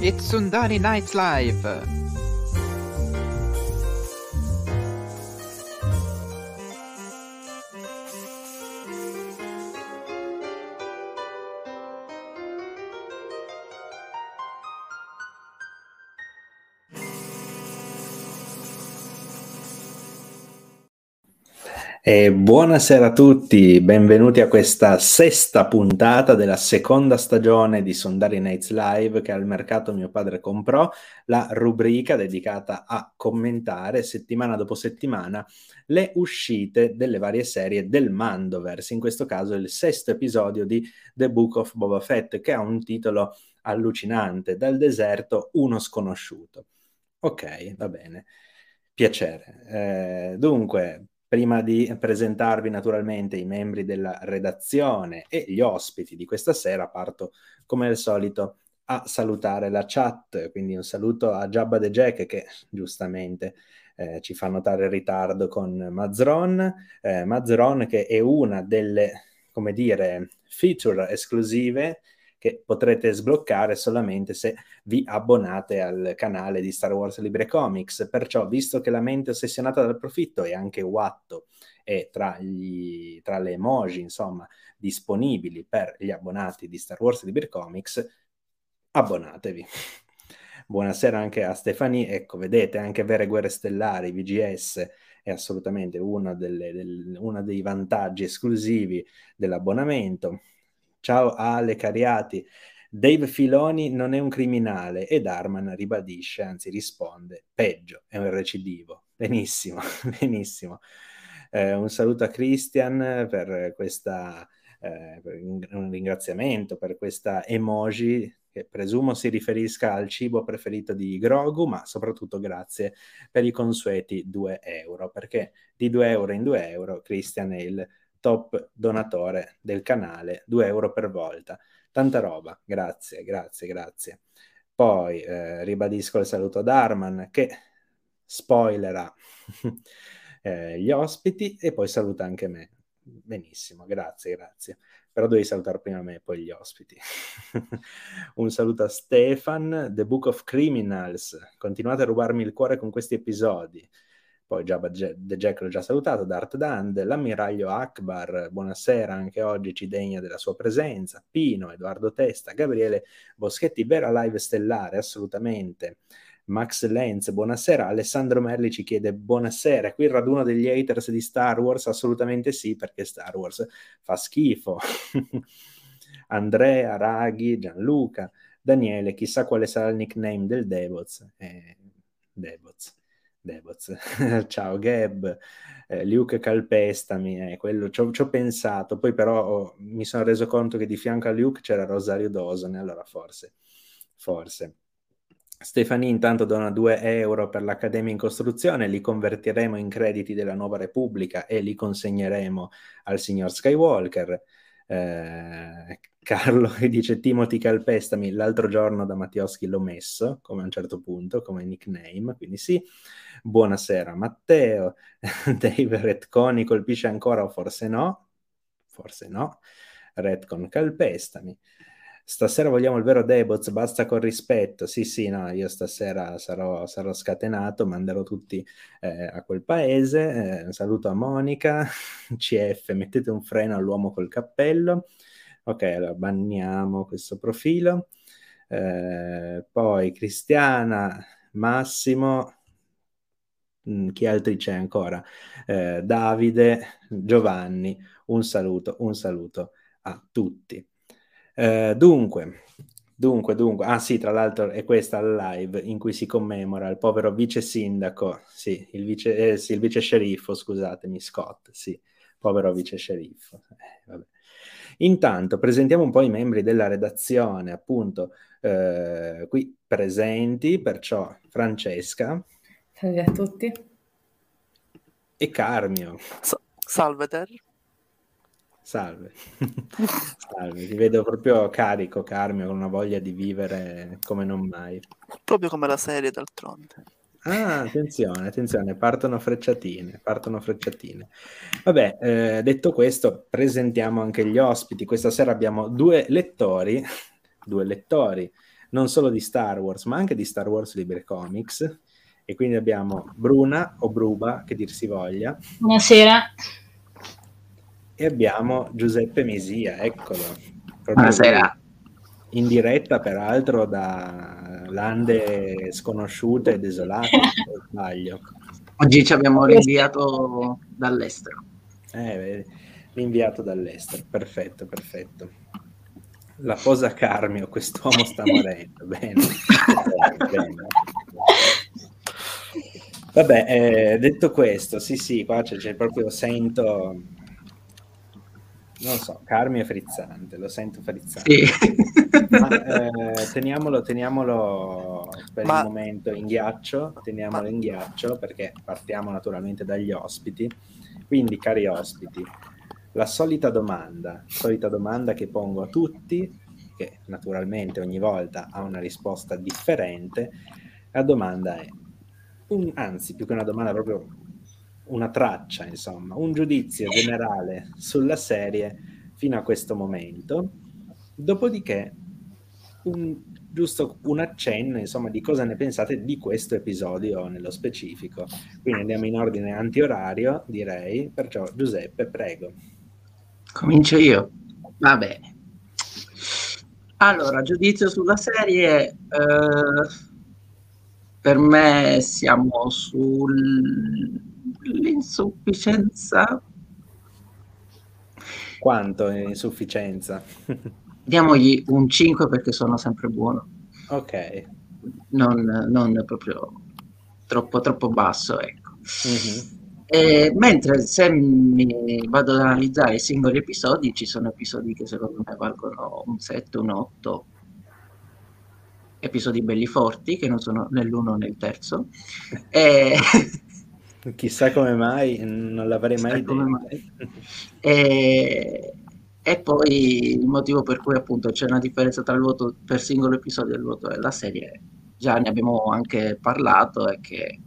It's Sundari Nights Live! E buonasera a tutti, benvenuti a questa sesta puntata della seconda stagione di Sondari Nights Live che al mercato mio padre comprò, la rubrica dedicata a commentare settimana dopo settimana le uscite delle varie serie del Mandoverse, in questo caso il sesto episodio di The Book of Boba Fett che ha un titolo allucinante, Dal deserto uno sconosciuto. Ok, va bene, piacere. Eh, dunque, Prima di presentarvi naturalmente i membri della redazione e gli ospiti di questa sera, parto come al solito a salutare la chat, quindi un saluto a Jabba the Jack che giustamente eh, ci fa notare il ritardo con Mazron, eh, Mazron che è una delle, come dire, feature esclusive che potrete sbloccare solamente se vi abbonate al canale di Star Wars Libre Comics. Perciò, visto che la mente ossessionata dal profitto è anche Watto e tra, gli, tra le emoji, insomma, disponibili per gli abbonati di Star Wars Libre Comics, abbonatevi. Buonasera anche a Stefani. Ecco, vedete, anche Vere Guerre Stellari, VGS, è assolutamente uno dei vantaggi esclusivi dell'abbonamento. Ciao Ale Cariati. Dave Filoni non è un criminale e Darman ribadisce, anzi risponde, peggio, è un recidivo. Benissimo, benissimo. Eh, un saluto a Christian per questa, eh, un ringraziamento per questa emoji che presumo si riferisca al cibo preferito di Grogu, ma soprattutto grazie per i consueti 2 euro, perché di 2 euro in 2 euro Christian è il top donatore del canale, 2 euro per volta. Tanta roba, grazie, grazie, grazie. Poi eh, ribadisco il saluto ad Arman che spoilerà eh, gli ospiti e poi saluta anche me. Benissimo, grazie, grazie. Però devi salutare prima me e poi gli ospiti. Un saluto a Stefan, The Book of Criminals. Continuate a rubarmi il cuore con questi episodi poi Jabba The Jack l'ho già salutato, Dart Dand, l'ammiraglio Akbar, buonasera, anche oggi ci degna della sua presenza, Pino, Edoardo Testa, Gabriele Boschetti, vera live stellare, assolutamente. Max Lenz, buonasera. Alessandro Merli ci chiede buonasera. Qui il raduno degli haters di Star Wars? Assolutamente sì, perché Star Wars fa schifo. Andrea, Raghi, Gianluca, Daniele, chissà quale sarà il nickname del Devoz. Eh, Devoz. Devoz. Ciao Gab, eh, Luke calpestami, eh, quello ci ho pensato, poi però oh, mi sono reso conto che di fianco a Luke c'era Rosario Dawson, allora forse, forse. Stefani intanto dona 2 euro per l'Accademia in costruzione, li convertiremo in crediti della Nuova Repubblica e li consegneremo al signor Skywalker. Eh, Carlo che dice Timothy calpestami, l'altro giorno da Mattioschi l'ho messo, come a un certo punto, come nickname, quindi sì. Buonasera Matteo, Dave Retconi colpisce ancora o forse no? Forse no. Redcon calpestami. Stasera vogliamo il vero Deboz, basta con rispetto. Sì, sì, no, io stasera sarò, sarò scatenato, manderò tutti eh, a quel paese. Eh, un saluto a Monica, CF, mettete un freno all'uomo col cappello. Ok, allora banniamo questo profilo. Eh, poi Cristiana, Massimo, Mm, chi altri c'è ancora? Eh, Davide, Giovanni, un saluto, un saluto a tutti. Eh, dunque, dunque, dunque, ah sì, tra l'altro è questa la live in cui si commemora il povero vice sindaco, sì, il vice, eh, sì, il vice sceriffo, scusatemi, Scott, sì, povero vice sceriffo. Eh, Intanto presentiamo un po' i membri della redazione, appunto, eh, qui presenti, perciò Francesca. Salve a tutti. E Carmio. Sa- salve Ter. Salve. Salve, ti vedo proprio carico, Carmio, con una voglia di vivere come non mai. Proprio come la serie d'altronde. Ah, attenzione, attenzione, partono frecciatine, partono frecciatine. Vabbè, eh, detto questo, presentiamo anche gli ospiti. Questa sera abbiamo due lettori, due lettori non solo di Star Wars, ma anche di Star Wars Libre Comics. E quindi abbiamo Bruna o Bruba, che dir si voglia. Buonasera. E abbiamo Giuseppe Mesia, eccolo. Buonasera. In diretta, peraltro, da lande sconosciute e desolate, se sbaglio. Oggi ci abbiamo rinviato dall'estero. Eh, rinviato dall'estero, perfetto, perfetto. La posa Carmio, quest'uomo sta morendo, bene. bene. Vabbè, eh, detto questo, sì, sì, qua c'è, c'è proprio, sento, non so, Carmio è frizzante, lo sento frizzante. Sì. Ma, eh, teniamolo, teniamolo per Ma... il momento in ghiaccio, teniamolo Ma... in ghiaccio perché partiamo naturalmente dagli ospiti. Quindi, cari ospiti, la solita domanda, solita domanda che pongo a tutti, che naturalmente ogni volta ha una risposta differente, la domanda è, un, anzi più che una domanda proprio una traccia, insomma, un giudizio generale sulla serie fino a questo momento, dopodiché un, giusto un accenno, insomma, di cosa ne pensate di questo episodio nello specifico. Quindi andiamo in ordine antiorario, direi, perciò Giuseppe, prego. Comincio io. Va bene. Allora, giudizio sulla serie, eh, per me siamo sull'insufficienza. Quanto è insufficienza? Diamogli un 5 perché sono sempre buono. Ok. Non, non proprio troppo, troppo basso, ecco. Mm-hmm. E, mentre se mi vado ad analizzare i singoli episodi, ci sono episodi che secondo me valgono un 7, un 8, episodi belli forti che non sono né l'uno né il terzo. E... Chissà come mai, non l'avrei mai detto. E... e poi il motivo per cui appunto c'è una differenza tra il voto per singolo episodio e il voto della serie, già ne abbiamo anche parlato, è che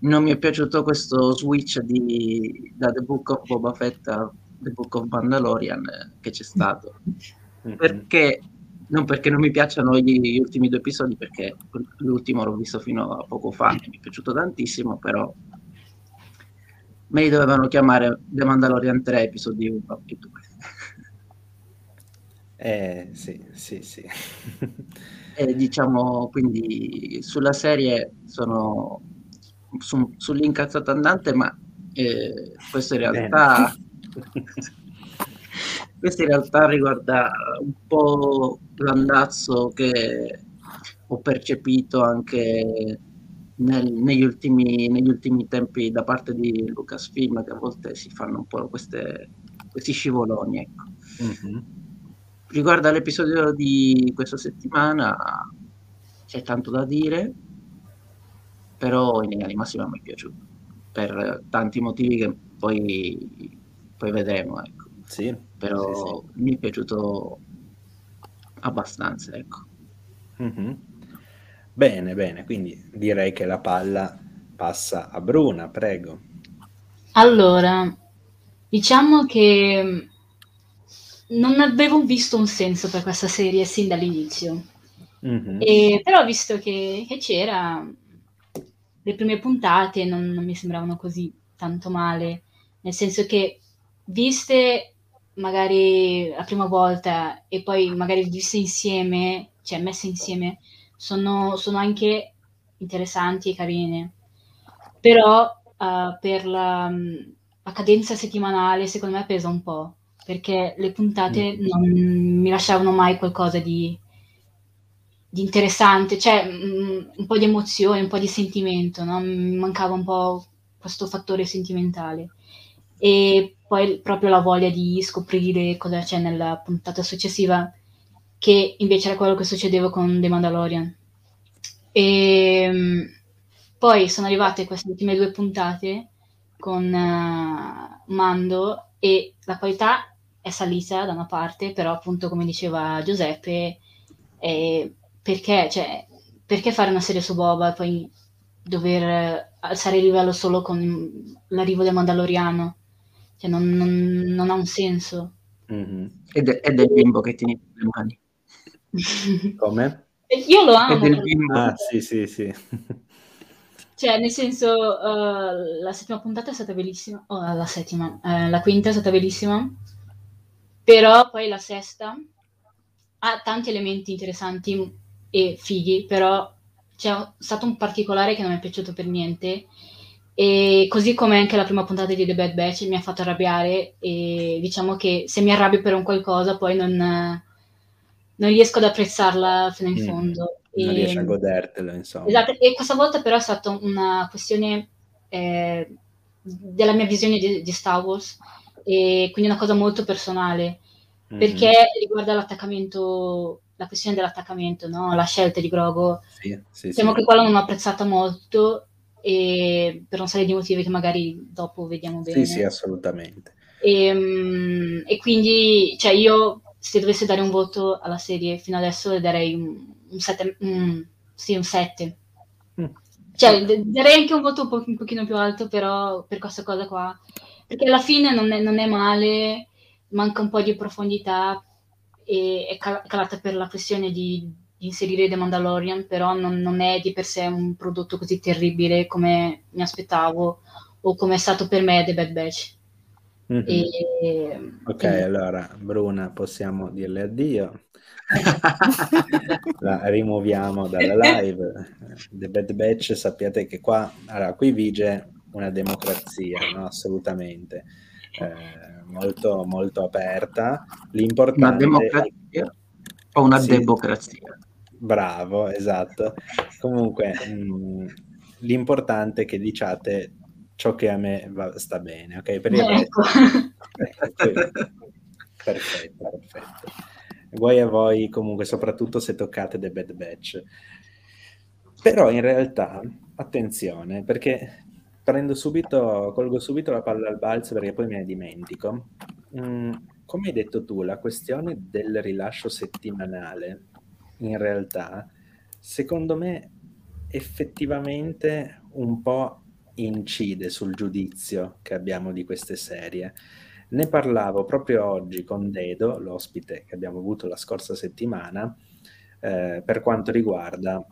non mi è piaciuto questo switch di, da The Book of Boba Fett a The Book of Mandalorian che c'è stato. Mm-hmm. Perché non perché non mi piacciono gli, gli, ultimi due episodi, perché l'ultimo l'ho visto fino a poco fa, mi è piaciuto tantissimo, però me li dovevano chiamare The Mandalorian 3 episodi 1 e 2. Eh, sì, sì, sì. e diciamo, quindi sulla serie sono su, sull'incazzato andante, ma eh, questo in realtà... questo in realtà riguarda un po' l'andazzo che ho percepito anche nel, negli, ultimi, negli, ultimi, tempi da parte di Lucasfilm che a volte si fanno un po' queste, questi scivoloni ecco. mm-hmm. riguardo all'episodio di questa settimana c'è tanto da dire però in linea di massima mi è piaciuto per tanti motivi che poi, poi vedremo ecco. sì, però sì, sì. mi è piaciuto abbastanza ecco. Mm-hmm. Bene bene quindi direi che la palla passa a Bruna prego. Allora diciamo che non avevo visto un senso per questa serie sin dall'inizio. Mm-hmm. e, però visto che, che c'era le prime puntate non, non mi sembravano così tanto male, nel senso che viste magari la prima volta e poi magari viste insieme, cioè messe insieme, sono, sono anche interessanti e carine. Però uh, per la, la, cadenza settimanale secondo me pesa un po', perché le puntate mm. non mi lasciavano mai qualcosa di, di interessante, cioè mh, mm, un po' di emozione, un po' di sentimento, no? mi mancava un po' questo fattore sentimentale. E poi proprio la voglia di scoprire cosa c'è nella puntata successiva, che invece era quello che succedeva con The Mandalorian. E mh, poi sono arrivate queste ultime due puntate con uh, Mando e la qualità è salita da una parte, però appunto come diceva Giuseppe, è perché, cioè, perché fare una serie su Boba e poi dover alzare il livello solo con l'arrivo del Mandaloriano? Cioè, non, non, non ha un senso. Mm-hmm. Ed, è, del bimbo che tieni le mani. Come? Io lo amo. Ah, sì, sì, sì. Cioè, nel senso, uh, la settima puntata è stata bellissima. Oh, la settima, eh, la quinta è stata bellissima. Però poi la sesta ha tanti elementi interessanti e fighi, però c'è stato un particolare che non mi è piaciuto per niente. E così come anche la prima puntata di The Bad Batch mi ha fatto arrabbiare e diciamo che se mi arrabbio per un qualcosa poi non, non riesco ad apprezzarla fino in mm. fondo. Non riesci a godertelo, insomma. Esatto, e questa volta però è stata una questione eh, della mia visione di, di, Star Wars, e quindi una cosa molto personale, mm-hmm. perché riguarda l'attaccamento, la questione dell'attaccamento, no? la scelta di Grogo. Sì, sì, diciamo sì. che quella non l'ho apprezzata molto, e per una serie di motivi che magari dopo vediamo bene. Sì, sì, assolutamente. E, ehm, e quindi, cioè io, se dovessi dare un voto alla serie fino adesso, le darei un un 7, mm, sì, un 7. Mm. Cioè, darei anche un voto un, po- un, pochino più alto, però per questa cosa qua. Perché alla fine non è, non è male, manca un po' di profondità e è cal- calata per la questione di, di, inserire The Mandalorian, però non, non è di per sé un prodotto così terribile come mi aspettavo o come è stato per me The Bad Batch. Mm-hmm. E, ok, e... allora Bruna, possiamo dirle addio. la rimuoviamo dalla live. The Bad Batch, sappiate che qua, allora, qui vige una democrazia, no? assolutamente, eh, molto, molto aperta. L'importante... Una democrazia o una sì, democrazia? Bravo, esatto. Comunque, mh, l'importante è che diciate ciò che a me va, sta bene, ok? Per il ecco. perfetto, perfetto. Guai a voi comunque, soprattutto se toccate The Bad Batch. Però in realtà, attenzione, perché prendo subito, colgo subito la palla al balzo perché poi me ne dimentico. Mm, come hai detto tu, la questione del rilascio settimanale, in realtà, secondo me, effettivamente un po' incide sul giudizio che abbiamo di queste serie. Ne parlavo proprio oggi con Dedo, l'ospite che abbiamo avuto la scorsa settimana, eh, per quanto riguarda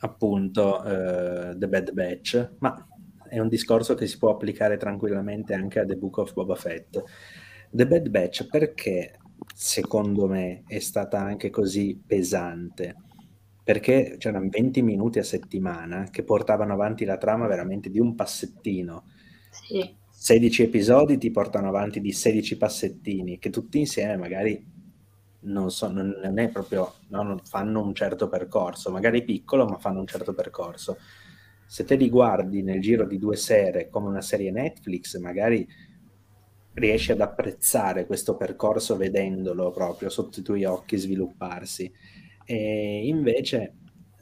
appunto eh, The Bad Batch, ma è un discorso che si può applicare tranquillamente anche a The Book of Boba Fett. The Bad Batch perché secondo me è stata anche così pesante? Perché c'erano 20 minuti a settimana che portavano avanti la trama veramente di un passettino. Sì 16 episodi ti portano avanti di 16 passettini che tutti insieme magari non, so, non, è proprio, no, non fanno un certo percorso, magari piccolo ma fanno un certo percorso. Se te li guardi nel giro di due sere come una serie Netflix, magari riesci ad apprezzare questo percorso vedendolo proprio sotto i tuoi occhi svilupparsi. E invece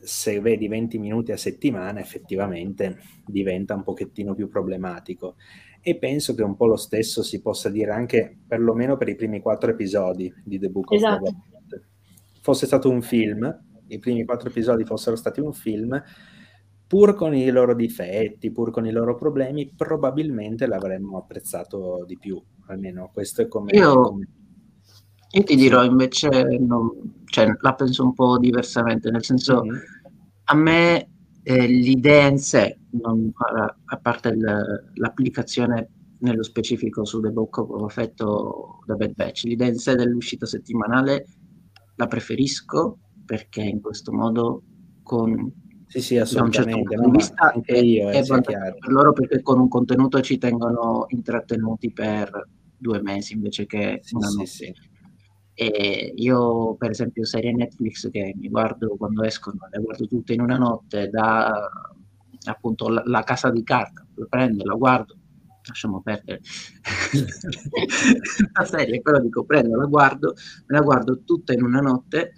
se vedi 20 minuti a settimana effettivamente diventa un pochettino più problematico e penso che un po' lo stesso si possa dire anche perlomeno per i primi quattro episodi di The Book esatto. of Boba Fosse stato un film, i primi quattro episodi fossero stati un film, pur con i loro difetti, pur con i loro problemi, probabilmente l'avremmo apprezzato di più. Almeno questo è come... Io, come... io ti dirò invece, non, cioè, la penso un po' diversamente, nel senso, mm-hmm. a me eh, l'idea in sé, non, a parte il, l'applicazione nello specifico su The Book of Effetto da Bad Batch, l'idea in sé dell'uscita settimanale la preferisco perché in questo modo con sì, sì, assolutamente. Da un certo no, anche io, è, è per loro perché con un contenuto ci tengono intrattenuti per due mesi invece che sì, una notte. Sì, e io, per esempio, serie Netflix che mi guardo quando escono, le guardo tutte in una notte, da appunto la, la casa di carta, la prendo, la guardo, lasciamo perdere. La serie, però dico prendo, la guardo, me la guardo tutta in una notte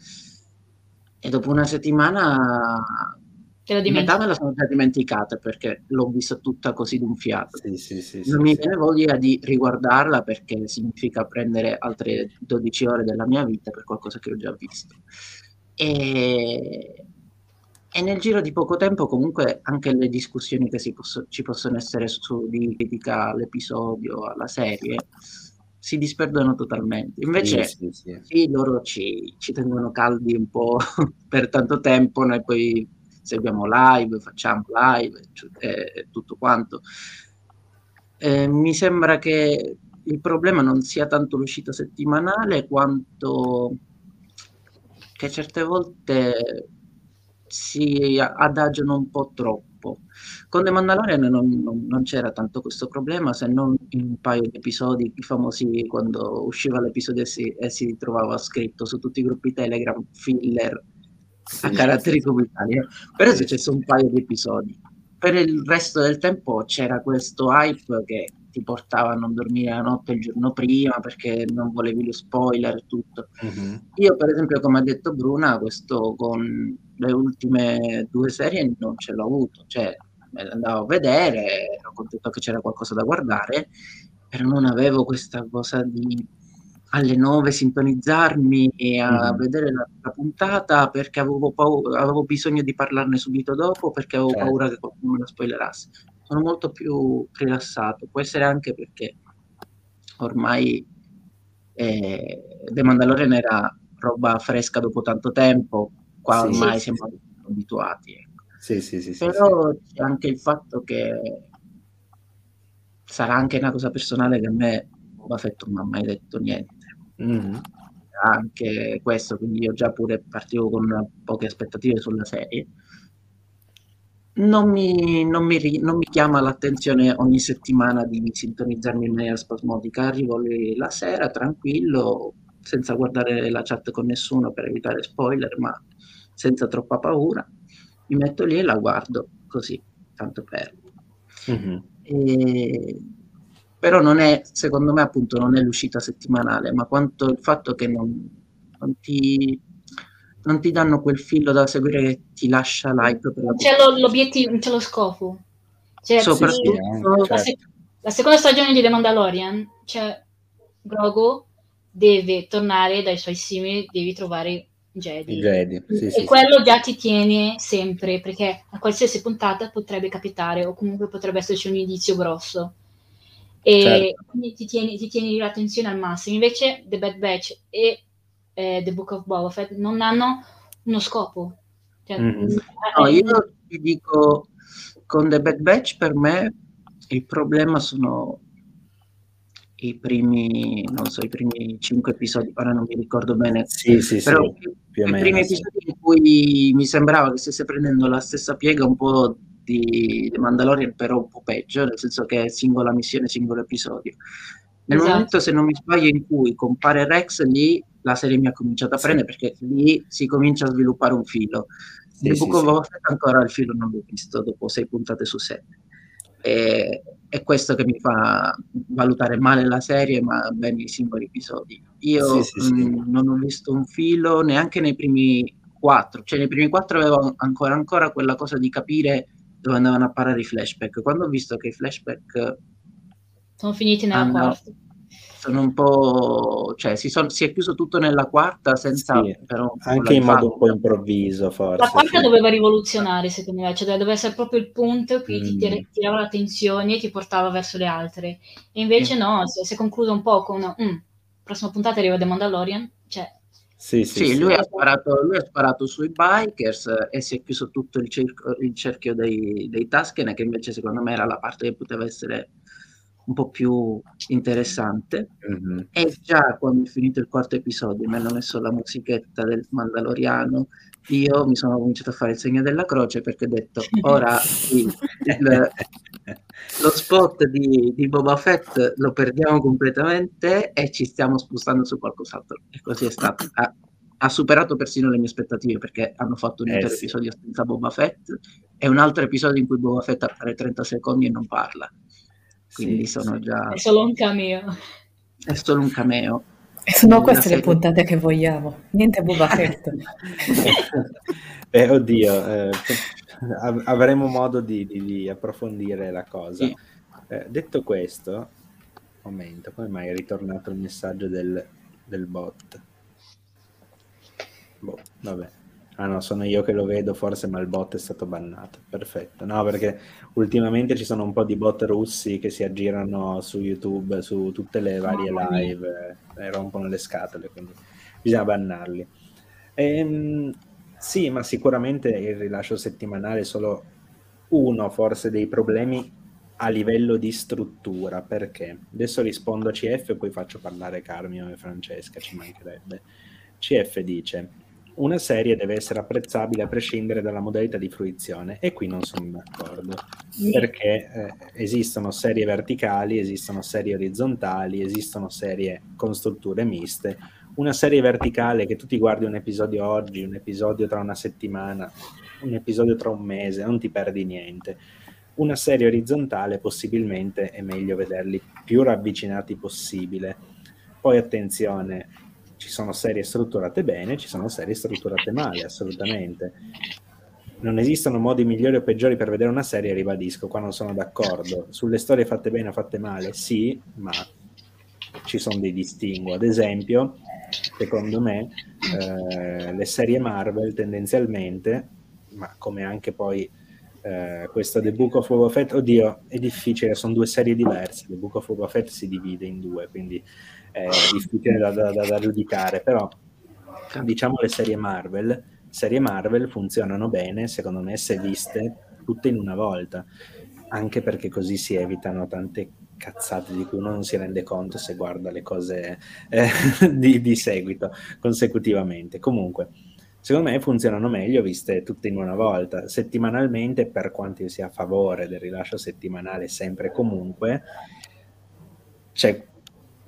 e dopo una settimana metà me la sono già dimenticata perché l'ho vista tutta così d'un fiato. Sì, sì, sì, non mi viene voglia di riguardarla perché significa prendere altre 12 ore della mia vita per qualcosa che ho già visto. E, e nel giro di poco tempo comunque anche le discussioni che posso, ci possono essere su di critica all'episodio, alla serie, si disperdono totalmente. Invece, sì, sì, sì. sì loro ci, ci, tengono caldi un po' per tanto tempo, noi poi seguiamo live, facciamo live e tutto quanto. Eh, mi sembra che il problema non sia tanto l'uscita settimanale quanto che certe volte si adagiano un po' troppo. Con The Mandalorian non, non, non, c'era tanto questo problema, se non in un paio di episodi famosi quando usciva l'episodio e si, e si trovava scritto su tutti i gruppi Telegram filler a caratteri sì. comunitari. Però è successo un paio di episodi. Per il resto del tempo c'era questo hype che ti portava a non dormire la notte il giorno prima perché non volevi lo spoiler e tutto. Mm-hmm. Io, per esempio, come ha detto Bruna, questo con le ultime due serie non ce l'ho avuto, cioè me le andavo a vedere, ero contento che c'era qualcosa da guardare, però non avevo questa cosa di alle nove sintonizzarmi e a mm. vedere la, la, puntata perché avevo, paura, avevo bisogno di parlarne subito dopo perché avevo certo. paura che qualcuno me la spoilerasse sono molto più rilassato. Può essere anche perché ormai eh, The Mandalorian era roba fresca dopo tanto tempo, qua sì, ormai sì, siamo sì. abituati. Ecco. Sì, sì, sì, Però c'è anche il fatto che sarà anche una cosa personale che a me Boba Fett non mi ha mai detto niente. Mm-hmm. Anche questo, quindi io già pure partivo con poche aspettative sulla serie non mi, non, mi, non mi, chiama l'attenzione ogni settimana di sintonizzarmi in maniera spasmodica. Arrivo lì la sera tranquillo, senza guardare la chat con nessuno per evitare spoiler, ma senza troppa paura. Mi metto lì e la guardo così, tanto per. Mm-hmm. E... Però non è, secondo me, appunto, non è l'uscita settimanale, ma quanto il fatto che non, non ti non ti danno quel filo da seguire che ti lascia l'hype per la c'è lo, l'obiettivo, c'è lo scopo. Cioè, soprattutto sì, la, sec- la, seconda stagione di The Mandalorian cioè Grogu deve tornare dai suoi simili devi trovare Jedi, Jedi. Sì, e sì, quello già ti tiene sempre perché a qualsiasi puntata potrebbe capitare o comunque potrebbe esserci un indizio grosso e certo. quindi ti tieni, ti tieni l'attenzione al massimo invece The Bad Batch e eh, The Book of Boba Fett non hanno uno scopo. Cioè, mm-hmm. no, io ti dico, con The Bad Batch per me il problema sono i primi, non so, i primi cinque episodi, ora non mi ricordo bene, sì, sì, però sì, i meno, primi episodi in cui mi sembrava che stesse prendendo la stessa piega un po' di The Mandalorian, però un po' peggio, nel senso che è singola missione, singolo episodio. Nel esatto. momento, se non mi sbaglio, in cui compare Rex, lì la serie mi ha cominciato a prendere perché lì si comincia a sviluppare un filo. Sì, sì, sì. ancora il filo non l'ho visto dopo sei puntate su sette. E, è questo che mi fa valutare male la serie, ma bene i singoli episodi. Io mh, mm, non ho visto un filo neanche nei primi quattro, cioè nei primi quattro avevo ancora, ancora quella cosa di capire dove andavano a parare i flashback. Quando ho visto che i flashback sono finiti nella hanno, quarta sono un po', cioè si, son, si, è chiuso tutto nella quarta senza sì, però anche in modo un po' improvviso forse. La quarta sì. doveva rivoluzionare secondo me, cioè doveva essere proprio il punto che mm. ti tirava l'attenzione e ti portava verso le altre. E invece sì. no, si è concluso un po' con mm, prossima puntata arriva The Mandalorian, cioè sì, sì, sì, lui, Ha sparato, lui, Ha sparato, sui bikers e si è chiuso tutto il, cerchio, il cerchio dei, dei Tusken, che invece secondo me era la parte che poteva essere un po' più interessante. Mm-hmm. E già quando è finito il quarto episodio mi hanno messo la musichetta del Mandaloriano, io mi sono cominciato a fare il segno della croce perché ho detto ora il, il, lo spot di, di, Boba Fett lo perdiamo completamente e ci stiamo spostando su qualcos'altro. E così è stato. Ha, ha superato persino le mie aspettative perché hanno fatto un eh, intero sì. episodio senza Boba Fett e un altro episodio in cui Boba Fett appare 30 secondi e non parla quindi sì, sono sì. già... È solo un cameo. È solo un cameo. E sono queste le puntate che vogliamo, niente Boba Fett. eh, oddio, eh, avremo modo di, di, di, approfondire la cosa. Sì. Eh, detto questo, momento, come mai è ritornato il messaggio del, del bot? Boh, vabbè. Ah no, sono io che lo vedo forse, ma il bot è stato bannato. Perfetto. No, perché ultimamente ci sono un po' di bot russi che si aggirano su YouTube, su tutte le varie live eh, e rompono le scatole, quindi bisogna bannarli. Ehm, sì, ma sicuramente il rilascio settimanale è solo uno forse dei problemi a livello di struttura, perché adesso rispondo a CF e poi faccio parlare Carmio e Francesca, ci mancherebbe. CF dice una serie deve essere apprezzabile a prescindere dalla modalità di fruizione e qui non sono d'accordo perché eh, esistono serie verticali, esistono serie orizzontali, esistono serie con strutture miste. Una serie verticale che tu ti guardi un episodio oggi, un episodio tra una settimana, un episodio tra un mese, non ti perdi niente. Una serie orizzontale possibilmente è meglio vederli più ravvicinati possibile. Poi attenzione, ci sono serie strutturate bene, ci sono serie strutturate male, assolutamente. Non esistono modi migliori o peggiori per vedere una serie, ribadisco, qua non sono d'accordo. Sulle storie fatte bene o fatte male, sì, ma ci sono dei distinguo. Ad esempio, secondo me, eh, le serie Marvel tendenzialmente, ma come anche poi eh, questo The Book of Boba Fett, oddio, è difficile, sono due serie diverse. The Book of Boba Fett si divide in due, quindi è difficile da, da, da, giudicare, però diciamo le serie Marvel, serie Marvel funzionano bene, secondo me, se viste tutte in una volta, anche perché così si evitano tante cazzate di cui uno non si rende conto se guarda le cose eh, di, di seguito, consecutivamente. Comunque, secondo me funzionano meglio viste tutte in una volta. Settimanalmente, per quanto io sia a favore del rilascio settimanale sempre e comunque, c'è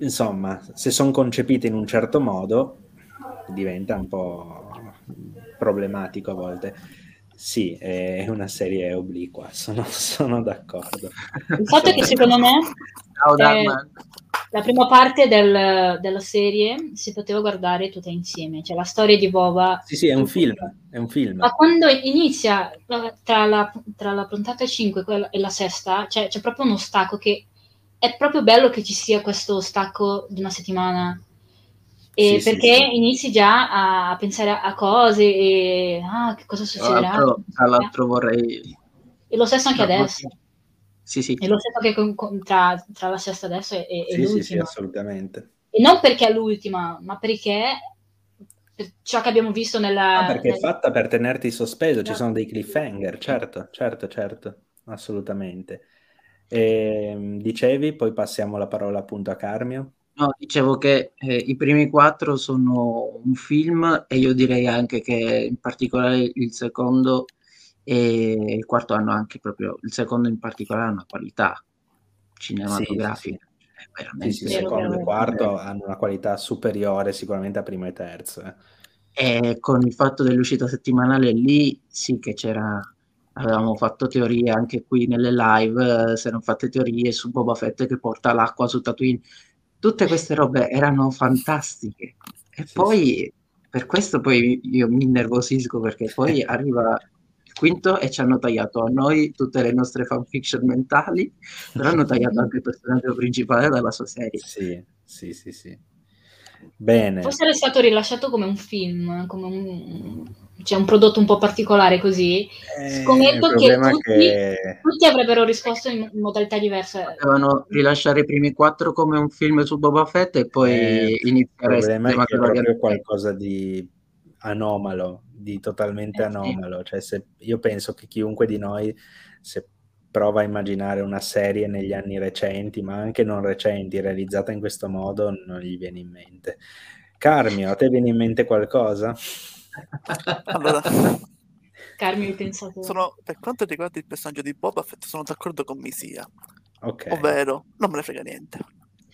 insomma, se sono concepite in un certo modo, diventa un po' problematico a volte. Sì, è una serie obliqua, sono, sono d'accordo. Il fatto è che secondo me eh, la prima parte del, della serie si poteva guardare tutta insieme, cioè la storia di Boba. Sì, sì, è un film, è un film. Ma quando inizia tra la, tra la puntata 5 e la sesta, cioè, c'è proprio uno stacco che è proprio bello che ci sia questo stacco di una settimana. E sì, perché sì, sì. inizi già a pensare a cose e ah, che cosa succederà. Tra l'altro, tra l'altro vorrei... E lo stesso anche adesso. Sì, sì. E lo stesso che con, con, tra, tra, la sesta adesso e, e sì, l'ultima. Sì, sì, assolutamente. E non perché è l'ultima, ma perché per ciò che abbiamo visto nella... Ah, perché nel... è fatta per tenerti sospeso, ci sono dei cliffhanger, certo, certo, certo, assolutamente. E, ehm, dicevi, poi passiamo la parola appunto a Carmio. No, dicevo che eh, i primi quattro sono un film e io direi anche che in particolare il secondo e il quarto hanno anche proprio, il secondo in particolare una qualità cinematografica. Sì, sì, sì. il secondo e il quarto hanno una qualità superiore sicuramente a primo e terzo. Eh. E con il fatto dell'uscita settimanale lì sì che c'era avevamo fatto teorie anche qui nelle live, eh, si erano fatte teorie su Boba Fett che porta l'acqua su Tatooine. Tutte queste robe erano fantastiche. E sì, poi, sì. per questo poi io mi innervosisco perché poi arriva il quinto e ci hanno tagliato a noi tutte le nostre fanfiction mentali, però hanno tagliato anche il personaggio principale dalla sua serie. Sì, sì, sì, sì. Bene. Forse era stato rilasciato come un film, come un, cioè un prodotto un po' particolare così. Eh, Scommetto che tutti, che tutti, avrebbero risposto in, in modalità diverse. Potevano rilasciare i primi quattro come un film su Boba Fett e poi eh, iniziare il problema è che è proprio qualcosa di anomalo, di totalmente eh, anomalo. Sì. Cioè, se, io penso che chiunque di noi, se prova a immaginare una serie negli anni recenti, ma anche non recenti, realizzata in questo modo, non gli viene in mente. Carmio, a te viene in mente qualcosa? Allora, Carmio, hai pensato... Sono, per quanto riguarda il personaggio di Boba Fett, sono d'accordo con Misia. Ok. Ovvero, non me ne frega niente.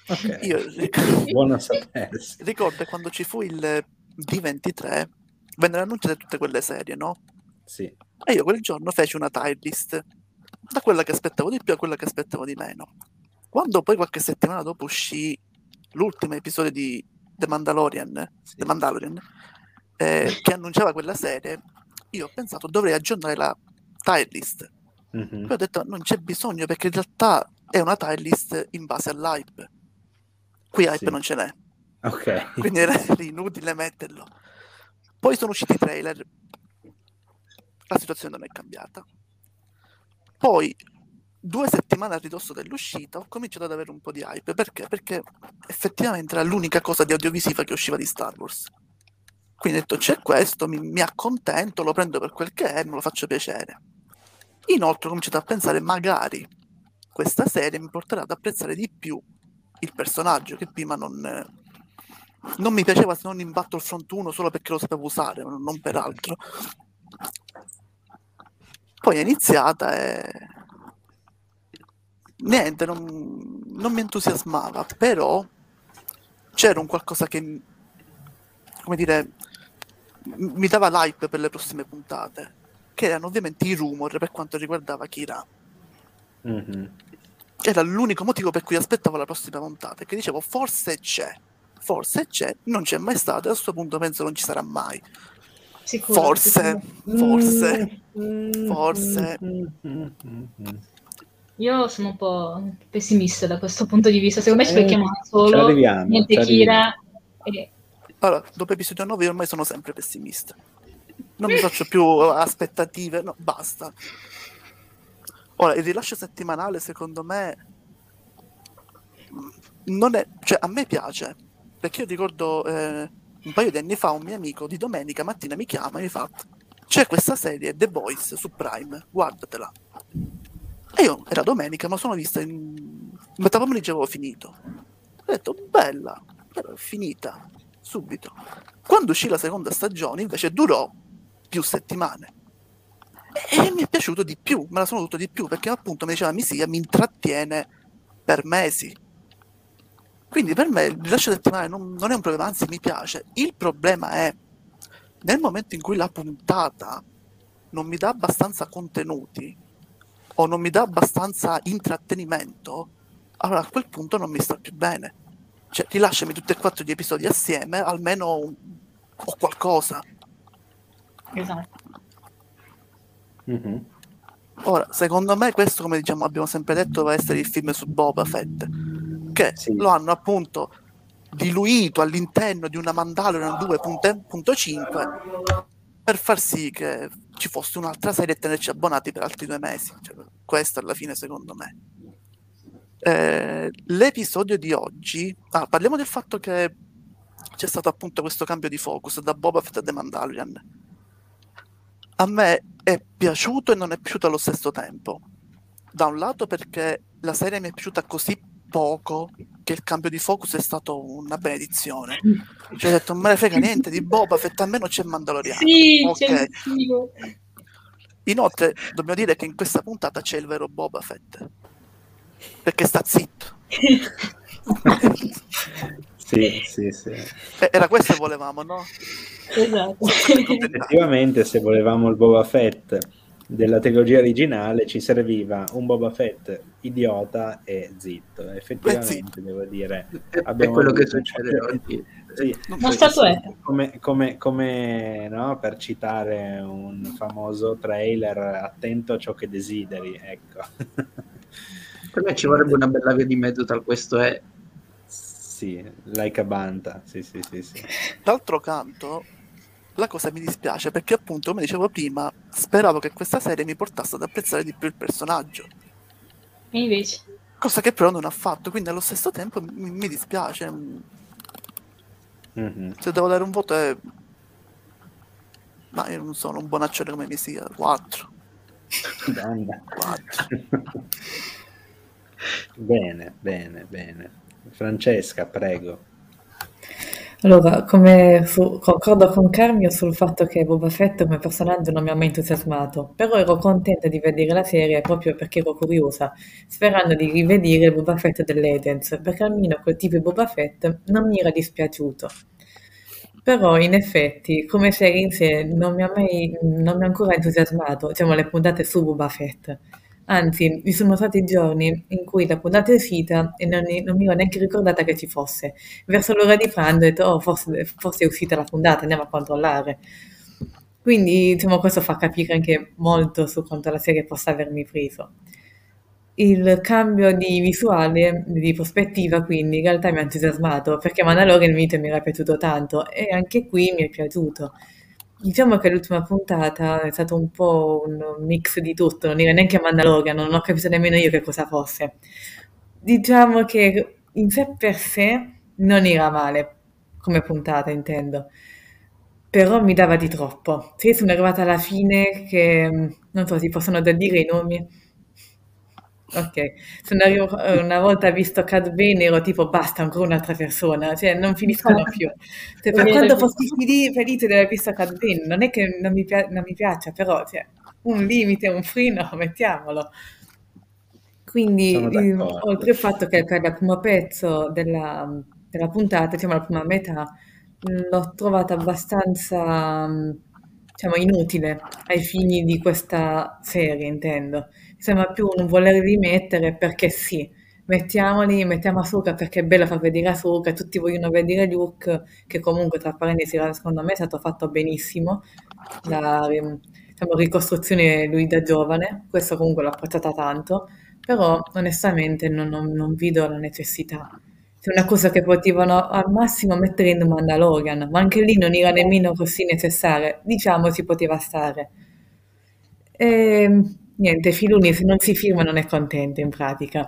Okay. Io sapersi. ricordo quando ci fu il D23, vennero annunciate tutte quelle serie, no? Sì. E io quel giorno feci una tier list da quella che aspettavo di più a quella che aspettavo di meno. Quando poi qualche settimana dopo uscì l'ultimo episodio di The Mandalorian, sì. The Mandalorian eh, che annunciava quella serie, io ho pensato dovrei aggiornare la tier list. Mm-hmm. Poi ho detto non c'è bisogno perché in realtà è una tier list in base all'hype. Qui hype sì. non ce n'è. Ok. Quindi era inutile metterlo. Poi sono usciti i trailer la situazione non è cambiata. Poi, due settimane a ridosso dell'uscita, ho cominciato ad avere un po' di hype. Perché? Perché effettivamente era l'unica cosa di audiovisiva che usciva di Star Wars. Quindi ho detto, c'è questo, mi, mi accontento, lo prendo per quel che è, me lo faccio piacere. Inoltre ho cominciato a pensare, magari questa serie mi porterà ad apprezzare di più il personaggio, che prima non, non mi piaceva se non in Battlefront 1 solo perché lo sapevo usare, non per altro. Poi è iniziata e niente, non, non mi entusiasmava, però c'era un qualcosa che, come dire, mi dava l'hype per le prossime puntate, che erano ovviamente i rumor per quanto riguardava Kira. Mm-hmm. Era l'unico motivo per cui aspettavo la prossima puntata, che dicevo forse c'è, forse c'è, non c'è mai stato e a questo punto penso non ci sarà mai. Sicuro, forse, sicuro. forse, mm, forse. Io sono un po' pessimista da questo punto di vista. Secondo me ci becchiamo eh, solo niente Kira. E... Allora, dopo episodio 9 io ormai sono sempre pessimista. Non mi faccio più aspettative, no, basta. Ora, il rilascio settimanale, secondo me, non è... Cioè, a me piace, perché io ricordo eh, un paio di anni fa un mio amico di domenica mattina mi chiama e mi fa c'è questa serie The Boys su Prime, guardatela. E io era domenica, ma sono vista in metà pomeriggio avevo finito. Ho detto bella, però è finita subito. Quando uscì la seconda stagione, invece durò più settimane. E mi è piaciuto di più, me la sono voluto di più, perché appunto mi diceva Misia mi intrattiene per mesi. Quindi per me il rilascio settimanale non, non è un problema, anzi mi piace. Il problema è nel momento in cui la puntata non mi dà abbastanza contenuti o non mi dà abbastanza intrattenimento, allora a quel punto non mi sta più bene. Cioè, rilasciami tutti e quattro gli episodi assieme, almeno un, o qualcosa. Esatto. Mm-hmm. Ora, secondo me questo, come diciamo, abbiamo sempre detto, deve essere il film su Boba Fett, che sì. lo hanno appunto diluito all'interno di una Mandalorian 2.5 per far sì che ci fosse un'altra serie e tenerci abbonati per altri due mesi. Cioè, questo alla fine, secondo me. Eh, l'episodio di oggi, ah, parliamo del fatto che c'è stato appunto questo cambio di focus da Boba Fett a The Mandalorian a me è piaciuto e non è piaciuto allo stesso tempo. Da un lato perché la serie mi è piaciuta così poco che il cambio di focus è stato una benedizione. Cioè, ho detto, non me ne frega niente di Boba Fett, almeno c'è Mandaloriano. Sì, okay. Inoltre, dobbiamo dire che in questa puntata c'è il vero Boba Fett. Perché sta zitto. sì, sì, sì. Era questo che volevamo, no? Esatto. Effettivamente, se volevamo il Boba Fett della trilogia originale, ci serviva un Boba Fett idiota e zitto. Effettivamente, zitto. devo dire, abbiamo è quello che succede oggi. Sì, Ma stato è. Come, come, come no, per citare un famoso trailer, attento a ciò che desideri, ecco. Per me ci vorrebbe una bella via di mezzo tra questo e sì, like a banta, sì, sì, sì, sì. D'altro canto, la cosa mi dispiace perché appunto, come dicevo prima, speravo che questa serie mi portasse ad apprezzare di più il personaggio. E invece? Cosa che però non ha fatto, quindi allo stesso tempo mi, mi dispiace. Mm-hmm. Se devo dare un voto è... Ma io non sono un buonaccione come mi sia, 4. 4. bene, bene, bene. Francesca, prego. Allora, come fu- concordo con Carmio sul fatto che Boba Fett come personaggio non mi ha mai entusiasmato, però ero contenta di vedere la serie proprio perché ero curiosa, sperando di rivedere Boba Fett dell'Edens, perché almeno quel tipo di Boba Fett non mi era dispiaciuto. Però in effetti, come serie in sé, non mi ha mai, non mi ha ancora entusiasmato, diciamo, le puntate su Boba Fett. Anzi, vi sono stati giorni in cui la puntata è uscita e non, non mi ero neanche ricordata che ci fosse. Verso l'ora di pranzo ho detto, oh, forse, forse è uscita la puntata, andiamo a controllare. Quindi, diciamo, questo fa capire anche molto su quanto la serie possa avermi preso. Il cambio di visuale, di prospettiva, quindi, in realtà mi ha entusiasmato, perché Mandalorian mi era piaciuto tanto e anche qui mi è piaciuto diciamo che l'ultima puntata è stato un po' un mix di tutto, non era neanche Mandalorian, non ho capito nemmeno io che cosa fosse. Diciamo che in sé per sé non era male, come puntata intendo, però mi dava di troppo. Se sono arrivata alla fine che, non so, si possono da dire i nomi? Ok, sono arrivo, eh, una volta visto Cad Bane ero tipo basta, ancora un'altra persona, cioè non finiscono più. Cioè, per quanto fossi felice di aver visto Cad Bane, non è che non mi, pia- non mi piaccia, però cioè, un limite, un freno, mettiamolo. Quindi, eh, oltre al fatto che per il primo pezzo della, della puntata, diciamo la prima metà, l'ho trovata abbastanza, diciamo, inutile ai fini di questa serie, intendo sembra più un voler rimettere perché sì, mettiamoli, mettiamo Asuka perché è bello far vedere Asuka, tutti vogliono vedere Luke, che comunque tra parentesi secondo me è stato fatto benissimo, la diciamo, ricostruzione lui da giovane, questo comunque l'ho apprezzata tanto, però onestamente non, non, non vedo la necessità. È una cosa che potevano al massimo mettere in Mandalorian, ma anche lì non era nemmeno così necessaria, diciamo si poteva stare. E, ehm, Niente, Filuni se non si firma non è contento in pratica.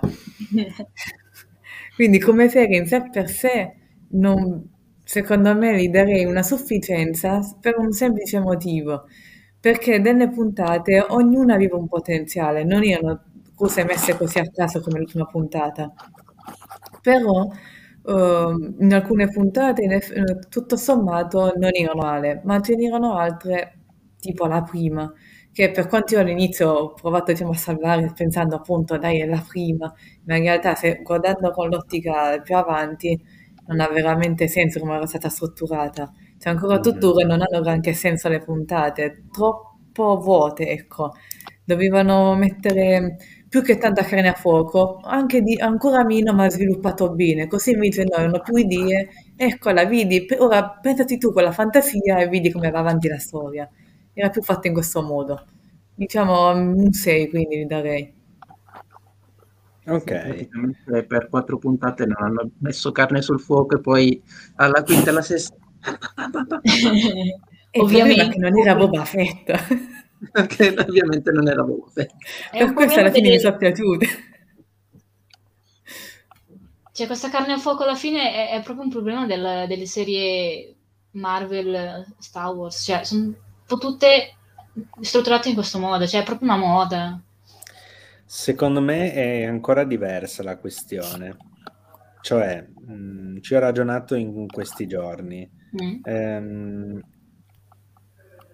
Quindi come serie in sé per sé, non, secondo me gli darei una sufficienza per un semplice motivo, perché delle puntate ognuna aveva un potenziale, non erano cose messe così a caso come l'ultima puntata. Però uh, in alcune puntate in eff- tutto sommato non erano male, ma ce n'erano altre, tipo la prima, che per quanto io all'inizio ho provato diciamo, a salvare pensando appunto dai è la prima, ma in realtà se guardando con l'ottica più avanti non ha veramente senso come era stata strutturata. Cioè ancora mm. tuttora non hanno granché senso le puntate, troppo vuote, ecco. Dovevano mettere più che tanta carne a fuoco, anche di, ancora meno ma sviluppato bene, così invece noi hanno più idee, eccola, vedi, ora pensati tu con la fantasia e vedi come va avanti la storia era più fatta in questo modo. Diciamo un 6, quindi gli darei. Ok. per quattro puntate non hanno messo carne sul fuoco e poi alla quinta e alla sesta... ovviamente non era Boba Fett. Perché ovviamente non era Boba Fett. Per questo alla fine delle... mi sono piaciute. Cioè questa carne a fuoco alla fine è, è proprio un problema del, delle serie Marvel, Star Wars, cioè sono tutte strutturate in questo modo, cioè è proprio una moda. Secondo me è ancora diversa la questione. Cioè, mh, mm, ci ho ragionato in questi giorni. Mm. Ehm,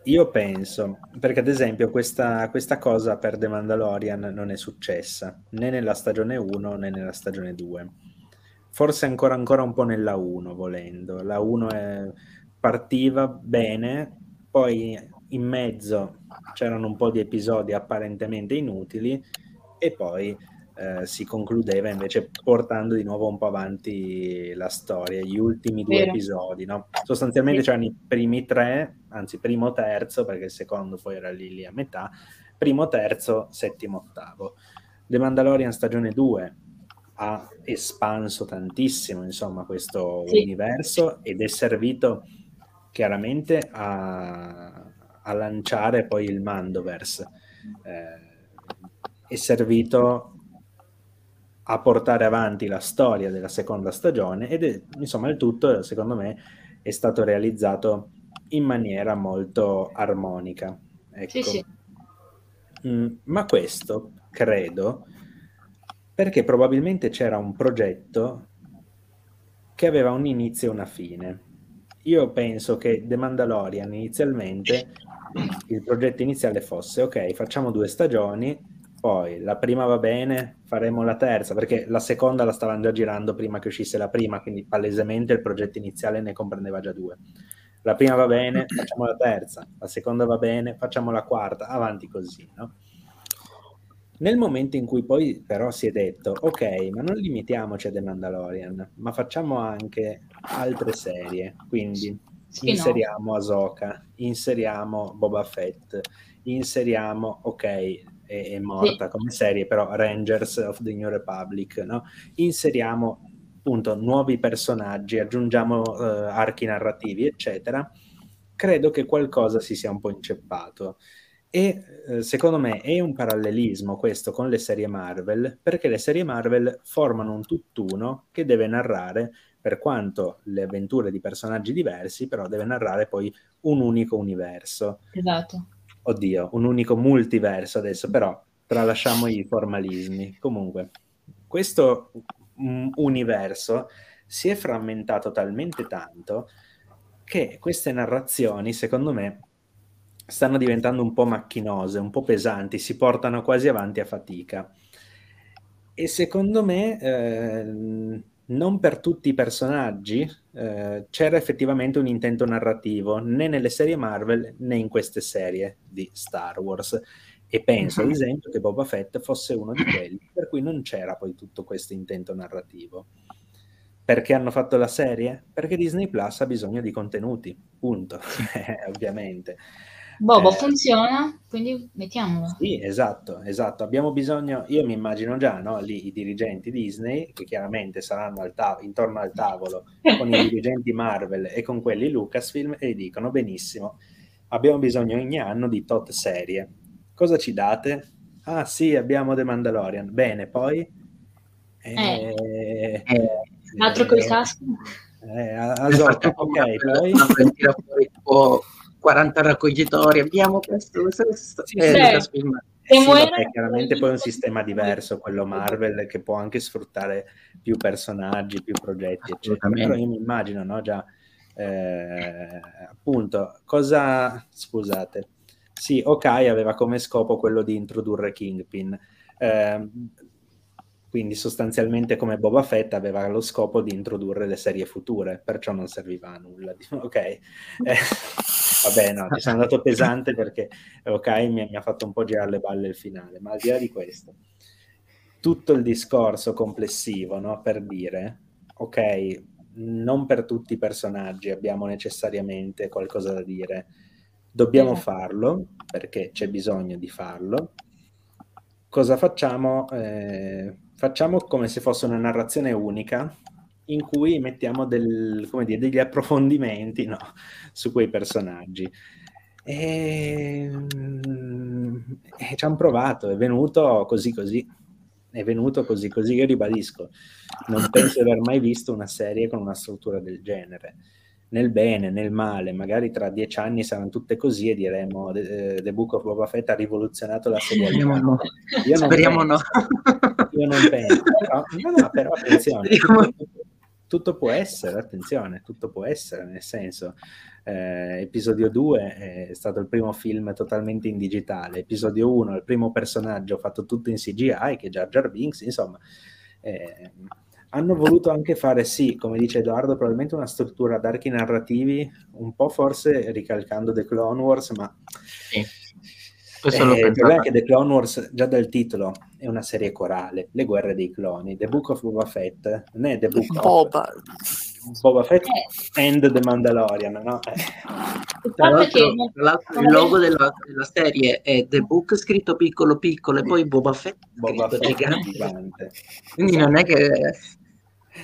io penso, perché ad esempio questa, questa, cosa per The Mandalorian non è successa né nella stagione 1 né nella stagione 2. Forse ancora, ancora un po' nella 1, volendo. La 1 è, partiva bene, poi in mezzo c'erano un po' di episodi apparentemente inutili e poi eh, si concludeva invece portando di nuovo un po' avanti la storia, gli ultimi due Vero. episodi. No? Sostanzialmente c'erano i primi tre, anzi primo terzo, perché il secondo poi era lì, lì a metà, primo terzo, settimo ottavo. The Mandalorian stagione 2 ha espanso tantissimo insomma questo sì. universo ed è servito chiaramente a, a lanciare poi il Mandoverse. Eh, è servito a portare avanti la storia della seconda stagione ed è, insomma il tutto secondo me è stato realizzato in maniera molto armonica. Ecco. Sì, sì. Mm, ma questo credo perché probabilmente c'era un progetto che aveva un inizio e una fine io penso che The Mandalorian inizialmente il progetto iniziale fosse ok, facciamo due stagioni, poi la prima va bene, faremo la terza, perché la seconda la stavano già girando prima che uscisse la prima, quindi palesemente il progetto iniziale ne comprendeva già due. La prima va bene, facciamo la terza, la seconda va bene, facciamo la quarta, avanti così, no? Nel momento in cui poi però si è detto, ok, ma non limitiamoci a The Mandalorian, ma facciamo anche altre serie, quindi sì, inseriamo no. Ahsoka, inseriamo Boba Fett, inseriamo, ok, è, è morta sì. come serie, però Rangers of the New Republic, no? Inseriamo appunto nuovi personaggi, aggiungiamo uh, archi narrativi, eccetera. credo che qualcosa si sia un po' inceppato. E eh, secondo me è un parallelismo questo con le serie Marvel, perché le serie Marvel formano un tutt'uno che deve narrare, per quanto le avventure di personaggi diversi, però deve narrare poi un unico universo. Esatto. Oddio, un unico multiverso adesso, però tralasciamo i formalismi. Comunque, questo um, universo si è frammentato talmente tanto che queste narrazioni, secondo me, stanno diventando un po' macchinose, un po' pesanti, si portano quasi avanti a fatica. E secondo me, eh, non per tutti i personaggi eh, c'era effettivamente un intento narrativo, né nelle serie Marvel né in queste serie di Star Wars. E penso, ad esempio, che Boba Fett fosse uno di quelli per cui non c'era poi tutto questo intento narrativo. Perché hanno fatto la serie? Perché Disney Plus ha bisogno di contenuti, punto, ovviamente. Bobo eh, funziona, quindi mettiamolo. Sì, esatto, esatto. Abbiamo bisogno, io mi immagino già, no, lì i dirigenti Disney, che chiaramente saranno al tav- intorno al tavolo con i dirigenti Marvel e con quelli Lucasfilm e dicono benissimo, abbiamo bisogno ogni anno di tot serie. Cosa ci date? Ah sì, abbiamo The Mandalorian. Bene, poi... Eh, eh, eh, altro col casco? Eh, a, a Zocca, ok, poi... 40 raccoglitori, abbiamo questo, questo, questo. Sì, eh, sì, sì, vabbè, chiaramente poi è un sistema diverso, quello Marvel, che può anche sfruttare più personaggi, più progetti, eccetera. Però io mi immagino, no, già, eh, appunto, cosa, scusate, sì, ok, aveva come scopo quello di introdurre Kingpin, eh, quindi sostanzialmente come Boba Fett aveva lo scopo di introdurre le serie future, perciò non serviva a nulla. Ok, eh, Vabbè, no, ci sono andato pesante perché, ok, mi, mi ha fatto un po' girare le balle il finale, ma al di là di questo, tutto il discorso complessivo, no, per dire, ok, non per tutti i personaggi abbiamo necessariamente qualcosa da dire, dobbiamo mm. farlo perché c'è bisogno di farlo. Cosa facciamo? Eh, facciamo come se fosse una narrazione unica in cui mettiamo del, dire, degli approfondimenti no, su quei personaggi. E, e ci hanno provato, è venuto così così, è venuto così così, io ribadisco, non penso di aver mai visto una serie con una struttura del genere nel bene, nel male, magari tra dieci anni saranno tutte così e diremo The, The Book of Boba Fett ha rivoluzionato la serie. Speriamo no. Io non Speriamo penso, no. Io non penso. Però, no, no, però attenzione, tutto, tutto, può essere, attenzione, tutto può essere, nel senso, eh, episodio 2 è stato il primo film totalmente in digitale, episodio 1 il primo personaggio fatto tutto in CGI, che è Jar Jar Binks, insomma... Eh, hanno voluto anche fare, sì, come dice Edoardo, probabilmente una struttura ad archi narrativi, un po' forse ricalcando The Clone Wars, ma... Sì. Eh, il problema è che The Clone Wars, già dal titolo, è una serie corale, le guerre dei cloni. The Book of Boba Fett non è The Book Boba. of Boba Fett eh. and The Mandalorian, no? Eh. Tra l'altro, tra l'altro il logo della, della, serie è The Book scritto piccolo piccolo e poi Boba Fett Boba Fett gigante. Quindi non è che...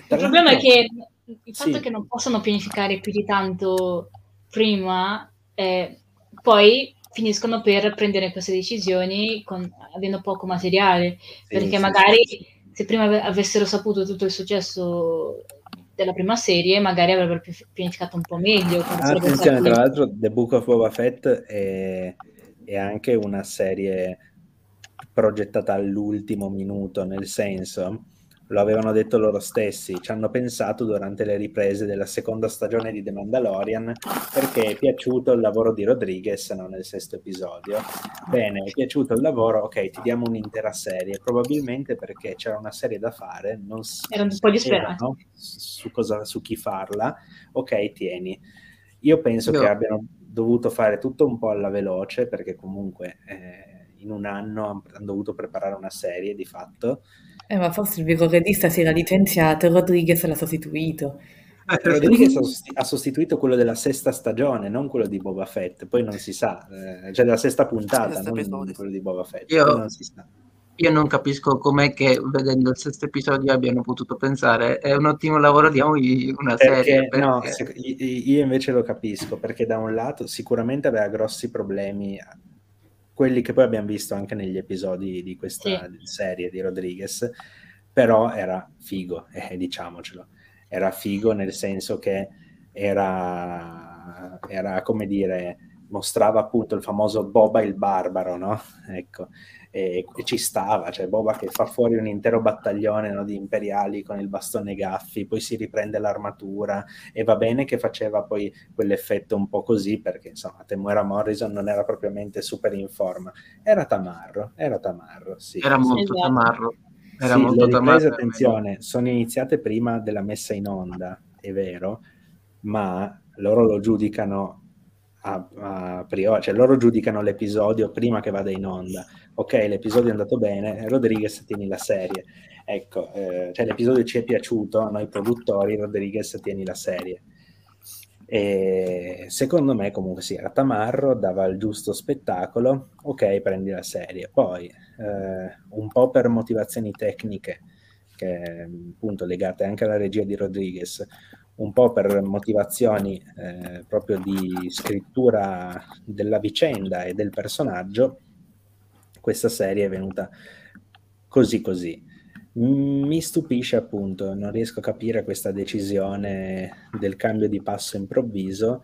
Il problema è che il fatto sì. che non possono pianificare più di tanto prima, eh, poi finiscono per prendere queste decisioni con, avendo poco materiale, sì, perché sì, magari sì. se prima avessero saputo tutto il successo della prima serie, magari avrebbero pianificato un po' meglio. Attenzione, tra l'altro The Book of Boba Fett è, è anche una serie progettata all'ultimo minuto, nel senso lo avevano detto loro stessi, ci hanno pensato durante le riprese della seconda stagione di The Mandalorian perché è piaciuto il lavoro di Rodriguez no, nel sesto episodio. Bene, è piaciuto il lavoro, ok, ti diamo un'intera serie, probabilmente perché c'era una serie da fare, non era un po' disperato su, cosa, su chi farla, ok, tieni. Io penso Io... che abbiano dovuto fare tutto un po' alla veloce perché comunque eh, in un anno hanno dovuto preparare una serie di fatto eh, ma forse il vero regista si era licenziato e Rodriguez l'ha sostituito. Eh, Rodriguez ha sostituito quello della sesta stagione, non quello di Boba Fett, poi non si sa, eh, cioè della sesta puntata, non episodio. quello di Boba Fett, io, non si sa. io non capisco com'è che vedendo il sesto episodio abbiano potuto pensare è un ottimo lavoro, diamogli una perché, serie. Perché... No, io invece lo capisco, perché da un lato sicuramente aveva grossi problemi, quelli che poi abbiamo visto anche negli episodi di questa sì. serie di Rodriguez, però era figo, eh, diciamocelo, era figo nel senso che era, era come dire, mostrava appunto il famoso Boba il barbaro, no? Ecco, e, e, ci stava, cioè Boba che fa fuori un intero battaglione no, di imperiali con il bastone Gaffi, poi si riprende l'armatura e va bene che faceva poi quell'effetto un po' così perché insomma Temuera Morrison non era propriamente super in forma, era tamarro, era tamarro, sì. Era molto esatto. tamarro. Era sì, molto le riprese, attenzione, sono iniziate prima della messa in onda, è vero, ma loro lo giudicano a, a priori, cioè loro giudicano l'episodio prima che vada in onda. Ok, l'episodio è andato bene, Rodriguez tieni la serie. Ecco, eh, cioè l'episodio ci è piaciuto, noi produttori, Rodriguez tieni la serie. E secondo me comunque sì, era tamarro, dava il giusto spettacolo, ok, prendi la serie. Poi, eh, un po' per motivazioni tecniche, che appunto legate anche alla regia di Rodriguez, un po' per motivazioni eh, proprio di scrittura della vicenda e del personaggio, questa serie è venuta così così. Mi stupisce appunto, non riesco a capire questa decisione del cambio di passo improvviso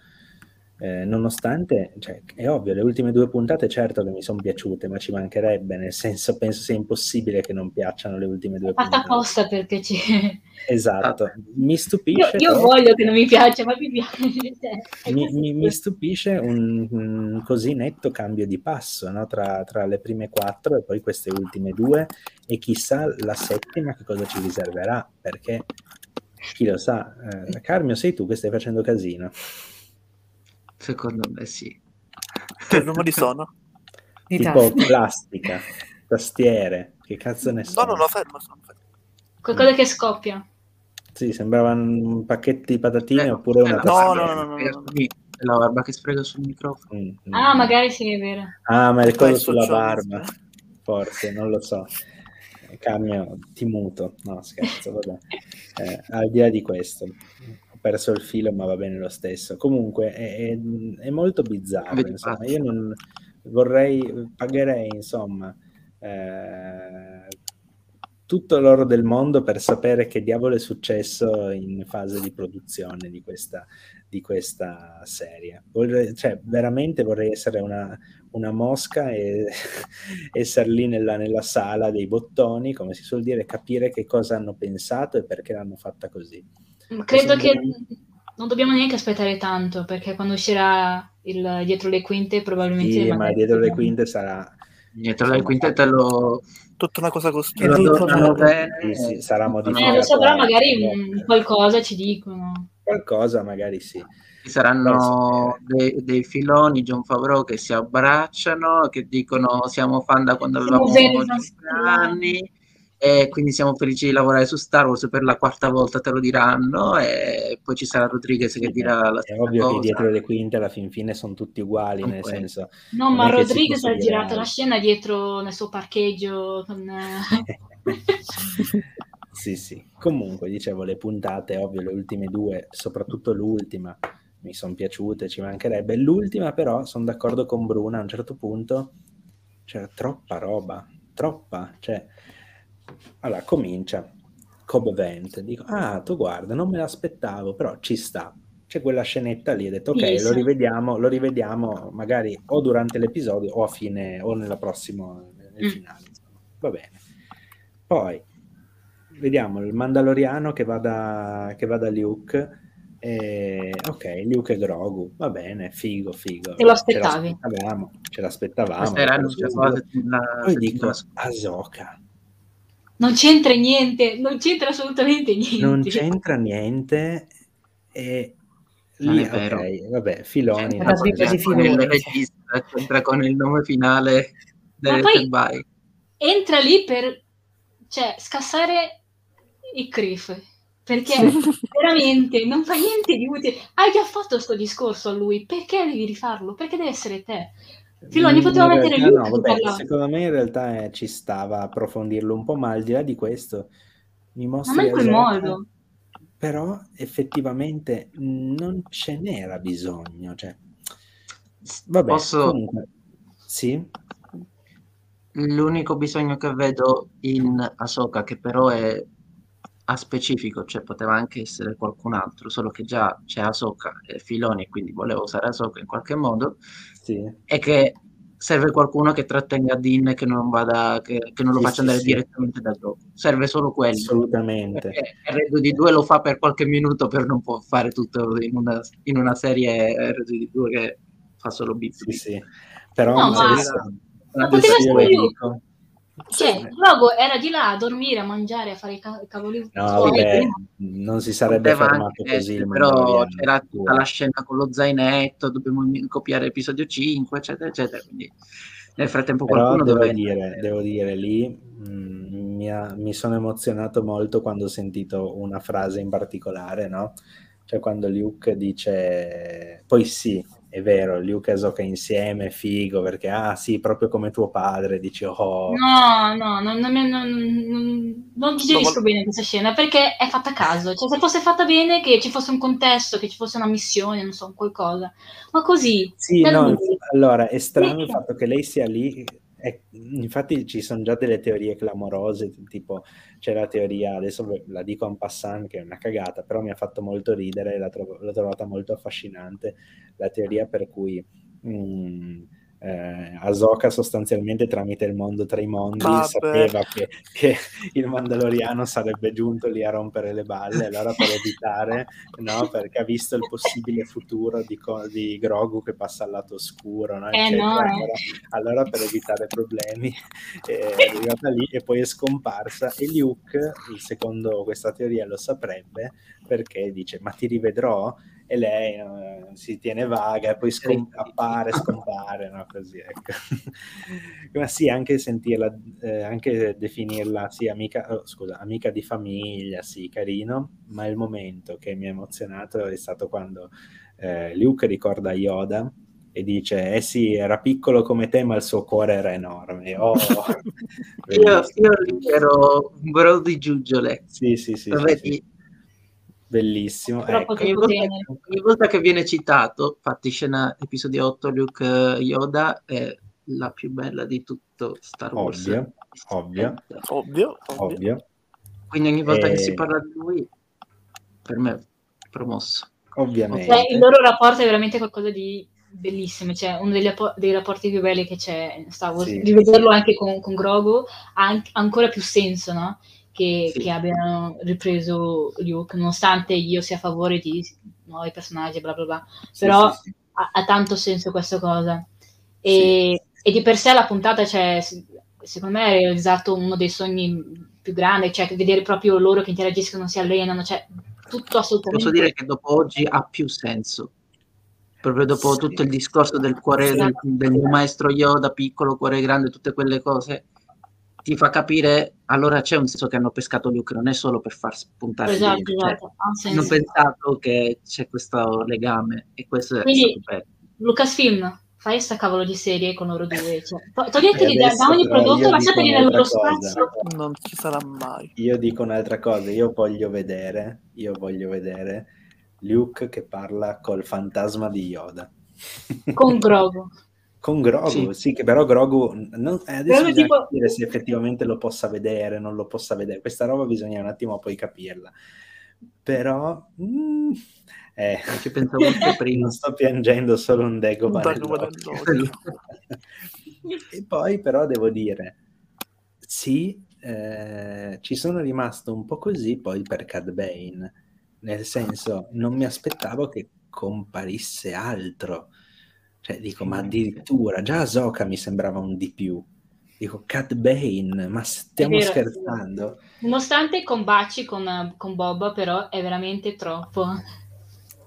eh, nonostante, cioè, è ovvio, le ultime due puntate certo che mi sono piaciute, ma ci mancherebbe, nel senso penso sia impossibile che non piacciono le ultime due puntate. Fatta apposta per piacere. Esatto, mi stupisce... Io, io però... voglio che non mi piaccia, ma mi piace. Cioè, mi, mi, mi, stupisce un, un, così netto cambio di passo no? tra, tra le prime quattro e poi queste ultime due e chissà la settima che cosa ci riserverà, perché chi lo sa, eh, Carmio sei tu che stai facendo casino. Secondo me sì. Che numeri sono? tipo plastica, tastiere, che cazzo ne so. No, no, no, fermo, sono fermo. Qualcosa che scoppia. Sì, sembravano pacchetti di patatine eh, oppure una tastiera. No, no, no, no, no, La barba che sfrega sul microfono. Mm, mm. Ah, magari sì, è vero. Ah, ma è cosa sulla barba. Forse, non lo so. Cambio, ti muto. No, scherzo, vabbè. Eh, al di là di questo perso il filo, ma va bene lo stesso. Comunque è, è, molto bizzarro. Insomma. Io non vorrei, pagherei insomma eh, tutto l'oro del mondo per sapere che diavolo è successo in fase di produzione di questa, di questa serie. Vorrei, cioè, veramente vorrei essere una, una mosca e essere lì nella, nella, sala dei bottoni, come si suol dire, capire che cosa hanno pensato e perché l'hanno fatta così. Credo che non dobbiamo neanche aspettare tanto, perché quando uscirà il dietro le quinte probabilmente... Sì, ma dietro le quinte sarà... Dietro le quinte te lo... Tutta una cosa costruita. Sì, sì, sarà modificato. Eh, lo so, però magari un, qualcosa ci dicono. Qualcosa magari sì. Ci saranno dei, dei, filoni John Favreau che si abbracciano, che dicono siamo fan da quando avevamo 5 anni e quindi siamo felici di lavorare su Star Wars per la quarta volta te lo diranno e poi ci sarà Rodriguez che dirà la stessa cosa. È ovvio che dietro le quinte alla fin fine sono tutti uguali, nel okay. senso... No, ma Rodriguez ha girato la scena dietro nel suo parcheggio con... sì, sì. Comunque, dicevo, le puntate, ovvio, le ultime due, soprattutto l'ultima, mi sono piaciute, ci mancherebbe. L'ultima però, sono d'accordo con Bruna, a un certo punto c'era troppa roba, troppa, cioè allora, comincia Cobb Event, dico, ah, tu guarda, non me l'aspettavo, però ci sta. C'è quella scenetta lì, ho detto, ok, yes. lo rivediamo, lo rivediamo magari o durante l'episodio o a fine, o nella prossima, nel mm. finale. Insomma. Va bene. Poi, vediamo il Mandaloriano che va da, che va da Luke. E, ok, Luke e Grogu, va bene, figo, figo. Te lo aspettavi? Ce l'aspettavamo. Ce l'aspettavamo. Poi dico, Asoka non c'entra niente, non c'entra assolutamente niente. Non c'entra niente e lì, ok, vabbè, Filoni. C'entra, con il regista, c'entra con il nome finale del poi Entra lì per cioè, scassare i Criff, perché veramente non fa niente di utile. Hai già fatto questo discorso a lui, perché devi rifarlo? Perché deve essere te? Filoni poteva mettere realtà, Luke no, vabbè, secondo me in realtà eh, ci stava a approfondirlo un po', ma al di là di questo mi Ma mostri non in quel Ahsoka, modo. però effettivamente non ce n'era bisogno. Cioè. Vabbè, Posso- comunque, sì, L'unico bisogno che vedo in Ahsoka, che però è a specifico, cioè poteva anche essere qualcun altro, solo che già c'è Ahsoka e Filoni, e quindi volevo usare Ahsoka in qualche modo, sì. è che serve qualcuno che trattenga Dean e che non, vada, che, che non lo Sì, faccia sì, andare sì. direttamente da Grogu. Serve solo quello. assolutamente. Perché R2D2 lo fa per qualche minuto, per non può fare tutto in una, in una serie R2D2 che fa solo beat. Sì, sì. Però No, ma- adesso- Ma poteva essere Cioè, Grogu era di là a dormire, a mangiare, a fare i ca- cavoli No, suoi. vabbè, non si sarebbe Poteva fermato anche così. il però c'era tutta la scena con lo zainetto, dobbiamo copiare episodio 5, eccetera, eccetera. Quindi nel frattempo Però qualcuno devo doveva dire, devo dire lì mh, mi, ha- mi sono emozionato molto quando ho sentito una frase in particolare, no? Cioè quando Luke dice, poi sì, è vero, Luke e Ahsoka insieme, figo, perché ah sì, proprio come tuo padre, dici oh, No, no, non, non, non, non, non digerisco bene questa scena perché è fatta a caso. Cioè, se fosse fatta bene, che ci fosse un contesto, che ci fosse una missione, non so, un qualcosa. Ma così, Sì, no, allora è strano il fatto che lei sia lì. È- infatti ci sono già delle teorie clamorose, tipo c'è la teoria, adesso la dico en passant che è una cagata, però mi ha fatto molto ridere, l'ho, trov- l'ho trovata molto affascinante, la teoria per cui mm, eh, Ahsoka sostanzialmente tramite il mondo tra i mondi Vabbè. sapeva che, che il Mandaloriano sarebbe giunto lì a rompere le balle, allora per evitare no? Perché ha visto il possibile futuro di, di Grogu che passa al lato oscuro, no? Eh, no, eh. allora, allora, per evitare problemi è arrivata lì e poi è scomparsa e Luke, secondo questa teoria, lo saprebbe perché dice ma ti rivedrò? E lei eh, si tiene vaga e poi scom- appare, scompare, no? Così, ecco. Ma sì, anche sentirla, eh, anche definirla, sì, amica, oh, scusa, amica di famiglia, sì, carino, ma il momento che mi ha emozionato è stato quando eh, Luke ricorda Yoda e dice, eh sì, era piccolo come te, ma il suo cuore era enorme. Oh, Io, io ero un bro di giuggiole. Sì, sì, sì. Lo sì, sì. Bellissimo. Ecco. Ogni volta, tenero. ogni volta che viene citato, infatti scena episodio 8 Luke eh, Yoda è la più bella di tutto Star Wars. Ovvio, ovvio, Ovvio, ovvio. Quindi ogni volta Eh, che si parla di lui, per me è promosso. Ovviamente. Cioè, il loro rapporto è veramente qualcosa di bellissimo, cioè uno degli dei rapporti più belli che c'è in Star Wars. Sì. Rivederlo anche con, con Grogu ha an- ancora più senso, no? Che, Sì. che abbiano ripreso Luke, nonostante io sia a favore di nuovi personaggi, bla bla bla. Sì, però sì, ha, ha tanto senso questa cosa. E, e di per sé la puntata, cioè, secondo me, ha realizzato uno dei sogni più grandi, cioè vedere proprio loro che interagiscono, si allenano, cioè tutto assolutamente. Posso dire che dopo oggi ha più senso. Proprio dopo tutto il discorso del cuore del, del mio maestro Yoda, piccolo, cuore grande, tutte quelle cose, ti fa capire, allora c'è un senso che hanno pescato Luke, non è solo per far spuntare Esatto, Luke, cioè, esatto, hanno pensato che c'è questo legame e questo è Quindi- bello. Lucasfilm, fai sta cavolo di serie con loro due. Cioè, to- toglieteli da, ogni prodotto, lasciateli nel loro spazio. Non ci sarà mai. Io dico un'altra cosa, io voglio vedere, io voglio vedere Luke che parla col fantasma di Yoda. Con Grogu. Con Grogu, sì, Sì. che però Grogu non, eh, adesso Grogu bisogna tipo- capire se effettivamente lo possa vedere, non lo possa vedere. Questa roba bisogna un attimo poi capirla. Però mm, eh, Ci pensavo anche prima. non sto piangendo solo un Dagobah e poi però devo dire, sì, eh, ci sono rimasto un po' così poi per Cad Bane, nel senso non mi aspettavo che comparisse altro. Cioè dico, ma addirittura già Ahsoka mi sembrava un di più. Dico, Cad Bane, ma stiamo vero, scherzando? Nonostante i combaci con, con Boba, però è veramente troppo.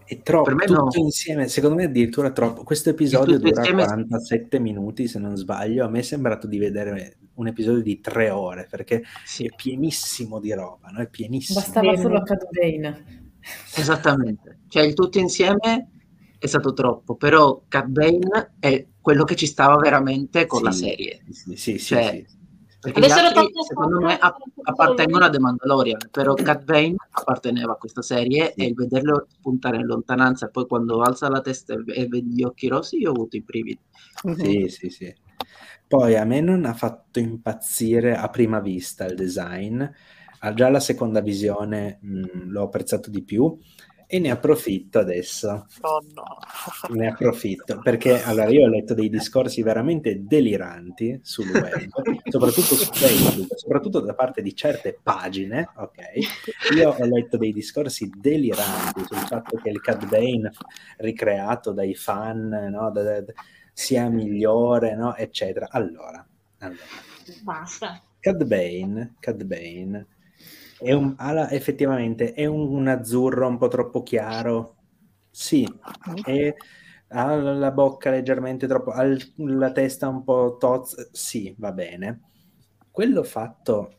È troppo, Per me tutto no. insieme, secondo me addirittura troppo. Questo episodio dura insieme- 47 minuti, se non sbaglio. A me è sembrato di vedere un episodio di tre ore, perché Sì, è pienissimo di roba, no? È pienissimo. Bastava solo a Cad Bane. esattamente. Cioè il tutto insieme è stato troppo, però Cat Bane è quello che ci stava veramente con sì, la serie. Sì, sì, cioè, sì, Perché gli altri, secondo me, appartengono a The Mandalorian, però Cat Bane apparteneva a questa serie e il vederlo spuntare in lontananza e poi quando alza la testa e vedi gli occhi rossi, io ho avuto i brividi. Sì, sì, sì. Poi a me non ha fatto impazzire a prima vista il design, già la seconda visione mh, l'ho apprezzato di più e ne approfitto adesso. Oh no. Ne approfitto perché allora io ho letto dei discorsi veramente deliranti sul web, soprattutto su Facebook, soprattutto da parte di certe pagine, ok? Io ho letto dei discorsi deliranti sul fatto che il Cad Bane ricreato dai fan, no, da, da, sia migliore, no, eccetera. Allora, allora. Basta. Cad Bane, Cad Bane è un, ah, effettivamente è un, un, azzurro un po' troppo chiaro. Sì, e ha la bocca leggermente troppo, ha la testa un po' tozza. Sì, va bene. Quello fatto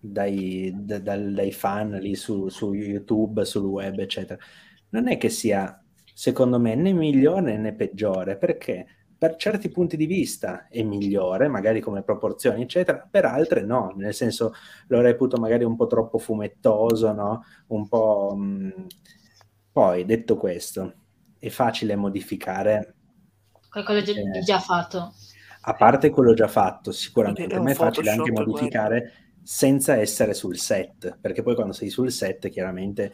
dai, da, dai fan lì su, su YouTube, sul web, eccetera, non è che sia, secondo me, né migliore né peggiore, perché per certi punti di vista è migliore, magari come proporzioni, eccetera, per altre no, nel senso lo reputo magari un po' troppo fumettoso, no? Un po'... Mh... Mm, poi, detto questo, è facile modificare... Qualcosa già, eh, già fatto. A parte quello già fatto, sicuramente, per me è facile anche modificare guarda. senza essere sul set, perché poi quando sei sul set chiaramente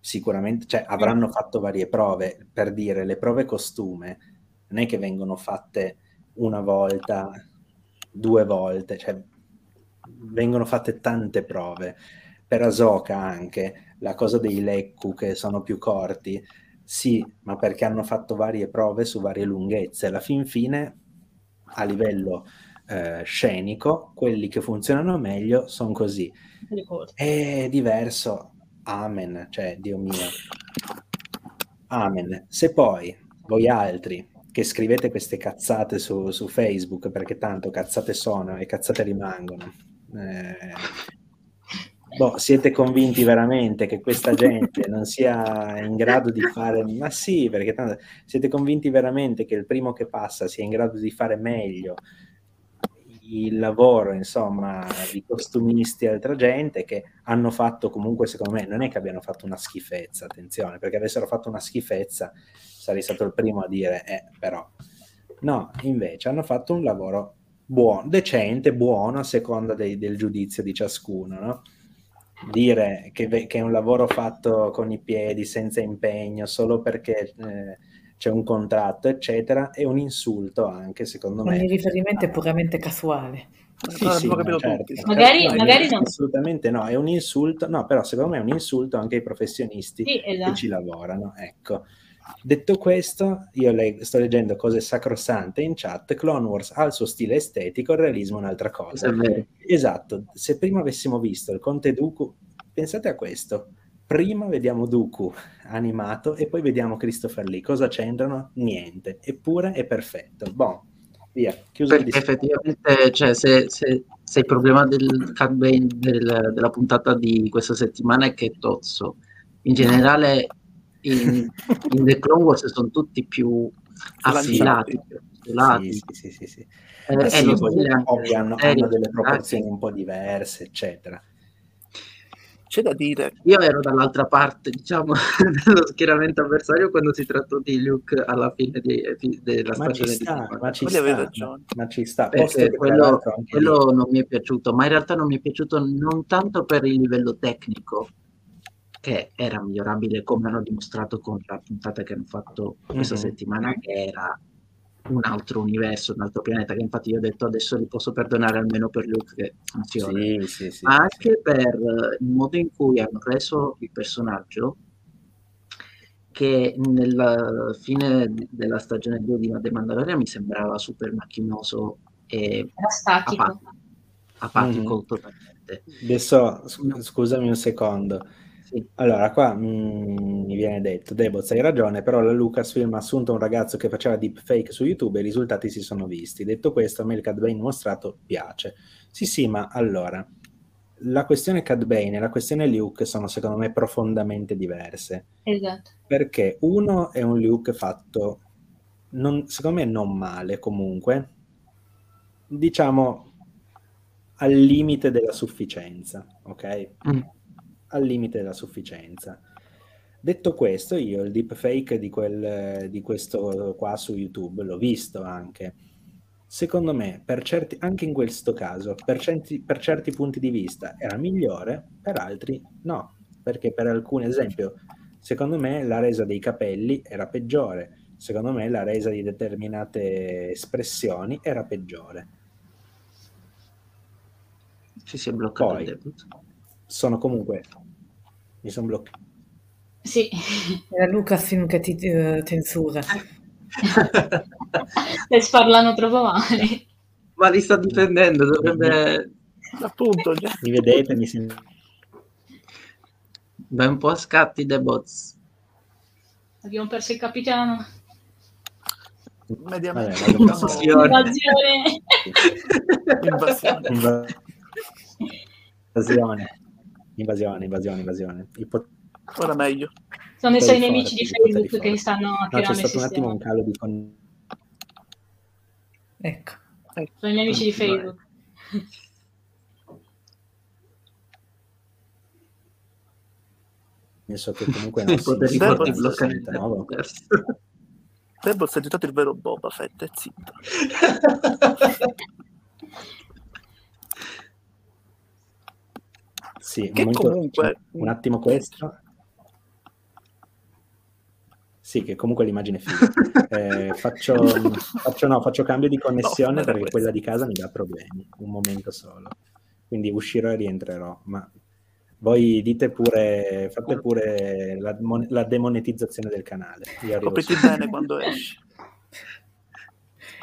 sicuramente cioè, avranno fatto varie prove per dire le prove costume non è che vengono fatte una volta, due volte, cioè vengono fatte tante prove. Per Asoka anche, la cosa dei leccu che sono più corti, sì, ma perché hanno fatto varie prove su varie lunghezze. Alla fin fine, a livello eh, scenico, quelli che funzionano meglio sono così. È diverso, amen, cioè, Dio mio. Amen. Se poi voi altri che scrivete queste cazzate su, su, Facebook, perché tanto cazzate sono e cazzate rimangono. Eh, boh, siete convinti veramente che questa gente non sia in grado di fare, ma sì, perché tanto siete convinti veramente che il primo che passa sia in grado di fare meglio il lavoro, insomma, di costumisti e altra gente che hanno fatto comunque, secondo me, non è che abbiano fatto una schifezza, attenzione, perché avessero fatto una schifezza sarei stato il primo a dire, eh, però. No, invece hanno fatto un lavoro buono, decente, buono a seconda dei, del giudizio di ciascuno, no? Dire che, che, è un lavoro fatto con i piedi, senza impegno, solo perché eh, c'è un contratto, eccetera, è un insulto anche, secondo me. Il riferimento è puramente casuale. Sì, sì, no, certo. magari, magari no. Assolutamente no, è un insulto, no, però secondo me è un insulto anche ai professionisti sì, esatto. che ci lavorano, ecco. Detto questo, io leg- sto leggendo cose sacrosante in chat. Clone Wars ha il suo stile estetico, il realismo è un'altra cosa. Esatto, se prima avessimo visto il Conte Dooku, pensate a questo. Prima vediamo Dooku animato e poi vediamo Christopher Lee. Cosa c'entrano? Niente. Eppure è perfetto. Boh, via. Chiuso Perché effettivamente, cioè, se, se, se, il problema del Cat Bane del, della puntata di questa settimana è che è tozzo, in generale in, in The Clone Wars sono tutti più affilati, sì, sì, sì, sì. Eh, eh sì, poi, hanno, hanno delle proporzioni un po' diverse, eccetera. C'è da dire. Io ero dall'altra parte, diciamo, dello schieramento avversario quando si trattò di Luke alla fine di, di, della ma stagione ci sta, di ma ci sta, ma ci sta. Perché quello, quello non mi è piaciuto, ma in realtà non mi è piaciuto non tanto per il livello tecnico, che era migliorabile come hanno dimostrato con la puntata che hanno fatto questa mm-hmm. settimana che era un altro universo, un altro pianeta che infatti io ho detto adesso li posso perdonare almeno per Luke che funziona. Sì, sì, sì, ma anche per il modo in cui hanno reso il personaggio che nella fine della stagione 2 di The Mandalorian mi sembrava super macchinoso e apatico, apatico mm-hmm. totalmente. Adesso scusami un secondo allora, qua mh, mm, mi viene detto, Deboz hai ragione, però la Lucasfilm ha assunto un ragazzo che faceva deepfake su YouTube e i risultati si sono visti. Detto questo, a me il Cad Bane mostrato piace. Sì, sì, ma allora, la questione Cad Bane e la questione Luke sono secondo me profondamente diverse. Esatto. Perché uno è un Luke fatto, non, secondo me non male comunque, diciamo al limite della sufficienza, ok? Mm. Al limite della sufficienza. Detto questo, io il deepfake di, quel, di questo qua su YouTube l'ho visto anche secondo me, per certi, anche in questo caso, per certi, per certi punti di vista era migliore, per altri no, perché per alcuni, ad esempio, secondo me la resa dei capelli era peggiore, secondo me la resa di determinate espressioni era peggiore. Ci si è bloccato Poi, sono comunque... Mi sono bloccato. Sì. Era Lucas che ti uh, censura. Le sparlano troppo male. Ma li sta difendendo, dovrebbe... Appunto, già. Mi vedete, mi sentite? Un po' a scatti dei bots. Abbiamo perso il capitano. Mediamente. Vabbè, Invasione. Invasione. Invasione. Invasione, invasione, invasione. Ipo- Ora meglio. Sono i suoi nemici di Facebook che stanno No, c'è tirando il stato un attimo sistema. un calo di con... Ecco. Sono i nemici di Facebook. Penso che comunque no, I sì, poteri sì, forti sì, bloccati sì, da nuovo. diversi. Debo è diventato il vero Boba Fett, è zitto. Sì, Che un, momento- comunque- un attimo questo. Sì, che comunque l'immagine è figa. Eh, faccio, faccio, no, faccio cambio di connessione No, perché questo. quella di casa mi dà problemi. Un momento solo. Quindi uscirò e rientrerò. Ma voi dite pure, fate pure la, mon- la demonetizzazione del canale. Io arrivo Copriti bene quando esci.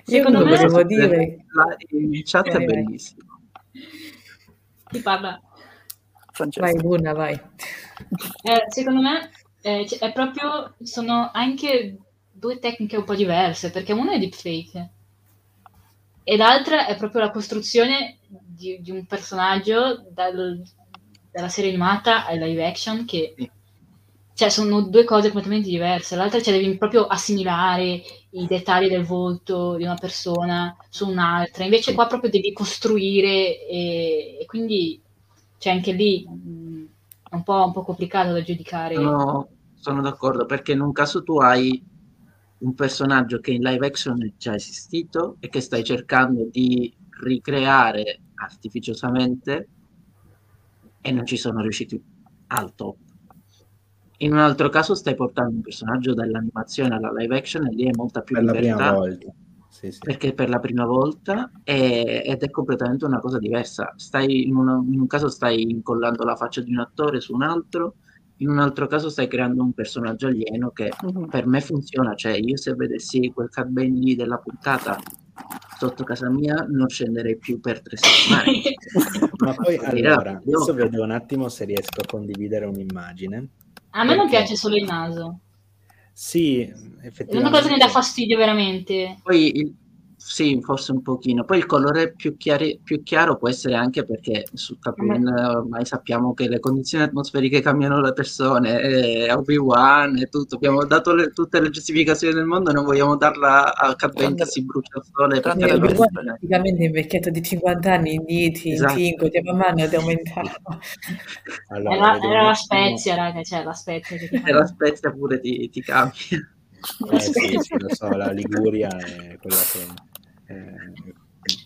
Io Secondo me- volevo dire... La- il chat è Vai, vai. bellissimo. Chi parla? Francesco. Vai, Luna, vai. Eh, secondo me eh, è proprio, sono anche due tecniche un po' diverse, perché una è deepfake e l'altra è proprio la costruzione di, di un personaggio dal- dalla serie animata al live action che Sì. cioè, sono due cose completamente diverse. L'altra cioè, devi proprio assimilare i dettagli del volto di una persona su un'altra, invece qua proprio devi costruire e, e quindi cioè, anche lì mh, è un po', un po' complicato da giudicare. Sono, sono d'accordo perché in un caso tu hai un personaggio che in live action è già esistito e che stai cercando di ricreare artificiosamente e non ci sono riusciti al top. In un altro caso stai portando un personaggio dall'animazione alla live action e lì è molta più Per la prima libertà volta. Sì, sì. perché per la prima volta è- ed è completamente una cosa diversa. Stai in, una- in un caso stai incollando la faccia di un attore su un altro, in un altro caso stai creando un personaggio alieno che Mhm. per me funziona. Cioè, io se vedessi quel Cat Bane lì della puntata sotto casa mia non scenderei più per tre settimane. Ma poi allora, adesso vedo un attimo se riesco a condividere un'immagine. A me non Perché? piace solo il naso, Sì, è effettivamente. una cosa che mi dà fastidio veramente. Poi il- sì, forse un pochino. Poi il colore più, chiari- più chiaro può essere anche perché su Tatooine ormai sappiamo che le condizioni atmosferiche cambiano le persone, e Obi-Wan e tutto. Abbiamo dato le- tutte le giustificazioni del mondo e non vogliamo darla a Cat Bane che si brucia al sole. Perché- Eh, guarda, praticamente è invecchiato di 50 anni in 10, in Esatto. 5, cioè man mano è aumentato. Allora, Era, un era la spezia, raga, cioè la spezia che ti E la spezia pure ti, ti cambia. Eh sì, sì, lo so, la Liguria è quella che... Eh,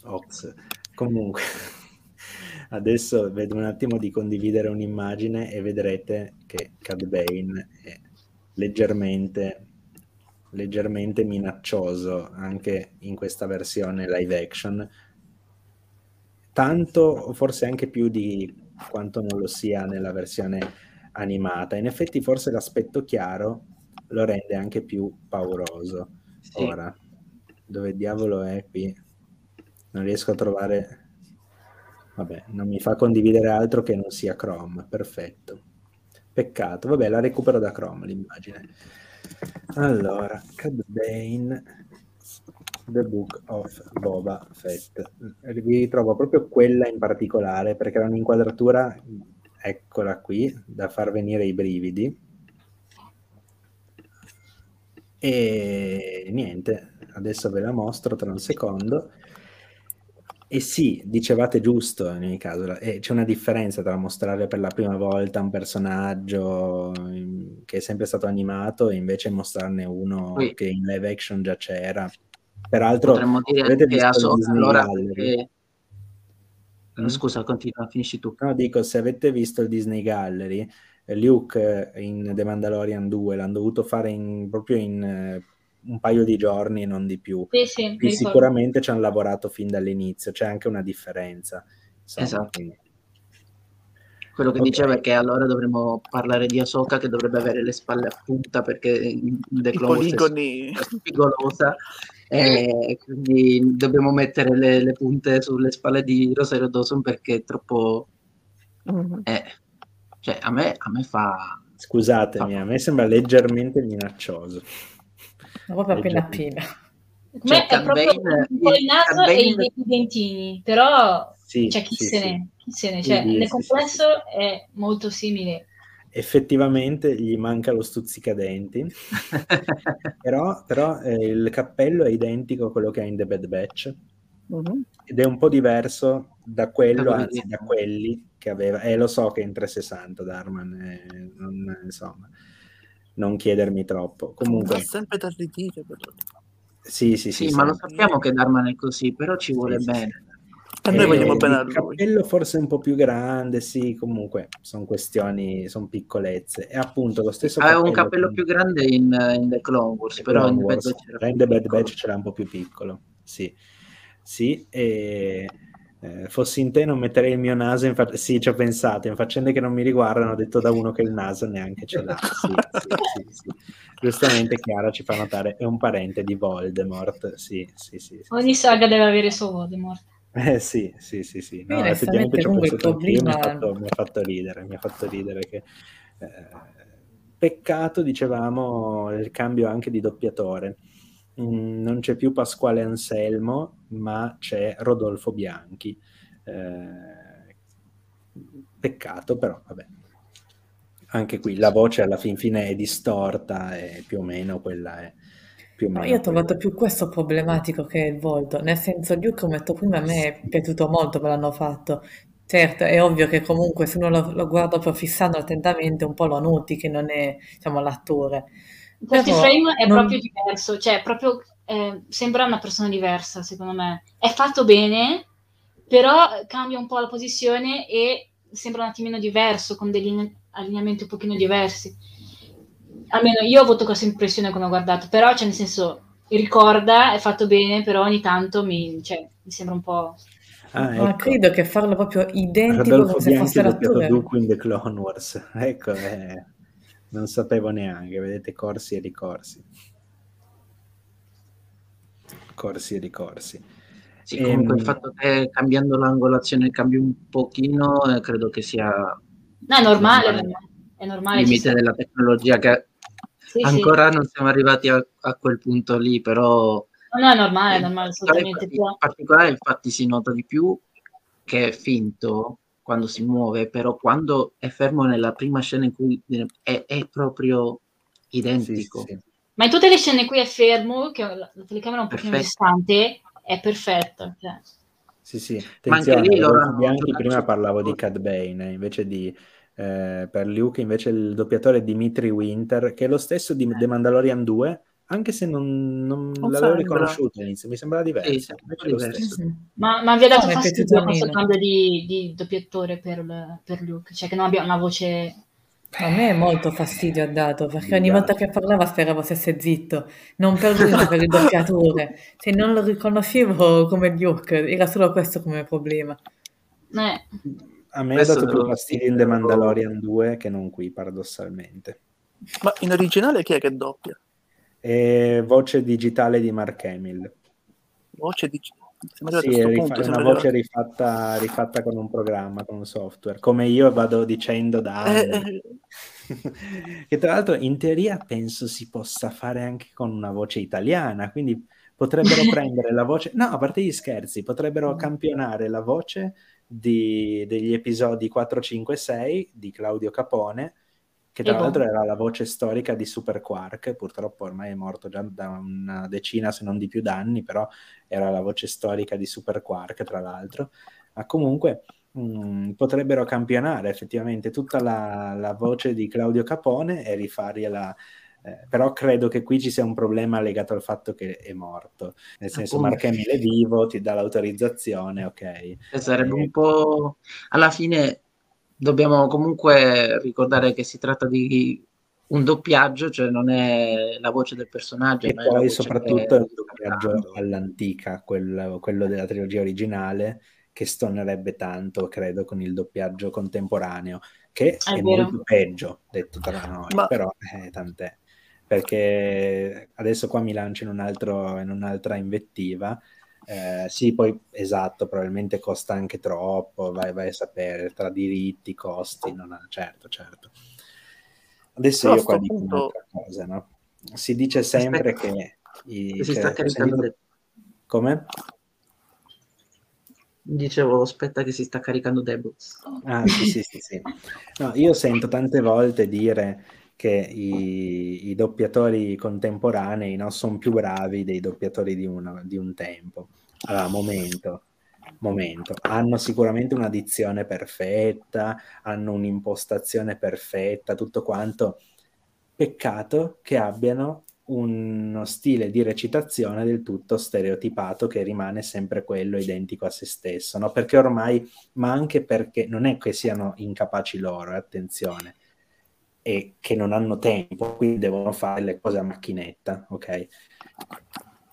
ops. Comunque, adesso vedo un attimo di condividere un'immagine e vedrete che Cad Bane è leggermente, leggermente minaccioso anche in questa versione live action. Tanto, forse anche più di quanto non lo sia nella versione animata. In effetti, forse l'aspetto chiaro lo rende anche più pauroso. Sì. Ora, dove diavolo è qui? Non riesco a trovare. Vabbè, non mi fa condividere altro che non sia Chrome. Perfetto. Peccato. Vabbè, la recupero da Chrome l'immagine. Allora, Cad Bane. The Book of Boba Fett. Vi ritrovo proprio quella in particolare perché era un'inquadratura, eccola qui, da far venire i brividi. E niente, adesso ve la mostro tra un secondo. E sì, dicevate giusto in ogni caso, eh, c'è una differenza tra mostrare per la prima volta un personaggio che è sempre stato animato e invece mostrarne uno sì. che in live action già c'era. Peraltro, potremmo dire che a so, allora perché... mm? Scusa, continua, finisci tu. No, dico, se avete visto il Disney Gallery, Luke in The Mandalorian 2 l'hanno dovuto fare in, proprio in un paio di giorni e non di più. Sì, sì, sicuramente ci hanno lavorato fin dall'inizio, c'è anche una differenza. Insomma, esatto. Quindi... Quello che okay. diceva è che allora dovremmo parlare di Ahsoka che dovrebbe avere le spalle a punta perché The Clone è spigolosa e quindi dobbiamo mettere le, le, punte sulle spalle di Rosario Dawson perché è troppo... Mm-hmm. Eh, cioè a me, a me fa... Scusatemi, fa... a me sembra leggermente minaccioso. Proprio appena appena. Cioè, è proprio un po' il naso e i, dentini, però sì, cioè, chi, sì, se ne, chi se ne, cioè, nel complesso è molto simile. Effettivamente gli manca lo stuzzicadenti, però, però eh, il cappello è identico a quello che ha in The Bad Batch uh-huh. Ed è un po' diverso da quello, anzi da quelli che aveva. E eh, lo so che è in 360 Darman, eh, non, insomma non chiedermi troppo. Comunque... È sempre da ridire. Però. Sì, sì, sì, sì, ma lo sappiamo che Darman è così, però ci vuole sì, bene. A noi vogliamo bene a lui. Il cappello forse un po' più grande, sì, comunque sono questioni, sono piccolezze. E appunto lo stesso Aveva un cappello che... più grande in, in, The Clone Wars, The però Clone in Wars. The Bad Batch c'era un po' più piccolo, sì. Sì, e eh, fossi in te non metterei il mio naso in fa- sì ci ho pensato in faccende che non mi riguardano ho detto da uno che il naso neanche ce l'ha sì, sì, sì, giustamente Chiara ci fa notare è un parente di Voldemort sì, sì, sì, ogni saga deve avere suo Voldemort eh sì, sì, sì, sì. No, effettivamente ci ho pensato problema... mi, ha fatto, mi ha fatto ridere, mi ha fatto ridere che eh, peccato, dicevamo, il cambio anche di doppiatore. Mm, non c'è più Pasquale Anselmo, ma c'è Rodolfo Bianchi. Eh, peccato, però vabbè. Anche qui la voce alla fin fine è distorta e più o meno quella è. Più o meno no, io ho trovato più questo problematico che il volto, nel senso Luke, come ho detto prima, a me è piaciuto molto come l'hanno fatto. Certo, è ovvio che comunque se uno lo, lo guarda proprio fissando attentamente un po' lo noti che non è diciamo, l'attore questo frame è non... proprio diverso, cioè proprio eh, sembra una persona diversa, secondo me. È fatto bene, però cambia un po' la posizione e sembra un attimino diverso, con degli allineamenti un pochino diversi. Almeno io ho avuto questa impressione quando ho guardato, però cioè nel senso ricorda, è fatto bene, però ogni tanto mi, cioè, mi sembra un po'... Ah, ecco. Ma credo che farlo proprio identico Rodolfo come se fosse in The Clone Wars. Ecco, eh non sapevo neanche, vedete corsi e ricorsi. Corsi e ricorsi. Sì, e, comunque il ehm, fatto che cambiando l'angolazione cambi un pochino, eh, credo che sia... No, è normale, normale. è normale. Il limite della tecnologia che sì, ancora sì. non siamo arrivati a, a, quel punto lì, però... No, no, è normale, è normale, assolutamente. In particolare infatti si nota di più che è finto quando si muove, però quando è fermo nella prima scena in cui è, è proprio identico. Sì, sì. Ma in tutte le scene in cui è fermo, che la telecamera è un po' più distante, è perfetto. Cioè. Sì, sì. Attenzione, lì loro bianchi prima parlavo di Cad Bane, invece di eh, per Luke invece il doppiatore è Dimitri Winter, che è lo stesso di The Mandalorian 2, anche se non, non, non l'avevo riconosciuto all'inizio, mi sembrava diverso. Sì, diverso. Ma, ma vi ha dato no, fastidio questo cambio di, di doppiatore per, per, Luke? Cioè che non abbia una voce... A me è molto fastidio ha dato, perché ogni volta che parlava speravo stesse zitto, non per lui, ma per il doppiatore. Se non lo riconoscevo come Luke, era solo questo come problema. Eh. A me ha dato più fastidio in The Mandalorian 2 che non qui, paradossalmente. Ma in originale chi è che doppia? E voce digitale di Mark Hamill. Voce digitale? Sì, è, rifa- è una voce rifatta, rifatta, con un programma, con un software, come io vado dicendo da eh, anni. Eh. che tra l'altro in teoria penso si possa fare anche con una voce italiana, quindi potrebbero prendere la voce, no, a parte gli scherzi, potrebbero campionare la voce di, degli episodi 4, 5 6 di Claudio Capone, che tra l'altro era la voce storica di Super Quark, purtroppo ormai è morto già da una decina se non di più d'anni, però era la voce storica di Super Quark tra l'altro, ma comunque mh, mm, potrebbero campionare effettivamente tutta la, la, voce di Claudio Capone e rifargliela eh, però credo che qui ci sia un problema legato al fatto che è morto, nel senso Mark Hamill è vivo, ti dà l'autorizzazione, ok. E sarebbe un po'... alla fine dobbiamo comunque ricordare che si tratta di un doppiaggio, cioè non è la voce del personaggio. E poi soprattutto è un doppiaggio all'antica, quello, quello della trilogia originale, che stonerebbe tanto, credo, con il doppiaggio contemporaneo, che è, è molto peggio, detto tra noi, Ma... però eh, tant'è perché adesso qua mi lancio in, un altro, in un'altra invettiva. Eh, sì, poi esatto, probabilmente costa anche troppo, vai, vai a sapere, tra diritti, costi, non ha, certo, certo. Adesso Però io qua dico punto... un'altra cosa, no? Si dice sempre Aspetta. che... I, si sta caricando... Dico... Come? Dicevo, aspetta che si sta caricando Debus. Ah, sì, sì, sì, sì. No, io sento tante volte dire che i, i doppiatori contemporanei no, sono più bravi dei doppiatori di, una, di un tempo. Allora, momento, momento. Hanno sicuramente una dizione perfetta, hanno un'impostazione perfetta, tutto quanto. Peccato che abbiano uno stile di recitazione del tutto stereotipato che rimane sempre quello identico a se stesso, no? Perché ormai, ma anche perché non è che siano incapaci loro, attenzione, e che non hanno tempo, quindi devono fare le cose a macchinetta, ok?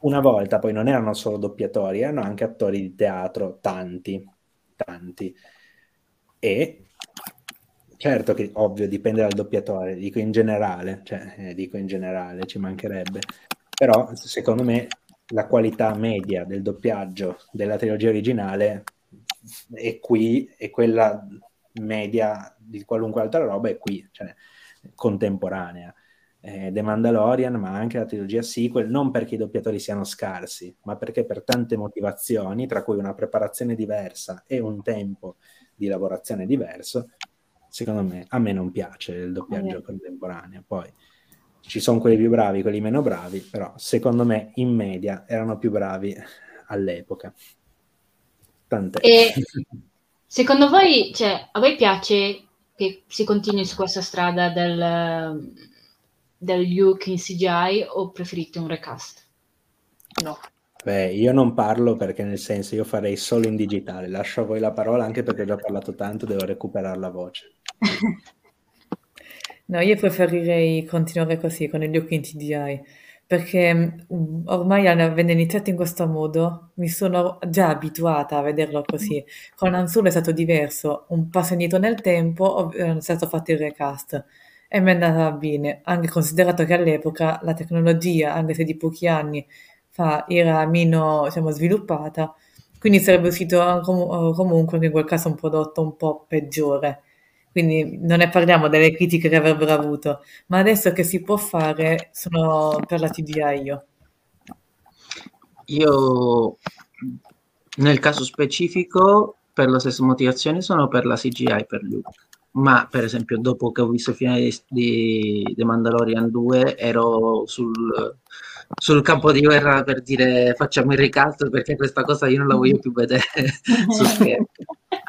Una volta poi non erano solo doppiatori, erano anche attori di teatro, tanti, tanti. E certo che ovvio dipende dal doppiatore, dico in generale, cioè eh, dico in generale, ci mancherebbe, però secondo me la qualità media del doppiaggio della trilogia originale è qui e quella media di qualunque altra roba è qui, cioè contemporanea. Eh, The Mandalorian, ma anche la trilogia sequel, non perché i doppiatori siano scarsi, ma perché per tante motivazioni, tra cui una preparazione diversa e un tempo di lavorazione diverso, secondo me a me non piace il doppiaggio contemporaneo. Poi ci sono quelli più bravi, quelli meno bravi, però secondo me in media erano più bravi all'epoca. Tant'è. E secondo voi, cioè, a voi piace che si continui su questa strada del, del Luke in CGI o preferite un recast? No. Beh, io non parlo perché nel senso io farei solo in digitale, lascio a voi la parola anche perché ho già parlato tanto, devo recuperare la voce. no, io preferirei continuare così con il Luke in CGI perché mm, ormai avendo iniziato in questo modo mi sono già abituata a vederlo così. Con Anzul è stato diverso, un passo indietro nel tempo è stato fatto il recast. E mi è andata bene, anche considerato che all'epoca la tecnologia, anche se di pochi anni fa, era meno diciamo, sviluppata, quindi sarebbe uscito comunque anche in quel caso un prodotto un po' peggiore quindi non ne parliamo delle critiche che avrebbero avuto, ma adesso che si può fare sono per la TDI io. Io nel caso specifico per la stessa motivazione sono per la CGI per Luke ma per esempio dopo che ho visto il finale di The Mandalorian 2 ero sul, sul campo di guerra per dire facciamo il recast perché questa cosa io non la voglio più vedere su schermo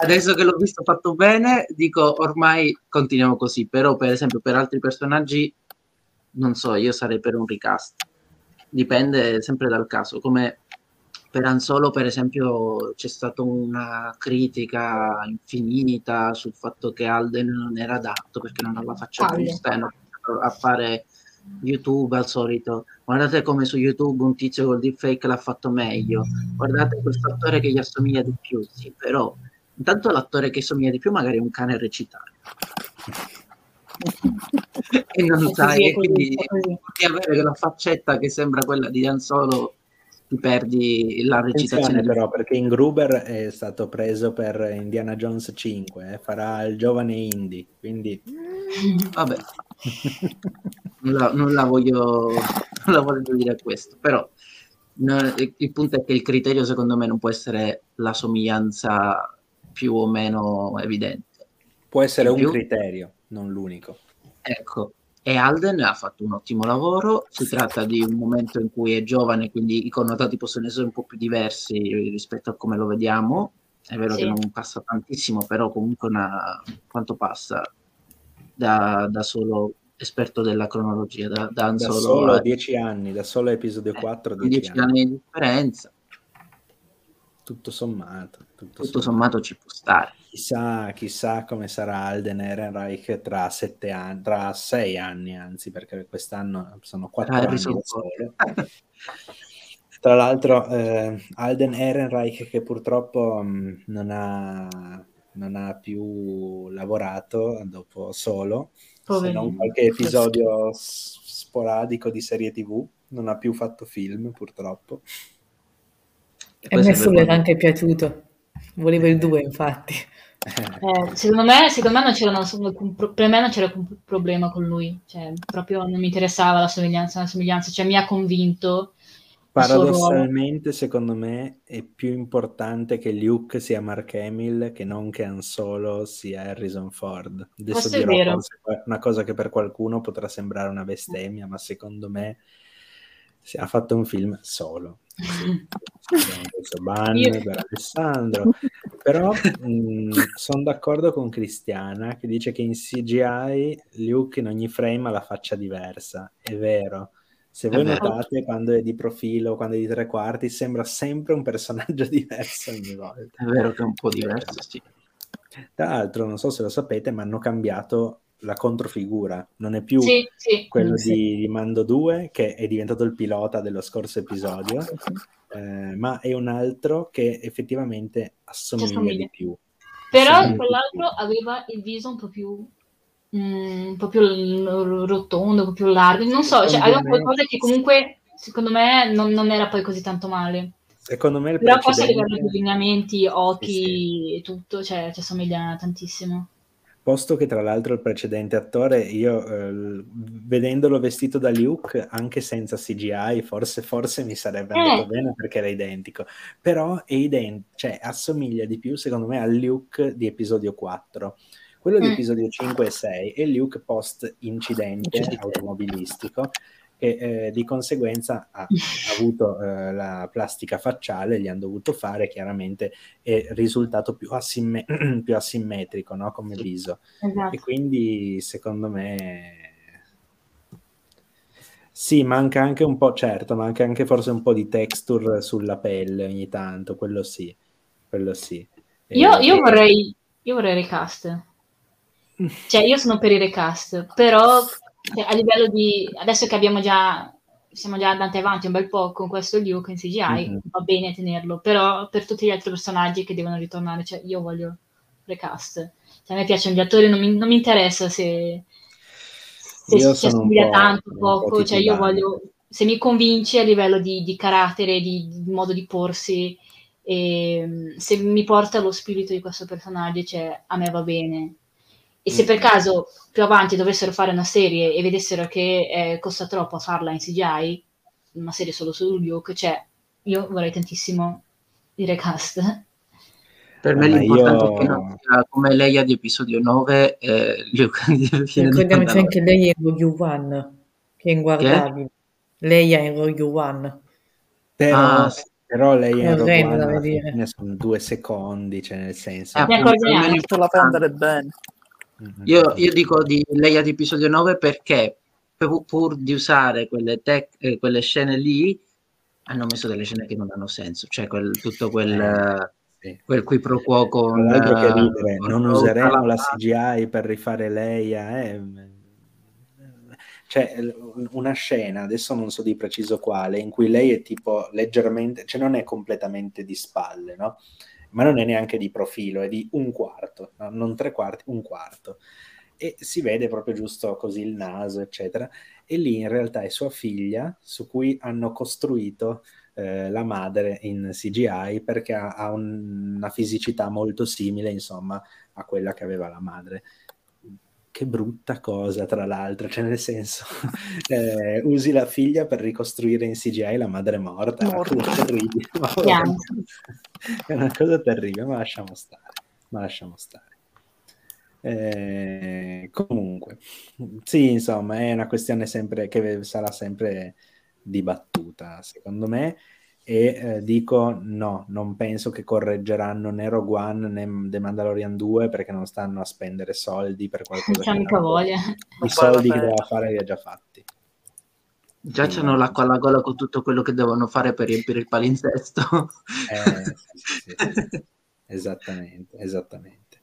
adesso che l'ho visto fatto bene, dico ormai continuiamo così, però per esempio per altri personaggi non so, io sarei per un recast. Dipende sempre dal caso, come per Anzolo per esempio c'è stata una critica infinita sul fatto che Alden non era adatto perché non ha la faccia giusta a fare YouTube al solito. Guardate come su YouTube un tizio col deepfake l'ha fatto meglio. Guardate questo attore che gli assomiglia di più, sì, però Intanto l'attore che somiglia di più magari è un cane a recitare. e non sai, quindi di avere la faccetta che sembra quella di Dan Solo ti perdi la recitazione. però, perché in Gruber è stato preso per Indiana Jones 5, eh, farà il giovane Indy, quindi... Vabbè, non, la, non, la voglio, non la voglio dire questo, però No, il punto è che il criterio secondo me non può essere la somiglianza più o meno evidente. Può essere In un più, criterio, non l'unico. Ecco, e Alden ha fatto un ottimo lavoro, si tratta di un momento in cui è giovane, quindi i connotati possono essere un po' più diversi rispetto a come lo vediamo, è vero sì. che non passa tantissimo, però comunque una... quanto passa da, da solo esperto della cronologia, da, da, da solo, solo 10 anni, da solo episodio 4, 10 anni. anni di differenza. Tutto sommato. Tutto, tutto sommato. ci può stare. Chissà, chissà come sarà Alden Ehrenreich tra sette anni, tra sei anni, anzi, perché quest'anno sono quattro ah, anni solo. Tra l'altro, eh, Alden Ehrenreich che purtroppo mh, mm, non, ha, non ha più lavorato dopo solo, Poverino. se non qualche episodio sporadico di serie tv, non ha più fatto film purtroppo. E a me solo era anche piaciuto, volevo il 2 infatti. Eh, secondo, me, secondo me non c'era per me non c'era alcun problema con lui, cioè, proprio non mi interessava la somiglianza, la somiglianza, cioè mi ha convinto Paradossalmente, secondo me, è più importante che Luke sia Mark Hamill che non che Han Solo sia Harrison Ford. Adesso Questo dirò una cosa che per qualcuno potrà sembrare una bestemmia, ma secondo me ha fatto un film solo. Ban per Alessandro. Però sono d'accordo con Cristiana che dice che in CGI Luke in ogni frame ha la faccia diversa. È vero. Se voi notate, quando è di profilo, quando è di tre quarti, sembra sempre un personaggio diverso ogni volta. È vero che è un po' diverso, sì. Tra l'altro, non so se lo sapete, ma hanno cambiato la controfigura. Non è più sì, sì. quello sì. Di, Mando 2, che è diventato il pilota dello scorso episodio, eh, ma è un altro che effettivamente assomiglia, assomiglia. di più. Però quell'altro aveva il viso un po' più Mm, un po' più rotondo, un po' più largo, non so, cioè, aveva qualcosa che comunque secondo me non, non, era poi così tanto male. Secondo me il Però precedente... forse a livello di lineamenti, occhi sì, sì. e tutto, cioè ci assomiglia tantissimo. Posto che tra l'altro il precedente attore, io eh, vedendolo vestito da Luke, anche senza CGI, forse, forse mi sarebbe eh. andato bene perché era identico. Però è ident- cioè, assomiglia di più, secondo me, al Luke di episodio 4 quello di mm. episodio 5 e 6 è Luke post incidente automobilistico che eh, di conseguenza ha avuto eh, la plastica facciale, gli hanno dovuto fare, chiaramente è risultato più, asimme- più asimmetrico no? come viso. Esatto. E quindi secondo me sì, manca anche un po', certo, manca anche forse un po' di texture sulla pelle ogni tanto, quello sì, quello sì. Io, io, vorrei, io vorrei recast. Cioè, io sono per i recast, però cioè, a livello di... Adesso che abbiamo già... Siamo già andati avanti un bel po' con questo Luke in CGI, mm-hmm. va bene tenerlo, però per tutti gli altri personaggi che devono ritornare, cioè io voglio recast. Cioè, a me piacciono gli attori, non mi, non mi interessa se, se si assomiglia tanto, poco, cioè io voglio... Se mi convince a livello di, di carattere, di, di, modo di porsi, e, ehm, se mi porta lo spirito di questo personaggio, cioè, a me va bene e se per mm. caso più avanti dovessero fare una serie e vedessero che eh, costa troppo farla in CGI, una serie solo su Luke, cioè io vorrei tantissimo il recast. Per me l'importante io... è che non sia come Leia di episodio 9 eh, Luke Ricordiamoci anche lei in Rogue One, che è inguardabile. Leia in Rogue One. Però, ah, però lei è Rogue One, sono due secondi, cioè nel senso... Eh, appunto, la fa andare bene. Io, io, dico di Leia di episodio 9 perché pur, di usare quelle, tec- eh, quelle, scene lì hanno messo delle scene che non hanno senso, cioè quel, tutto quel, eh, sì. quel qui pro quo con... ridere, non useremo la CGI per rifare Leia, eh. C'è una scena, adesso non so di preciso quale, in cui lei è tipo leggermente, cioè non è completamente di spalle, no? Ma non è neanche di profilo, è di un quarto, no? non tre quarti, un quarto. E si vede proprio giusto così il naso, eccetera. E lì in realtà è sua figlia su cui hanno costruito eh, la madre in CGI perché ha, ha un, una fisicità molto simile, insomma, a quella che aveva la madre. Che brutta cosa, tra l'altro, cioè nel senso, eh, usi la figlia per ricostruire in CGI la madre morta, morta. è una cosa terribile, ma lasciamo stare, ma lasciamo stare. Eh, comunque, sì, insomma, è una questione sempre che sarà sempre dibattuta, secondo me e eh, dico no, non penso che correggeranno né Rogue One né The Mandalorian 2 perché non stanno a spendere soldi per qualcosa che mica voglia. i soldi che doveva fare li ha già fatti. Già Quindi, c'hanno l'acqua alla gola con tutto quello che devono fare per riempire il palinsesto. Eh, sì, sì, sì, esattamente, esattamente.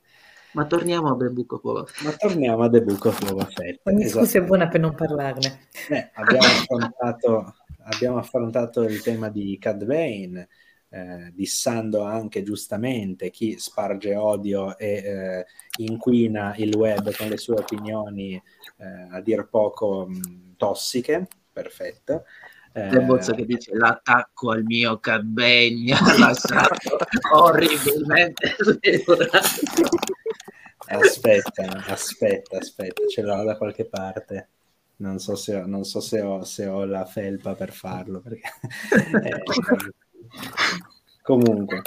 Ma torniamo a The Book of Boba Fett. Ma torniamo a The Book of Boba Fett. Ogni scusa è buona per non parlarne. Eh, abbiamo affrontato abbiamo affrontato il tema di Cad Bane, eh, dissando anche giustamente chi sparge odio e eh, inquina il web con le sue opinioni eh, a dir poco mh, tossiche. Perfetto. Eh, bozzo che dice l'attacco al mio lasciato orribilmente aspetta, aspetta, aspetta, ce l'ho da qualche parte non so se ho, so se ho, se ho la felpa per farlo. Perché... eh, comunque,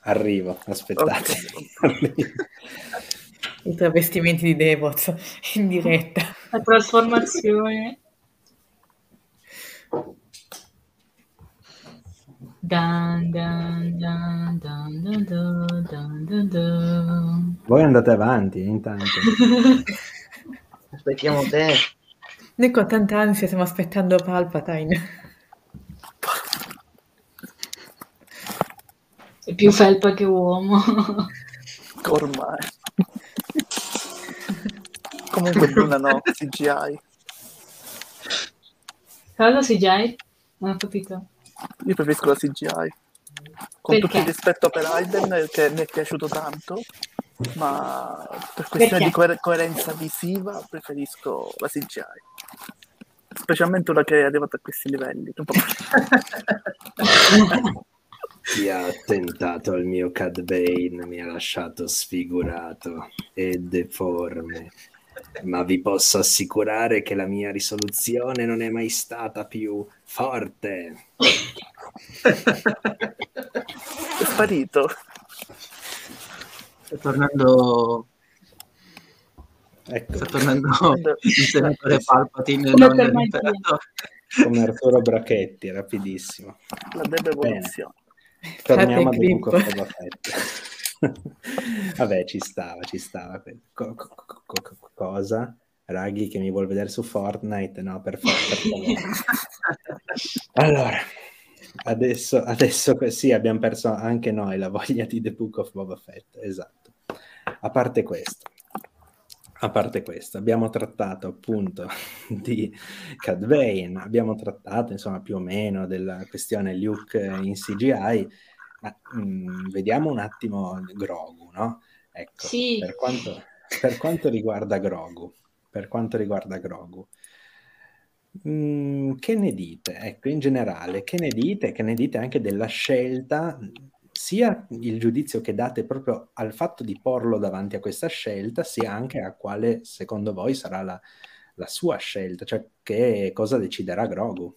arrivo, aspettate. Okay. I travestimenti di Devoz in diretta. La trasformazione. Dun, dun, dun, Voi andate avanti intanto. Aspettiamo te. Noi con tanta ansia stiamo aspettando Palpatine. È più felpa che uomo. Ormai. Comunque Bruna no, CGI. Cosa CGI? Non ho capito. Io preferisco la CGI. Con Perché? tutto il rispetto per Aiden, che mi è piaciuto tanto, ma per questione di coer- coerenza visiva preferisco la CGI. Specialmente una che è arrivata a questi livelli. Chi ha attentato al mio Cad Bane mi ha lasciato sfigurato e deforme, ma vi posso assicurare che la mia risoluzione non è mai stata più forte. è sparito. Sta tornando ecco. sta tornando il senatore Palpatine non l'imperatore come Arturo Brachetti rapidissimo. La debevoluzione torniamo a Book of Boba Fett vabbè ci stava ci stava. Co- co- co- cosa? Raghi che mi vuol vedere su Fortnite? No per favore. Allora adesso, adesso sì, abbiamo perso anche noi la voglia di The Book of Boba Fett, esatto. A parte questo, a parte questo, abbiamo trattato appunto di Cad Bane, abbiamo trattato insomma più o meno della questione Luke in CGI, ma mh, mm, vediamo un attimo Grogu, no? Ecco, sì. per, quanto, per quanto riguarda Grogu, per quanto riguarda Grogu, Mm, che ne dite? Ecco, in generale, che ne dite? Che ne dite anche della scelta, sia il giudizio che date proprio al fatto di porlo davanti a questa scelta, sia anche a quale secondo voi sarà la, la sua scelta, cioè che cosa deciderà Grogu?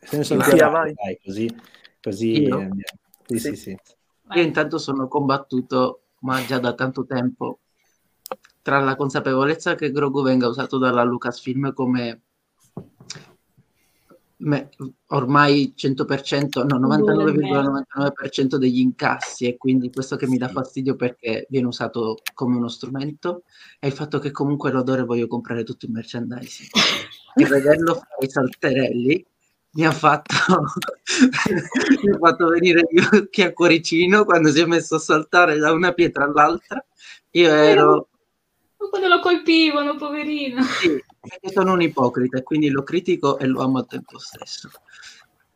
Senso sì, vai. Dai, così, così Io? Sì, sì, sì. Io intanto sono combattuto, ma già da tanto tempo, tra la consapevolezza che Grogu venga usato dalla Lucasfilm come me, ormai 100%, no, 99,99% degli incassi e quindi questo che mi dà fastidio perché viene usato come uno strumento è il fatto che comunque l'odore voglio comprare tutto il merchandising. E vederlo fare i salterelli mi ha fatto mi ha fatto venire gli occhi a cuoricino quando si è messo a saltare da una pietra all'altra. Io ero quando lo colpivano, poverino. Sì, perché sono un ipocrita e quindi lo critico e lo amo al tempo stesso.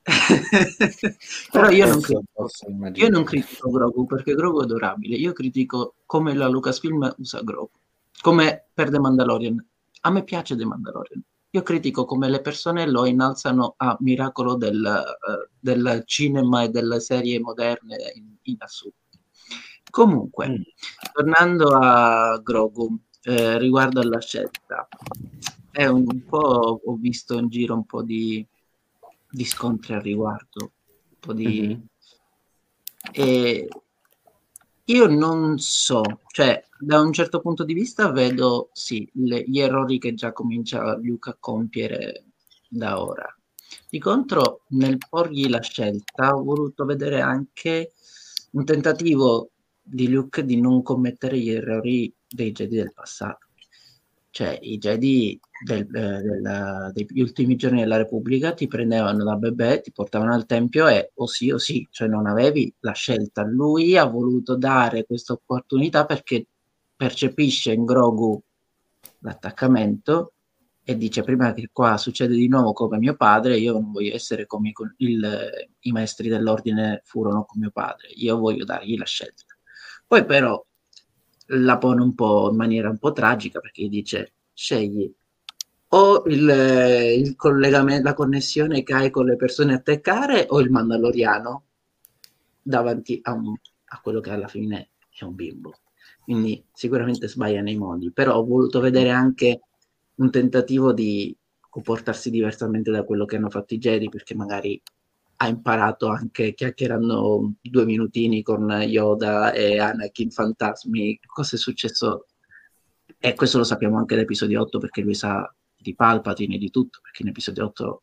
Però io non, critico, io non critico Grogu perché Grogu è adorabile. Io critico come la Lucasfilm usa Grogu, come per The Mandalorian. A me piace The Mandalorian. Io critico come le persone lo innalzano a miracolo del, uh, del cinema e delle serie moderne in, in assoluto. Comunque, mm. tornando a Grogu, eh, riguardo alla scelta, è un, un, po' ho visto in giro un po' di, di scontri al riguardo, un po' di... Mm-hmm. E io non so, cioè da un certo punto di vista vedo sì le, gli errori che già comincia Luke a compiere da ora. Di contro, nel porgli la scelta, ho voluto vedere anche un tentativo di Luke di non commettere gli errori dei Jedi del passato. Cioè, i Jedi del, eh, della, degli ultimi giorni della Repubblica ti prendevano da bebè, ti portavano al tempio e o sì o sì, cioè non avevi la scelta. Lui ha voluto dare questa opportunità perché percepisce in Grogu l'attaccamento e dice prima che qua succede di nuovo come mio padre, io non voglio essere come il, i maestri dell'ordine furono con mio padre, io voglio dargli la scelta. Poi però la pone un po' in maniera un po' tragica perché dice scegli o il, il collegamento, la connessione che hai con le persone a te care o il mandaloriano davanti a, un, a quello che alla fine è un bimbo. Quindi sicuramente sbaglia nei modi, però ho voluto vedere anche un tentativo di comportarsi diversamente da quello che hanno fatto i Jedi perché magari ha imparato anche chiacchierando due minutini con Yoda e Anakin fantasmi. Cosa è successo? E questo lo sappiamo anche da episodio 8 perché lui sa di Palpatine e di tutto perché in episodio 8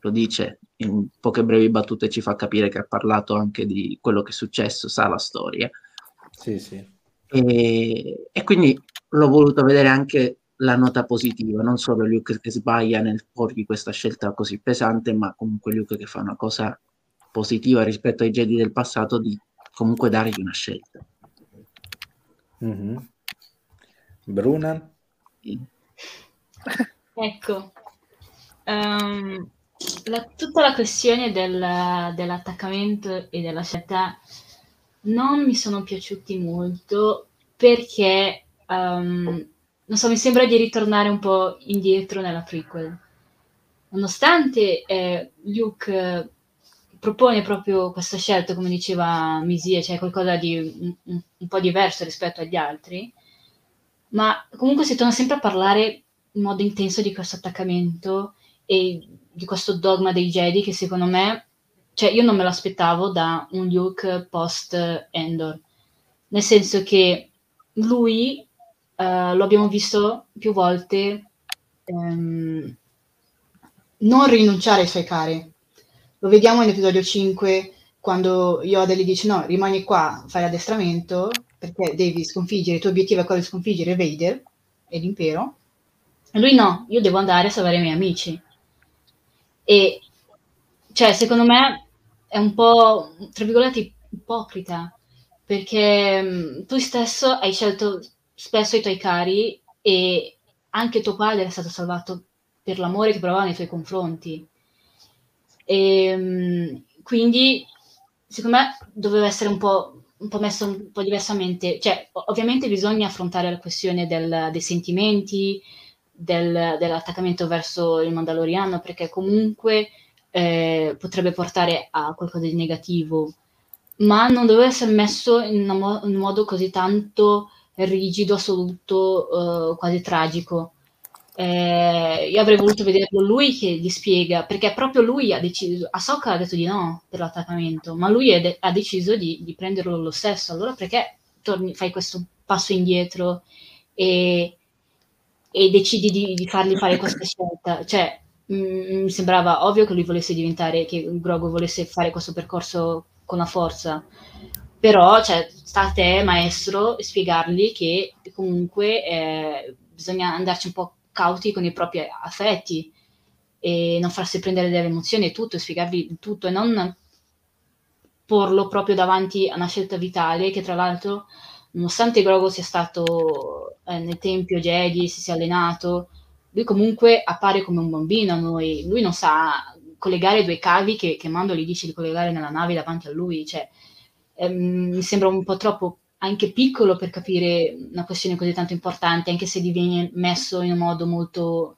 lo dice. In poche brevi battute ci fa capire che ha parlato anche di quello che è successo sa la storia. Sì sì. E, e quindi l'ho voluto vedere anche la nota positiva, non solo Luke che sbaglia nel porgli questa scelta così pesante, ma comunque Luke che fa una cosa positiva rispetto ai Jedi del passato di comunque dargli una scelta. Mm-hmm. Bruna? ecco, um, la, tutta la questione del, dell'attaccamento e della scelta non mi sono piaciuti molto perché um, non so, mi sembra di ritornare un po' indietro nella prequel. Nonostante eh, Luke eh, propone proprio questa scelta, come diceva Misia, cioè qualcosa di un, un, po' diverso rispetto agli altri, ma comunque si torna sempre a parlare in modo intenso di questo attaccamento e di questo dogma dei Jedi che secondo me, cioè io non me l'aspettavo da un Luke post Endor, nel senso che lui uh, lo abbiamo visto più volte um, non rinunciare ai suoi cari. Lo vediamo nell'episodio 5 quando Yoda gli dice no, rimani qua, fai addestramento perché devi sconfiggere, il tuo obiettivo è quello di sconfiggere Vader e l'impero. E lui no, io devo andare a salvare i miei amici. E cioè, secondo me è un po', tra virgolette, ipocrita, perché um, tu stesso hai scelto spesso i tuoi cari e anche tuo padre è stato salvato per l'amore che provava nei tuoi confronti. E, ehm, quindi, secondo me, doveva essere un po', un po', messo un po' diversamente. Cioè, ovviamente bisogna affrontare la questione del, dei sentimenti, del, dell'attaccamento verso il Mandaloriano, perché comunque eh, potrebbe portare a qualcosa di negativo, ma non doveva essere messo in, un modo così tanto rigido, assoluto, uh, quasi tragico. Eh, io avrei voluto vederlo lui che gli spiega, perché proprio lui ha deciso, Ahsoka ha detto di no per l'attaccamento, ma lui de- ha deciso di, di, prenderlo lo stesso, allora perché torni, fai questo passo indietro e, e decidi di, di, fargli fare questa scelta? Cioè, mh, mm, mi sembrava ovvio che lui volesse diventare, che Grogu volesse fare questo percorso con la forza, però cioè, sta a te, maestro, spiegargli che comunque eh, bisogna andarci un po' cauti con i propri affetti e non farsi prendere dalle emozioni e tutto, spiegargli tutto e non porlo proprio davanti a una scelta vitale che tra l'altro nonostante Grogo sia stato eh, nel tempio Jedi, si sia allenato, lui comunque appare come un bambino. A noi, lui non sa collegare due cavi che, che Mando gli dice di collegare nella nave davanti a lui, cioè ehm, mi sembra un po' troppo anche piccolo per capire una questione così tanto importante, anche se viene messo in un modo molto,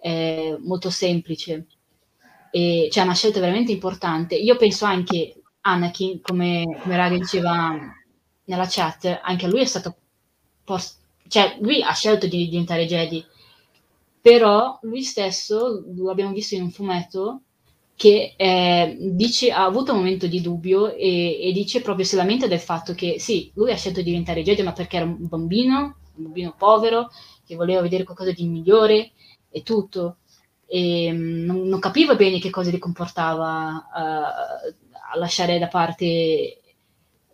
eh, molto semplice. E, cioè, una scelta veramente importante. Io penso anche Anakin, come, come Raga diceva nella chat, anche a lui è stato post- cioè lui ha scelto di diventare Jedi, però lui stesso, lo abbiamo visto in un fumetto, che eh, dice, ha avuto un momento di dubbio e, e, dice proprio si lamenta del fatto che sì, lui ha scelto di diventare Jedi ma perché era un bambino, un bambino povero, che voleva vedere qualcosa di migliore e tutto. E mm, non, non capiva bene che cosa gli comportava uh, a lasciare da parte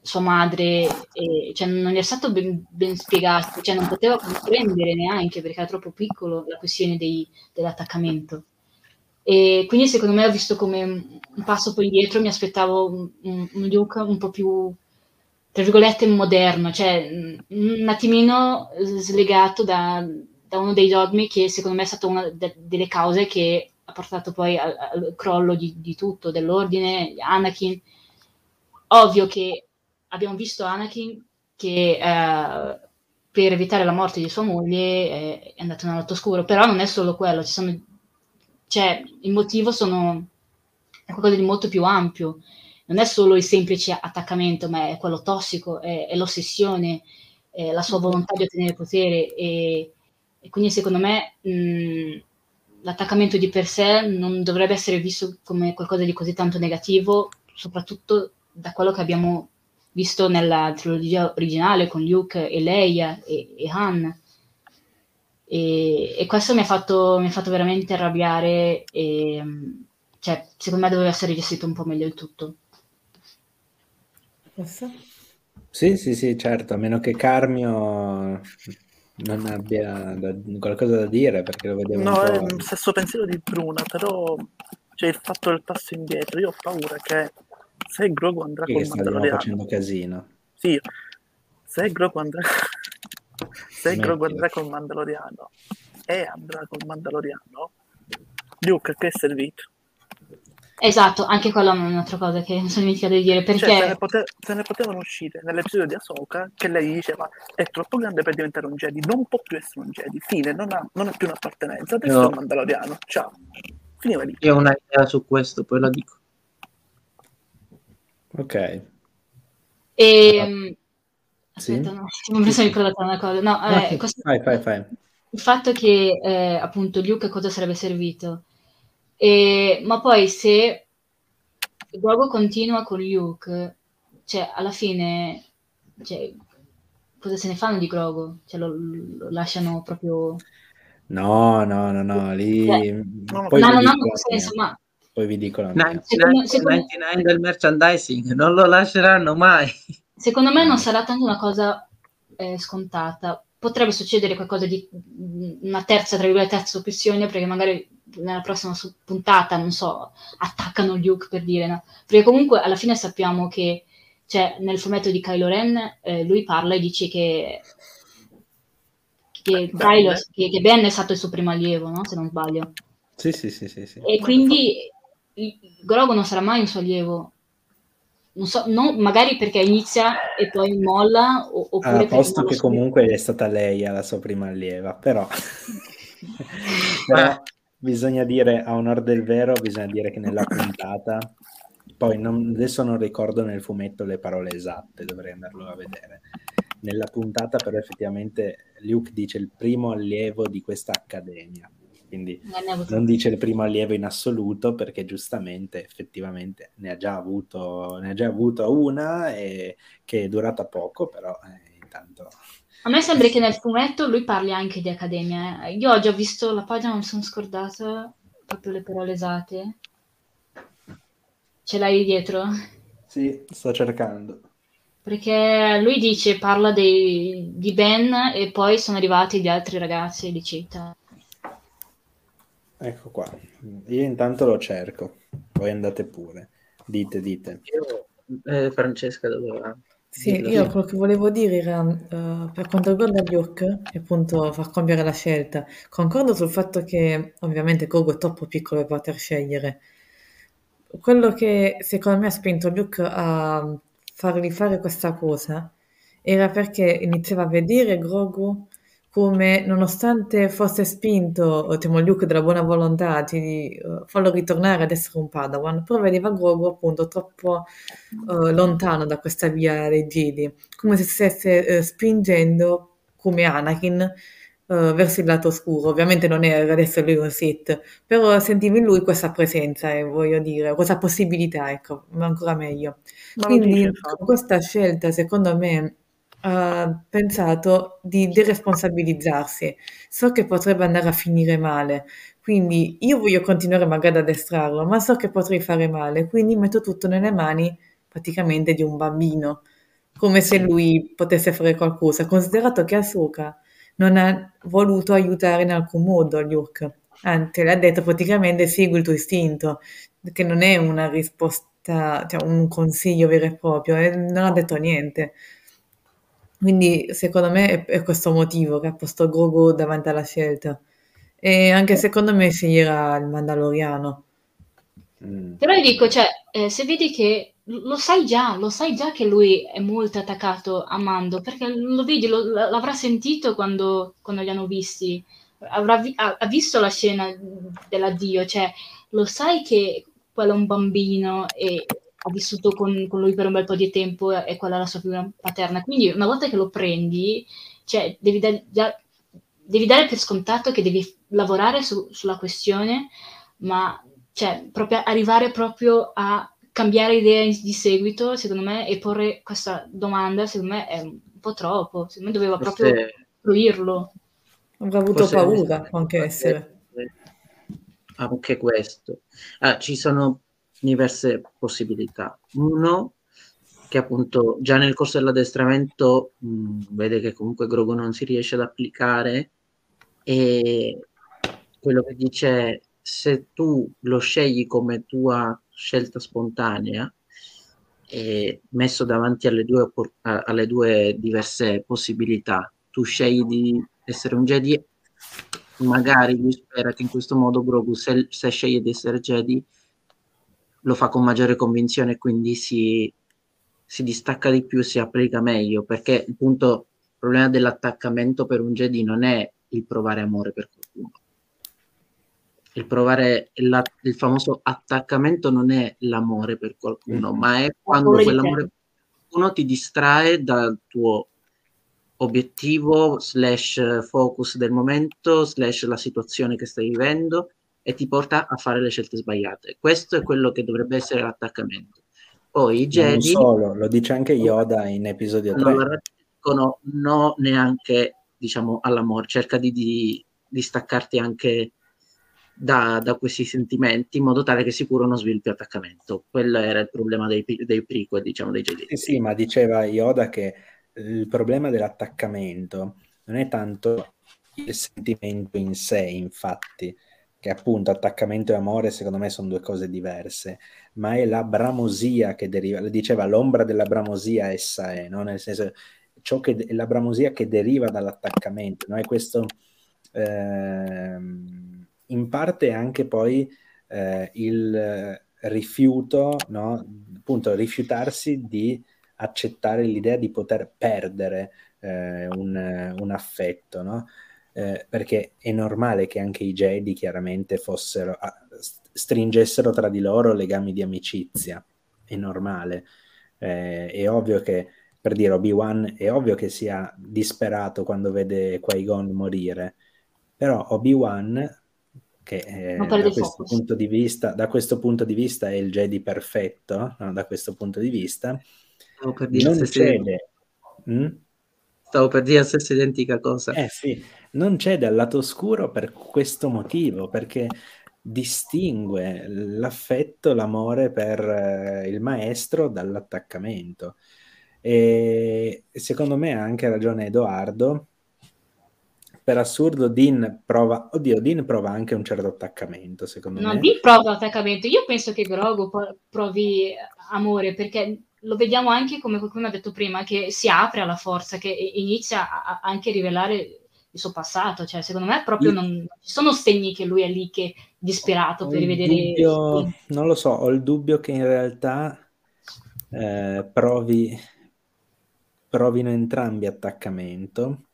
sua madre, e, cioè, non gli è stato ben, ben, spiegato, cioè, non poteva comprendere neanche perché era troppo piccolo la questione dei, dell'attaccamento. E quindi secondo me ho visto come un passo poi indietro, mi aspettavo un, un, un un po' più, tra virgolette, moderno, cioè un attimino slegato da, da uno dei dogmi che secondo me è stata una de- delle cause che ha portato poi al, al crollo di, di, tutto, dell'ordine, di Anakin. Ovvio che abbiamo visto Anakin che eh, per evitare la morte di sua moglie è, è andato nell'alto scuro, però non è solo quello, ci sono, cioè, il motivo sono, è qualcosa di molto più ampio, non è solo il semplice attaccamento, ma è quello tossico, è, è l'ossessione, è la sua volontà di ottenere potere e, e quindi secondo me mh, l'attaccamento di per sé non dovrebbe essere visto come qualcosa di così tanto negativo, soprattutto da quello che abbiamo visto nella trilogia originale con Luke e Leia e, e Han. E, e, questo mi ha, fatto, mi ha fatto veramente arrabbiare e cioè, secondo me doveva essere gestito un po' meglio il tutto. Posso? Sì, sì, sì, certo, a meno che Carmio non abbia da, qualcosa da dire perché lo vedevo No, è lo stesso pensiero di Bruna, però cioè, il fatto del passo indietro, io ho paura che se Grogu andrà Chi col Mandaloriano facendo casino. Sì, se Grogu andrà se Grogu andrà col Mandaloriano e andrà col Mandaloriano Luke che è servito? Esatto, anche quella è un'altra cosa che mi sono dimenticato di dire perché cioè, se, ne pote- se, ne potevano uscire nell'episodio di Ahsoka che lei diceva è troppo grande per diventare un Jedi non può più essere un Jedi fine, non ha, non ha più un'appartenenza adesso no. è un Mandaloriano, ciao finiva lì io ho un'idea su questo, poi la dico Ok. E... Aspetta, sì? no, non mi sono ricordata una cosa. No, eh, questo... fai, fai, fai. Il fatto che eh, appunto Luke cosa sarebbe servito. E... Ma poi se Grogu continua con Luke, cioè alla fine, cioè, cosa se ne fanno di Grogu? Cioè, lo, lo lasciano proprio... No, no, no, no, lì... Cioè, no, no, no, no, senso, ma poi vi dico la mia. 99, secondo, 99 del merchandising, non lo lasceranno mai. Secondo me non sarà tanto una cosa eh, scontata. Potrebbe succedere qualcosa di una terza, tra virgolette, terza opzione, perché magari nella prossima puntata, non so, attaccano Luke per dire, no? Perché comunque alla fine sappiamo che cioè, nel fumetto di Kylo Ren eh, lui parla e dice che che, Kylo, che, che Ben è stato il suo primo allievo, no? se non sbaglio. Sì, sì, sì, sì, sì. E quindi Grogu non sarà mai un suo allievo. Non so, non, magari perché inizia e poi molla. O, oppure a posto che comunque è stata lei la sua prima allieva, però, però bisogna dire a onore del vero, bisogna dire che nella puntata, poi non, adesso non ricordo nel fumetto le parole esatte, dovrei andarlo a vedere. Nella puntata però effettivamente Luke dice il primo allievo di questa accademia quindi non dice il primo allievo in assoluto perché giustamente effettivamente ne ha già avuto, ne ha già avuto una e, che è durata poco, però eh, intanto... A me sembra che nel fumetto lui parli anche di accademia. Eh. Io oggi ho visto la pagina, non sono scordata proprio le parole esate. Ce l'hai dietro? Sì, sto cercando. Perché lui dice, parla dei, di Ben e poi sono arrivati gli altri ragazzi e li cita. Ecco qua, io intanto lo cerco, voi andate pure, dite, dite. Io, eh, Francesca doveva... Sì, Dillo. io quello che volevo dire era, uh, per quanto riguarda gli e appunto far compiere la scelta, concordo sul fatto che ovviamente Gogo è troppo piccolo per poter scegliere. Quello che secondo me ha spinto Luke a fargli fare questa cosa era perché iniziava a vedere Grogu come nonostante fosse spinto Timo Luke dalla buona volontà di uh, farlo ritornare ad essere un Padawan, però vedeva Grogu appunto troppo uh, lontano da questa via dei Jedi, come se stesse uh, spingendo come Anakin verso il lato oscuro. Ovviamente non è adesso lui un Sith, però sentivo in lui questa presenza, eh, voglio dire, questa possibilità, ecco, ma ancora meglio. Ma Quindi questa scelta, secondo me, ha pensato di deresponsabilizzarsi. So che potrebbe andare a finire male, quindi io voglio continuare magari ad addestrarlo, ma so che potrei fare male, quindi metto tutto nelle mani praticamente di un bambino, come se lui potesse fare qualcosa, considerato che Asuka non ha voluto aiutare in alcun modo Luke, anzi le ha detto praticamente segui il tuo istinto, che non è una risposta, cioè un consiglio vero e proprio, non ha detto niente. Quindi secondo me è, è questo motivo che ha posto Grogu davanti alla scelta. E anche secondo me sceglierà il Mandaloriano. Mm. Però io dico, cioè, eh, se vedi che lo sai già, lo sai già che lui è molto attaccato a Mando, perché lo vedi, lo, l'avrà sentito quando, quando, li hanno visti, avrà vi, ha, ha, visto la scena dell'addio, cioè lo sai che quello è un bambino e ha vissuto con, con, lui per un bel po' di tempo e quella è la sua figura paterna. Quindi una volta che lo prendi, cioè, devi, da, già, devi dare per scontato che devi lavorare su, sulla questione, ma cioè, proprio arrivare proprio a cambiare idea di seguito, secondo me, e porre questa domanda, secondo me, è un po' troppo. Secondo me doveva proprio fruirlo. Avrà avuto Forse paura, anche essere. Anche questo. Ah, ci sono diverse possibilità. Uno, che appunto già nel corso dell'addestramento mh, vede che comunque Grogu non si riesce ad applicare e quello che dice se tu lo scegli come tua scelta spontanea e messo davanti alle due, alle due diverse possibilità tu scegli di essere un Jedi magari lui spera che in questo modo Grogu se, se sceglie di essere Jedi lo fa con maggiore convinzione e quindi si, si distacca di più, si applica meglio, perché appunto il problema dell'attaccamento per un Jedi non è il provare amore per qualcuno. Il provare la, il famoso attaccamento non è l'amore per qualcuno, mm-hmm. ma è quando quell'amore per qualcuno ti distrae dal tuo obiettivo slash focus del momento slash la situazione che stai vivendo e ti porta a fare le scelte sbagliate. Questo è quello che dovrebbe essere l'attaccamento. Poi i Jedi... Non solo, lo dice anche Yoda in episodio 3. Non dicono no neanche, diciamo, all'amore, cerca di, di, di staccarti anche da, da, questi sentimenti in modo tale che sicuro non sviluppi attaccamento. Quello era il problema dei, dei prequel, diciamo, dei Jedi. Sì, sì, ma diceva Yoda che il problema dell'attaccamento non è tanto il sentimento in sé, infatti, che appunto attaccamento e amore secondo me sono due cose diverse, ma è la bramosia che deriva, diceva l'ombra della bramosia essa è, no? nel senso ciò che la bramosia che deriva dall'attaccamento, no? è questo ehm, in parte anche poi eh, il rifiuto, no? appunto rifiutarsi di accettare l'idea di poter perdere eh, un, un affetto, no? Eh, perché è normale che anche i Jedi chiaramente fossero, ah, stringessero tra di loro legami di amicizia, è normale. Eh, è ovvio che, per dire Obi-Wan, è ovvio che sia disperato quando vede Qui-Gon morire, però Obi-Wan, che eh, da, questo punto di vista, da questo punto di vista è il Jedi perfetto, no? da questo punto di vista, non cede... Mm? Stavo per dire la stessa identica cosa. Eh sì, non cede al lato oscuro per questo motivo, perché distingue l'affetto, l'amore per eh, il maestro dall'attaccamento. E secondo me ha anche ragione Edoardo. Per assurdo, Dean prova, oddio, Dean prova anche un certo attaccamento. Secondo no, me, no, Dean prova attaccamento. Io penso che Grogu provi amore perché lo vediamo anche come qualcuno ha detto prima, che si apre alla forza, che inizia a, anche a rivelare il suo passato. Cioè, secondo me proprio non, ci sono segni che lui è lì che è disperato ho per rivedere. Dubbio, non lo so, ho il dubbio che in realtà eh, provi, provino entrambi attaccamento,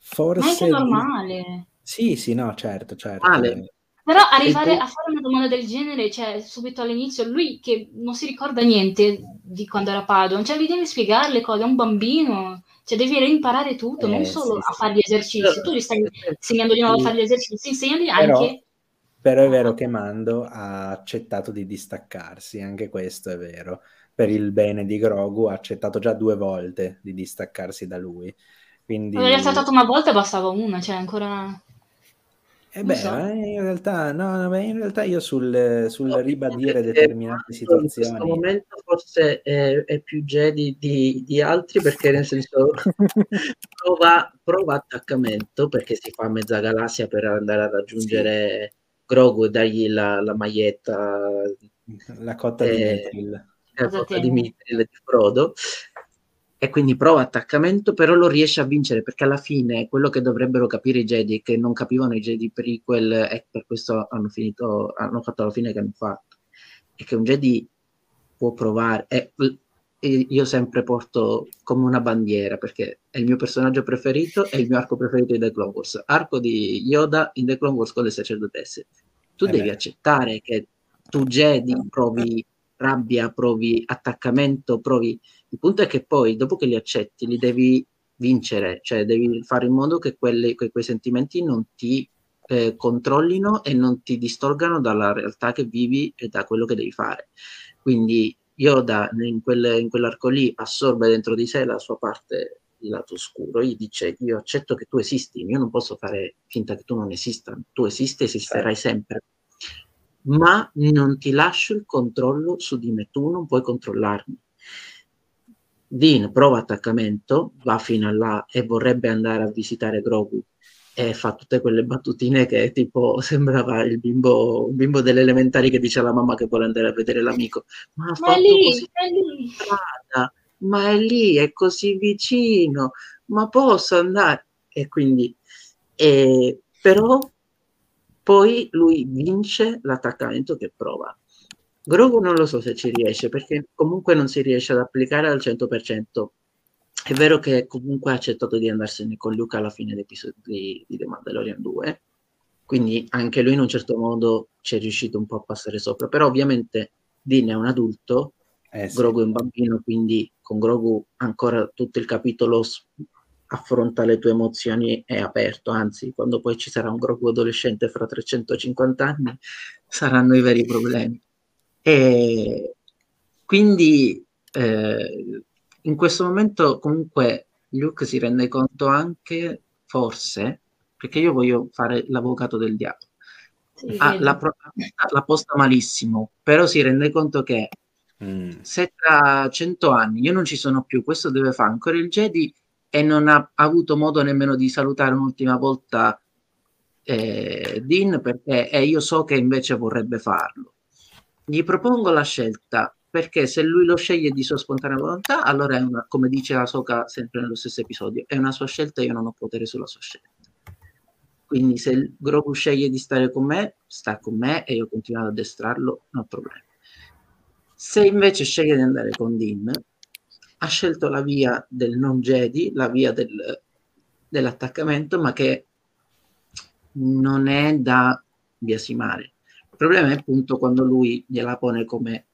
Forse... Ma è normale. Sì, sì, no, certo, certo. Male. Però arrivare a fare una domanda del genere, cioè subito all'inizio, lui che non si ricorda niente di quando era Padova, cioè gli devi spiegare le cose, è un bambino, cioè devi reimparare tutto, eh, non solo sì, a fare gli esercizi, tu gli stai insegnando di nuovo a fare gli esercizi, insegnali anche... Però è vero che Mando ha accettato di distaccarsi, anche questo è vero. Per il bene di Grogu ha accettato già due volte di distaccarsi da lui. Quindi... Aveva accettato una volta e bastava una, cioè ancora... Eh beh, so. in, realtà, no, no, in realtà io sul, sul no, ribadire determinate situazioni... In questo momento forse è, è più Jedi di, di, altri perché nel senso prova, prova, attaccamento perché si fa mezza galassia per andare a raggiungere sì. Grogu e dargli la, la maglietta... La cotta eh, di Mithril. La cotta di Mithril di Frodo e quindi prova attaccamento, però lo riesce a vincere perché alla fine quello che dovrebbero capire i Jedi, che non capivano i Jedi prequel e per questo hanno, finito, hanno fatto la fine che hanno fatto, è che un Jedi può provare, e, e io sempre porto come una bandiera perché è il mio personaggio preferito e il mio arco preferito di The Clone Wars, arco di Yoda in The Clone Wars con le sacerdotesse. Tu eh devi beh. accettare che tu Jedi provi rabbia, provi attaccamento, provi il punto è che poi, dopo che li accetti, li devi vincere, cioè devi fare in modo che, quelli, che quei sentimenti non ti eh, controllino e non ti distolgano dalla realtà che vivi e da quello che devi fare. Quindi Yoda in, quel, in quell'arco lì assorbe dentro di sé la sua parte, il lato oscuro, gli dice io accetto che tu esisti, io non posso fare finta che tu non esista, tu esisti, esisterai certo. sempre, ma non ti lascio il controllo su di me, tu non puoi controllarmi. Dean prova attaccamento, va fino a là e vorrebbe andare a visitare Grogu e fa tutte quelle battutine che tipo sembrava il bimbo, il bimbo delle elementari che dice alla mamma che vuole andare a vedere l'amico. Ma, ma è lì, è lì. Strada, ma è lì, è così vicino, ma posso andare? E quindi, eh, però poi lui vince l'attaccamento che prova Grogu non lo so se ci riesce perché comunque non si riesce ad applicare al 100%. È vero che comunque ha accettato di andarsene con Luca alla fine dell'episodio di The Mandalorian 2, quindi anche lui in un certo modo ci è riuscito un po' a passare sopra, però ovviamente Dean è un adulto, eh sì. Grogu è un bambino, quindi con Grogu ancora tutto il capitolo affronta le tue emozioni è aperto, anzi quando poi ci sarà un Grogu adolescente fra 350 anni saranno i veri problemi. E quindi eh, in questo momento comunque Luke si rende conto anche, forse, perché io voglio fare l'avvocato del diavolo, sì, ah, la, la, posta malissimo, però si rende conto che mm. se tra cento anni io non ci sono più, questo deve fare ancora il Jedi e non ha avuto modo nemmeno di salutare un'ultima volta eh, Dean perché eh, io so che invece vorrebbe farlo gli propongo la scelta perché se lui lo sceglie di sua spontanea volontà, allora è una, come dice la Soca sempre nello stesso episodio, è una sua scelta e io non ho potere sulla sua scelta. Quindi se Grogu sceglie di stare con me, sta con me e io continuo ad addestrarlo, non ho problema. Se invece sceglie di andare con Din, ha scelto la via del non Jedi, la via del, dell'attaccamento, ma che non è da biasimare problema è appunto quando lui gliela pone come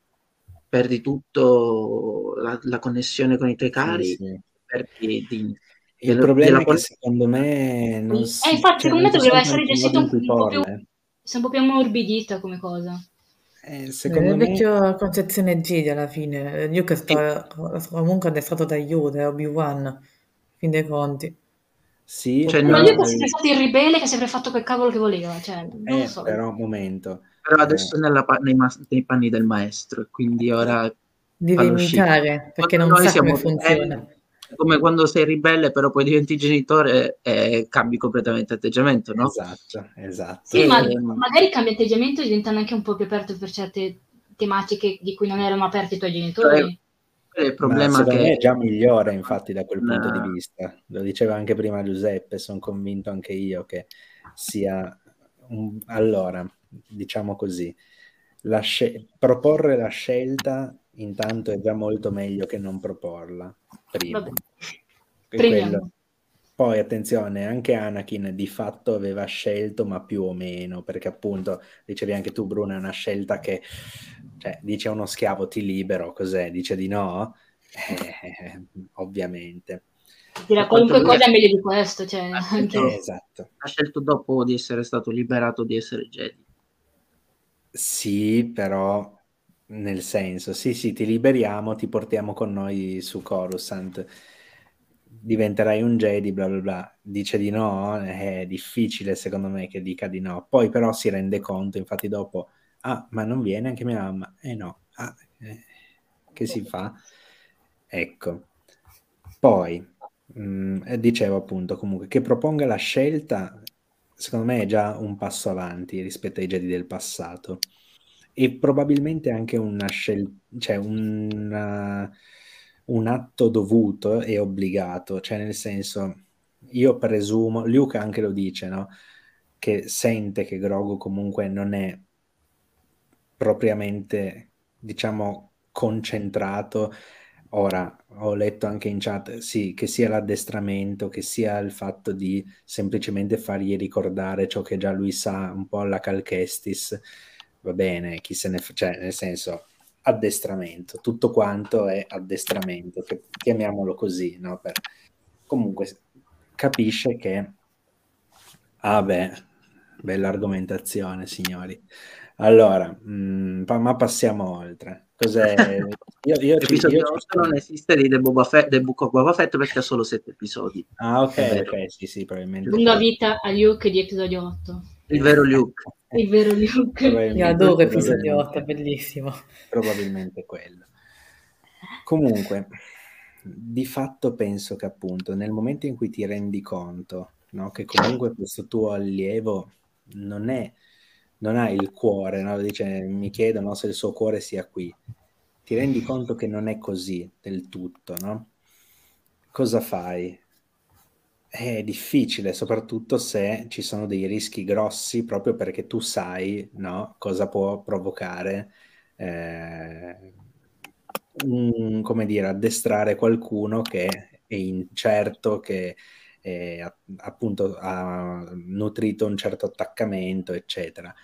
perdi tutto la, la connessione con i tuoi cari, sì, sì. perdi di, il problema è che secondo me non eh, si, eh, infatti cioè, secondo me doveva essere gestito un, un, po più, un po' più ammorbidita come cosa eh, secondo è me... vecchia concezione Jedi alla fine io che sto sì. comunque addestrato da Yoda e Obi-Wan in fin dei conti sì, cioè, ma lui è sempre stato il ribelle che ha sempre fatto quel cavolo che voleva cioè, non eh, so. però un momento però adesso eh. pa- nei, nei, panni del maestro, quindi ora... Devi imitare, perché non sa come funziona. come quando sei ribelle, però poi diventi genitore e cambi completamente atteggiamento, no? Esatto, esatto. Sì, e... ma magari cambi atteggiamento diventando anche un po' più aperto per certe tematiche di cui non erano aperti i tuoi genitori. Cioè, il problema che me è già migliore, infatti, da quel no. punto di vista. Lo diceva anche prima Giuseppe, sono convinto anche io che sia un... allora diciamo così. La sce- proporre la scelta intanto è già molto meglio che non proporla prima. Poi attenzione, anche Anakin di fatto aveva scelto, ma più o meno, perché appunto, dicevi anche tu Bruno, è una scelta che cioè, dice a uno schiavo ti libero, cos'è? Dice di no? Eh, ovviamente. Dirà qualunque cosa è meglio di questo. Cioè, anche... eh, esatto. Ha scelto dopo di essere stato liberato di essere Jedi. Sì, però nel senso, sì, sì, ti liberiamo, ti portiamo con noi su Coruscant diventerai un Jedi, bla bla bla. Dice di no, è difficile secondo me che dica di no. Poi però si rende conto, infatti dopo, ah, ma non viene anche mia mamma. Eh no, ah, eh, che si fa? Ecco. Poi, mh, mm, dicevo appunto comunque, che proponga la scelta, secondo me è già un passo avanti rispetto ai Jedi del passato. E probabilmente anche una scelta, cioè una un atto dovuto e obbligato, cioè nel senso, io presumo, Luke anche lo dice, no? Che sente che Grogu comunque non è propriamente, diciamo, concentrato. Ora, ho letto anche in chat, sì, che sia l'addestramento, che sia il fatto di semplicemente fargli ricordare ciò che già lui sa, un po' alla Calchestis, va bene, chi se ne fa, cioè, nel senso, addestramento, tutto quanto è addestramento, chiamiamolo così, no? Per... Comunque capisce che, ah beh, bella argomentazione signori. Allora, mh, mm, ma passiamo oltre. Cos'è? Io, io L'episodio io... non esiste di The, Boba Fett, The Book of Boba Fett perché ha solo sette episodi. Ah ok, ok, sì sì, probabilmente. Lunga vita a Luke di episodio 8. Il vero Luke. Il vero Luke. Io adoro episodio 8, è bellissimo. Probabilmente quello. Comunque, di fatto penso che appunto nel momento in cui ti rendi conto no, che comunque questo tuo allievo non è non ha il cuore, no? Dice, mi chiedono se il suo cuore sia qui. Ti rendi conto che non è così del tutto, no? Cosa fai? È difficile, soprattutto se ci sono dei rischi grossi, proprio perché tu sai no, cosa può provocare, eh, un, come dire, addestrare qualcuno che è incerto, che è, appunto ha nutrito un certo attaccamento, eccetera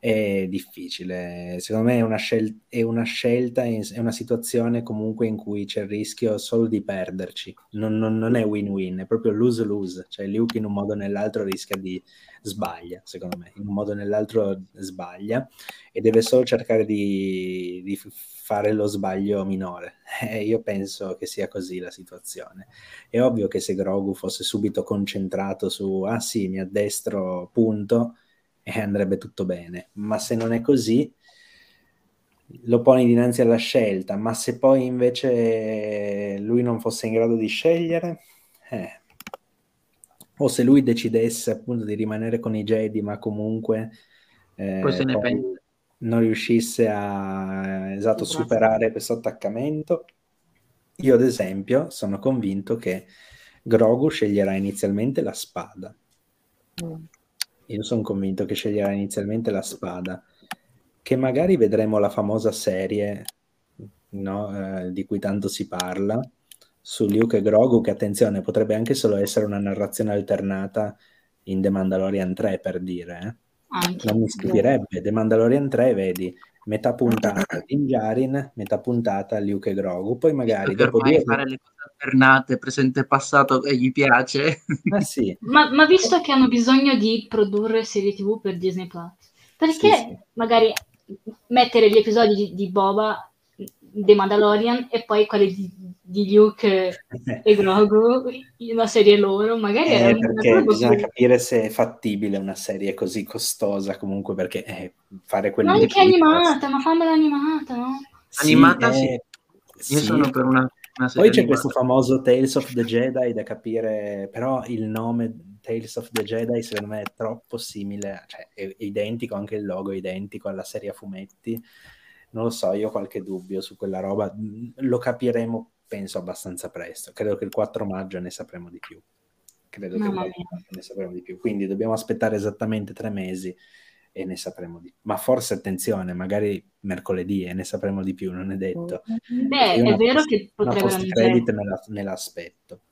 è difficile. Secondo me è una, scel- è una scelta, è una situazione comunque in cui c'è il rischio solo di perderci. Non, non, non è win-win, è proprio lose-lose. Cioè Luke in un modo o nell'altro rischia di sbaglia, secondo me. In un modo o nell'altro sbaglia e deve solo cercare di, di fare lo sbaglio minore. Eh, io penso che sia così la situazione. È ovvio che se Grogu fosse subito concentrato su, ah sì, mi addestro, punto, e andrebbe tutto bene. Ma se non è così, lo poni dinanzi alla scelta, ma se poi invece lui non fosse in grado di scegliere, eh, o se lui decidesse appunto di rimanere con i Jedi, ma comunque eh, non riuscisse a esatto, superare questo attaccamento, io ad esempio sono convinto che Grogu sceglierà inizialmente la spada. Mm. Io sono convinto che sceglierà inizialmente la spada, che magari vedremo la famosa serie no, eh, di cui tanto si parla su Luke e Grogu, che attenzione, potrebbe anche solo essere una narrazione alternata in The Mandalorian 3 per dire. Eh? Non mi stupirebbe, The Mandalorian 3, vedi, metà puntata Din Djarin, metà puntata Luke e Grogu, poi magari dopo due... fare le cose alternate, presente e passato, e gli piace. Ma sì. ma, ma, visto che hanno bisogno di produrre serie tv per Disney Plus, perché sì, sì. magari mettere gli episodi di, di Boba The Mandalorian e poi quelli di, di Luke e Grogu, una serie loro, magari eh, perché bisogna così. capire se è fattibile una serie così costosa comunque perché eh, fare quelli ma anche animata, ma fammela animata, no? Sì, animata sì. Eh, Io sì. sono per una, una Poi c'è questo famoso Tales of the Jedi da capire, però il nome Tales of the Jedi secondo me è troppo simile, cioè è identico, anche il logo è identico alla serie a fumetti non lo so, io ho qualche dubbio su quella roba, lo capiremo penso abbastanza presto, credo che il 4 maggio ne sapremo di più, credo no, che il 4 maggio ne sapremo di più, quindi dobbiamo aspettare esattamente tre mesi e ne sapremo di più, ma forse attenzione, magari mercoledì e ne sapremo di più, non è detto. Beh, è vero post- che potrebbe post credit me, la, me l'aspetto.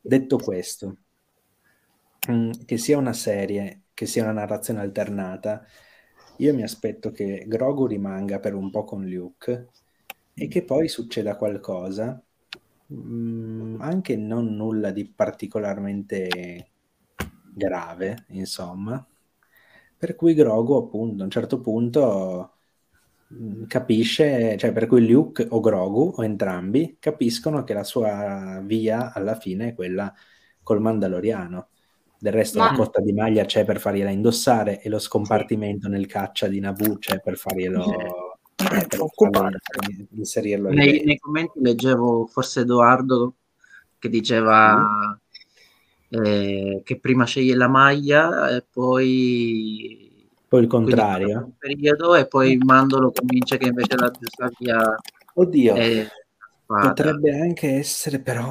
Detto questo, mm, che sia una serie, che sia una narrazione alternata, io mi aspetto che Grogu rimanga per un po' con Luke e che poi succeda qualcosa, mh, mm, anche non nulla di particolarmente grave, insomma, per cui Grogu appunto a un certo punto mm, capisce, cioè per cui Luke o Grogu o entrambi capiscono che la sua via alla fine è quella col Mandaloriano. Del resto Ma... la cotta di maglia c'è per fargliela indossare e lo scompartimento nel caccia di Naboo c'è per farglielo eh, per farglielo, inserirlo nei, nei, commenti leggevo forse Edoardo che diceva mm. eh, che prima sceglie la maglia e poi poi il contrario. periodo e poi Mandolo convince che invece la giusta via oddio. è potrebbe anche essere però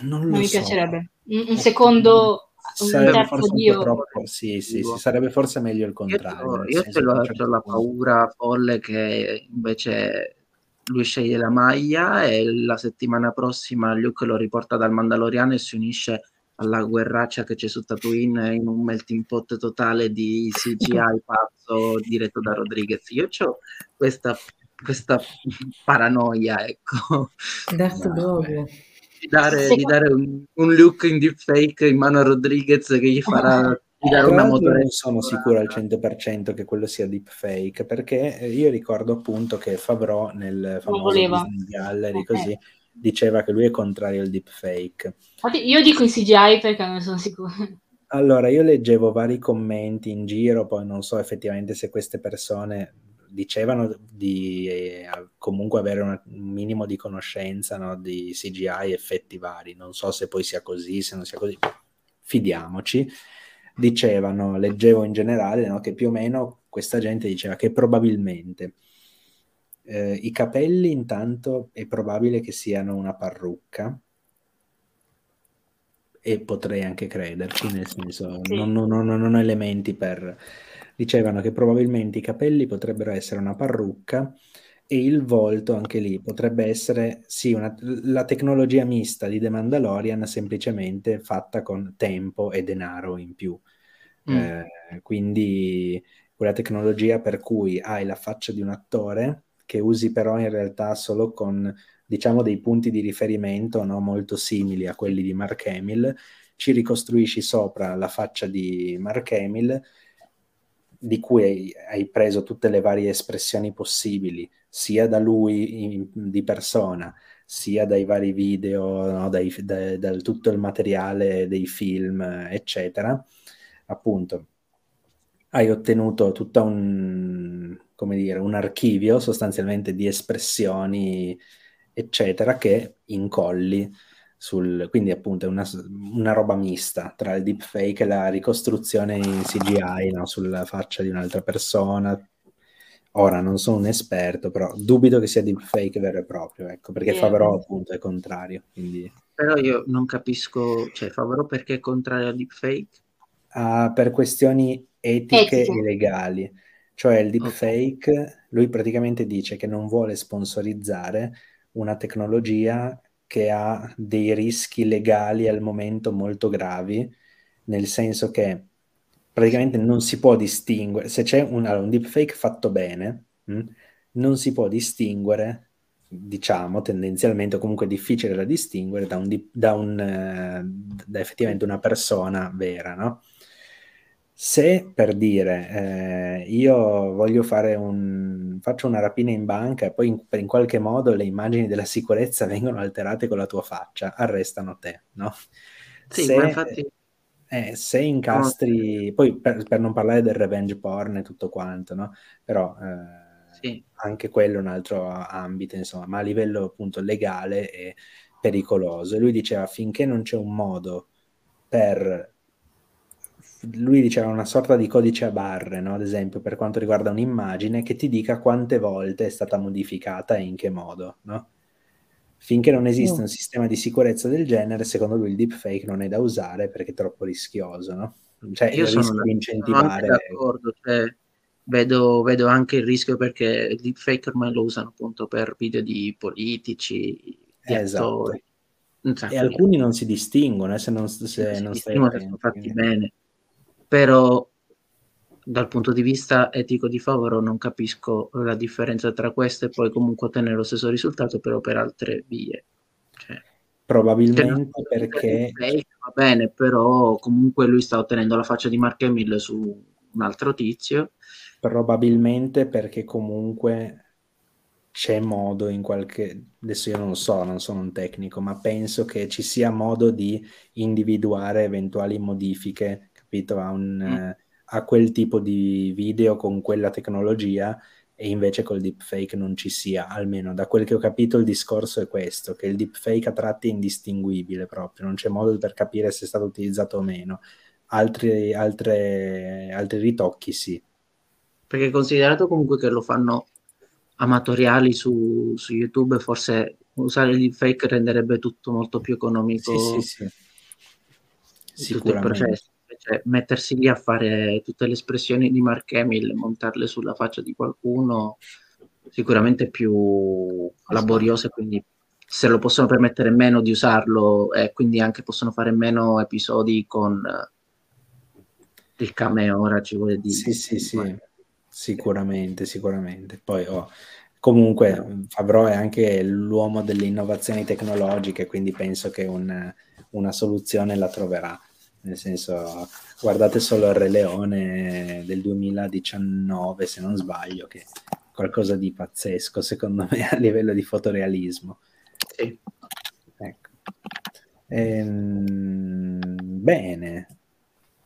non lo non mi so. piacerebbe. Un, un secondo sarebbe forse Dio. Troppo, sì, sì, sì, sarebbe forse meglio il contrario. Io, ce l'ho, certo la paura folle che invece lui sceglie la maglia e la settimana prossima Luke lo riporta dal Mandaloriano e si unisce alla guerraccia che c'è su Tatooine in un melting pot totale di CGI pazzo diretto da Rodriguez. Io ho questa, questa paranoia, ecco. That's no, di dare, di dare un, un, look in deepfake in mano a Rodriguez che gli farà dare una motoretta. Non sono sicuro al 100% che quello sia deepfake perché io ricordo appunto che Favreau nel famoso Disney Gallery okay. così diceva che lui è contrario al deepfake. Io dico in CGI perché non sono sicuro. Allora, io leggevo vari commenti in giro, poi non so effettivamente se queste persone dicevano di eh, comunque avere un minimo di conoscenza no, di CGI effetti vari, non so se poi sia così, se non sia così, fidiamoci. Dicevano, leggevo in generale no, che più o meno questa gente diceva che probabilmente eh, i capelli intanto è probabile che siano una parrucca e potrei anche crederci, nel senso sì. non, non, non, non ho elementi per dicevano che probabilmente i capelli potrebbero essere una parrucca e il volto anche lì potrebbe essere sì, una, la tecnologia mista di The Mandalorian semplicemente fatta con tempo e denaro in più. Mm. Eh, quindi quella tecnologia per cui hai la faccia di un attore che usi però in realtà solo con diciamo dei punti di riferimento no, molto simili a quelli di Mark Hamill, ci ricostruisci sopra la faccia di Mark Hamill di cui hai, hai, preso tutte le varie espressioni possibili, sia da lui in, di persona, sia dai vari video, no, dai, da, da, tutto il materiale dei film, eccetera, appunto, hai ottenuto tutto un, dire, un archivio sostanzialmente di espressioni, eccetera, che incolli sul, quindi appunto è una, una, roba mista tra il deepfake e la ricostruzione in CGI no? sulla faccia di un'altra persona. Ora non sono un esperto, però dubito che sia deepfake vero e proprio, ecco, perché yeah. Favreau appunto è contrario. Quindi... Però io non capisco, cioè Favreau perché è contrario a deepfake? Uh, per questioni etiche Etiche. e legali. Cioè il deepfake, okay. lui praticamente dice che non vuole sponsorizzare una tecnologia che ha dei rischi legali al momento molto gravi, nel senso che praticamente non si può distinguere, se c'è un, allora, un deepfake fatto bene, mh, hm, non si può distinguere, diciamo, tendenzialmente, o comunque difficile da distinguere da, un, da, un, eh, da effettivamente una persona vera, no? Se per dire eh, io voglio fare un faccio una rapina in banca e poi in, in, qualche modo le immagini della sicurezza vengono alterate con la tua faccia, arrestano te, no? Sì, se, infatti... eh, se incastri, no. poi per, per, non parlare del revenge porn e tutto quanto, no? Però eh, sì. anche quello è un altro ambito, insomma, ma a livello appunto legale è pericoloso. E lui diceva finché non c'è un modo per lui diceva una sorta di codice a barre, no? ad esempio per quanto riguarda un'immagine, che ti dica quante volte è stata modificata e in che modo. No? Finché non esiste mm. un sistema di sicurezza del genere, secondo lui il deepfake non è da usare perché è troppo rischioso. No? Cioè, Io sono di incentivare... d'accordo, cioè, vedo, vedo, anche il rischio perché il deepfake ormai lo usano appunto per video di politici, di esatto. attori e alcuni non si distinguono, eh, se non, se non stai sono fatti bene, però dal punto di vista etico di Favoro non capisco la differenza tra questo e poi comunque ottenere lo stesso risultato però per altre vie. Cioè, Probabilmente perché... Fake, va bene, però comunque lui sta ottenendo la faccia di Mark Hamill su un altro tizio. Probabilmente perché comunque c'è modo in qualche... Adesso io non lo so, non sono un tecnico, ma penso che ci sia modo di individuare eventuali modifiche, capito, a, un, mm. a quel tipo di video con quella tecnologia e invece col deepfake non ci sia, almeno da quel che ho capito il discorso è questo, che il deepfake a tratti è indistinguibile proprio, non c'è modo per capire se è stato utilizzato o meno. Altri, altre, altri ritocchi sì. Perché considerato comunque che lo fanno amatoriali su, su YouTube, forse usare il deepfake renderebbe tutto molto più economico. Sì, sì, sì. Sicuramente. Cioè, mettersi lì a fare tutte le espressioni di Mark Hamill, montarle sulla faccia di qualcuno, sicuramente più laborioso e quindi se lo possono permettere meno di usarlo e quindi anche possono fare meno episodi con il cameo, ora ci vuole dire. Sì, sì, sì. Sicuramente, sicuramente. Poi oh, comunque Favreau è anche l'uomo delle innovazioni tecnologiche, quindi penso che un, una soluzione la troverà. Nel senso, guardate solo il Re Leone del 2019, se non sbaglio, che è qualcosa di pazzesco, secondo me, a livello di fotorealismo. Sì. Ecco. Ehm, bene,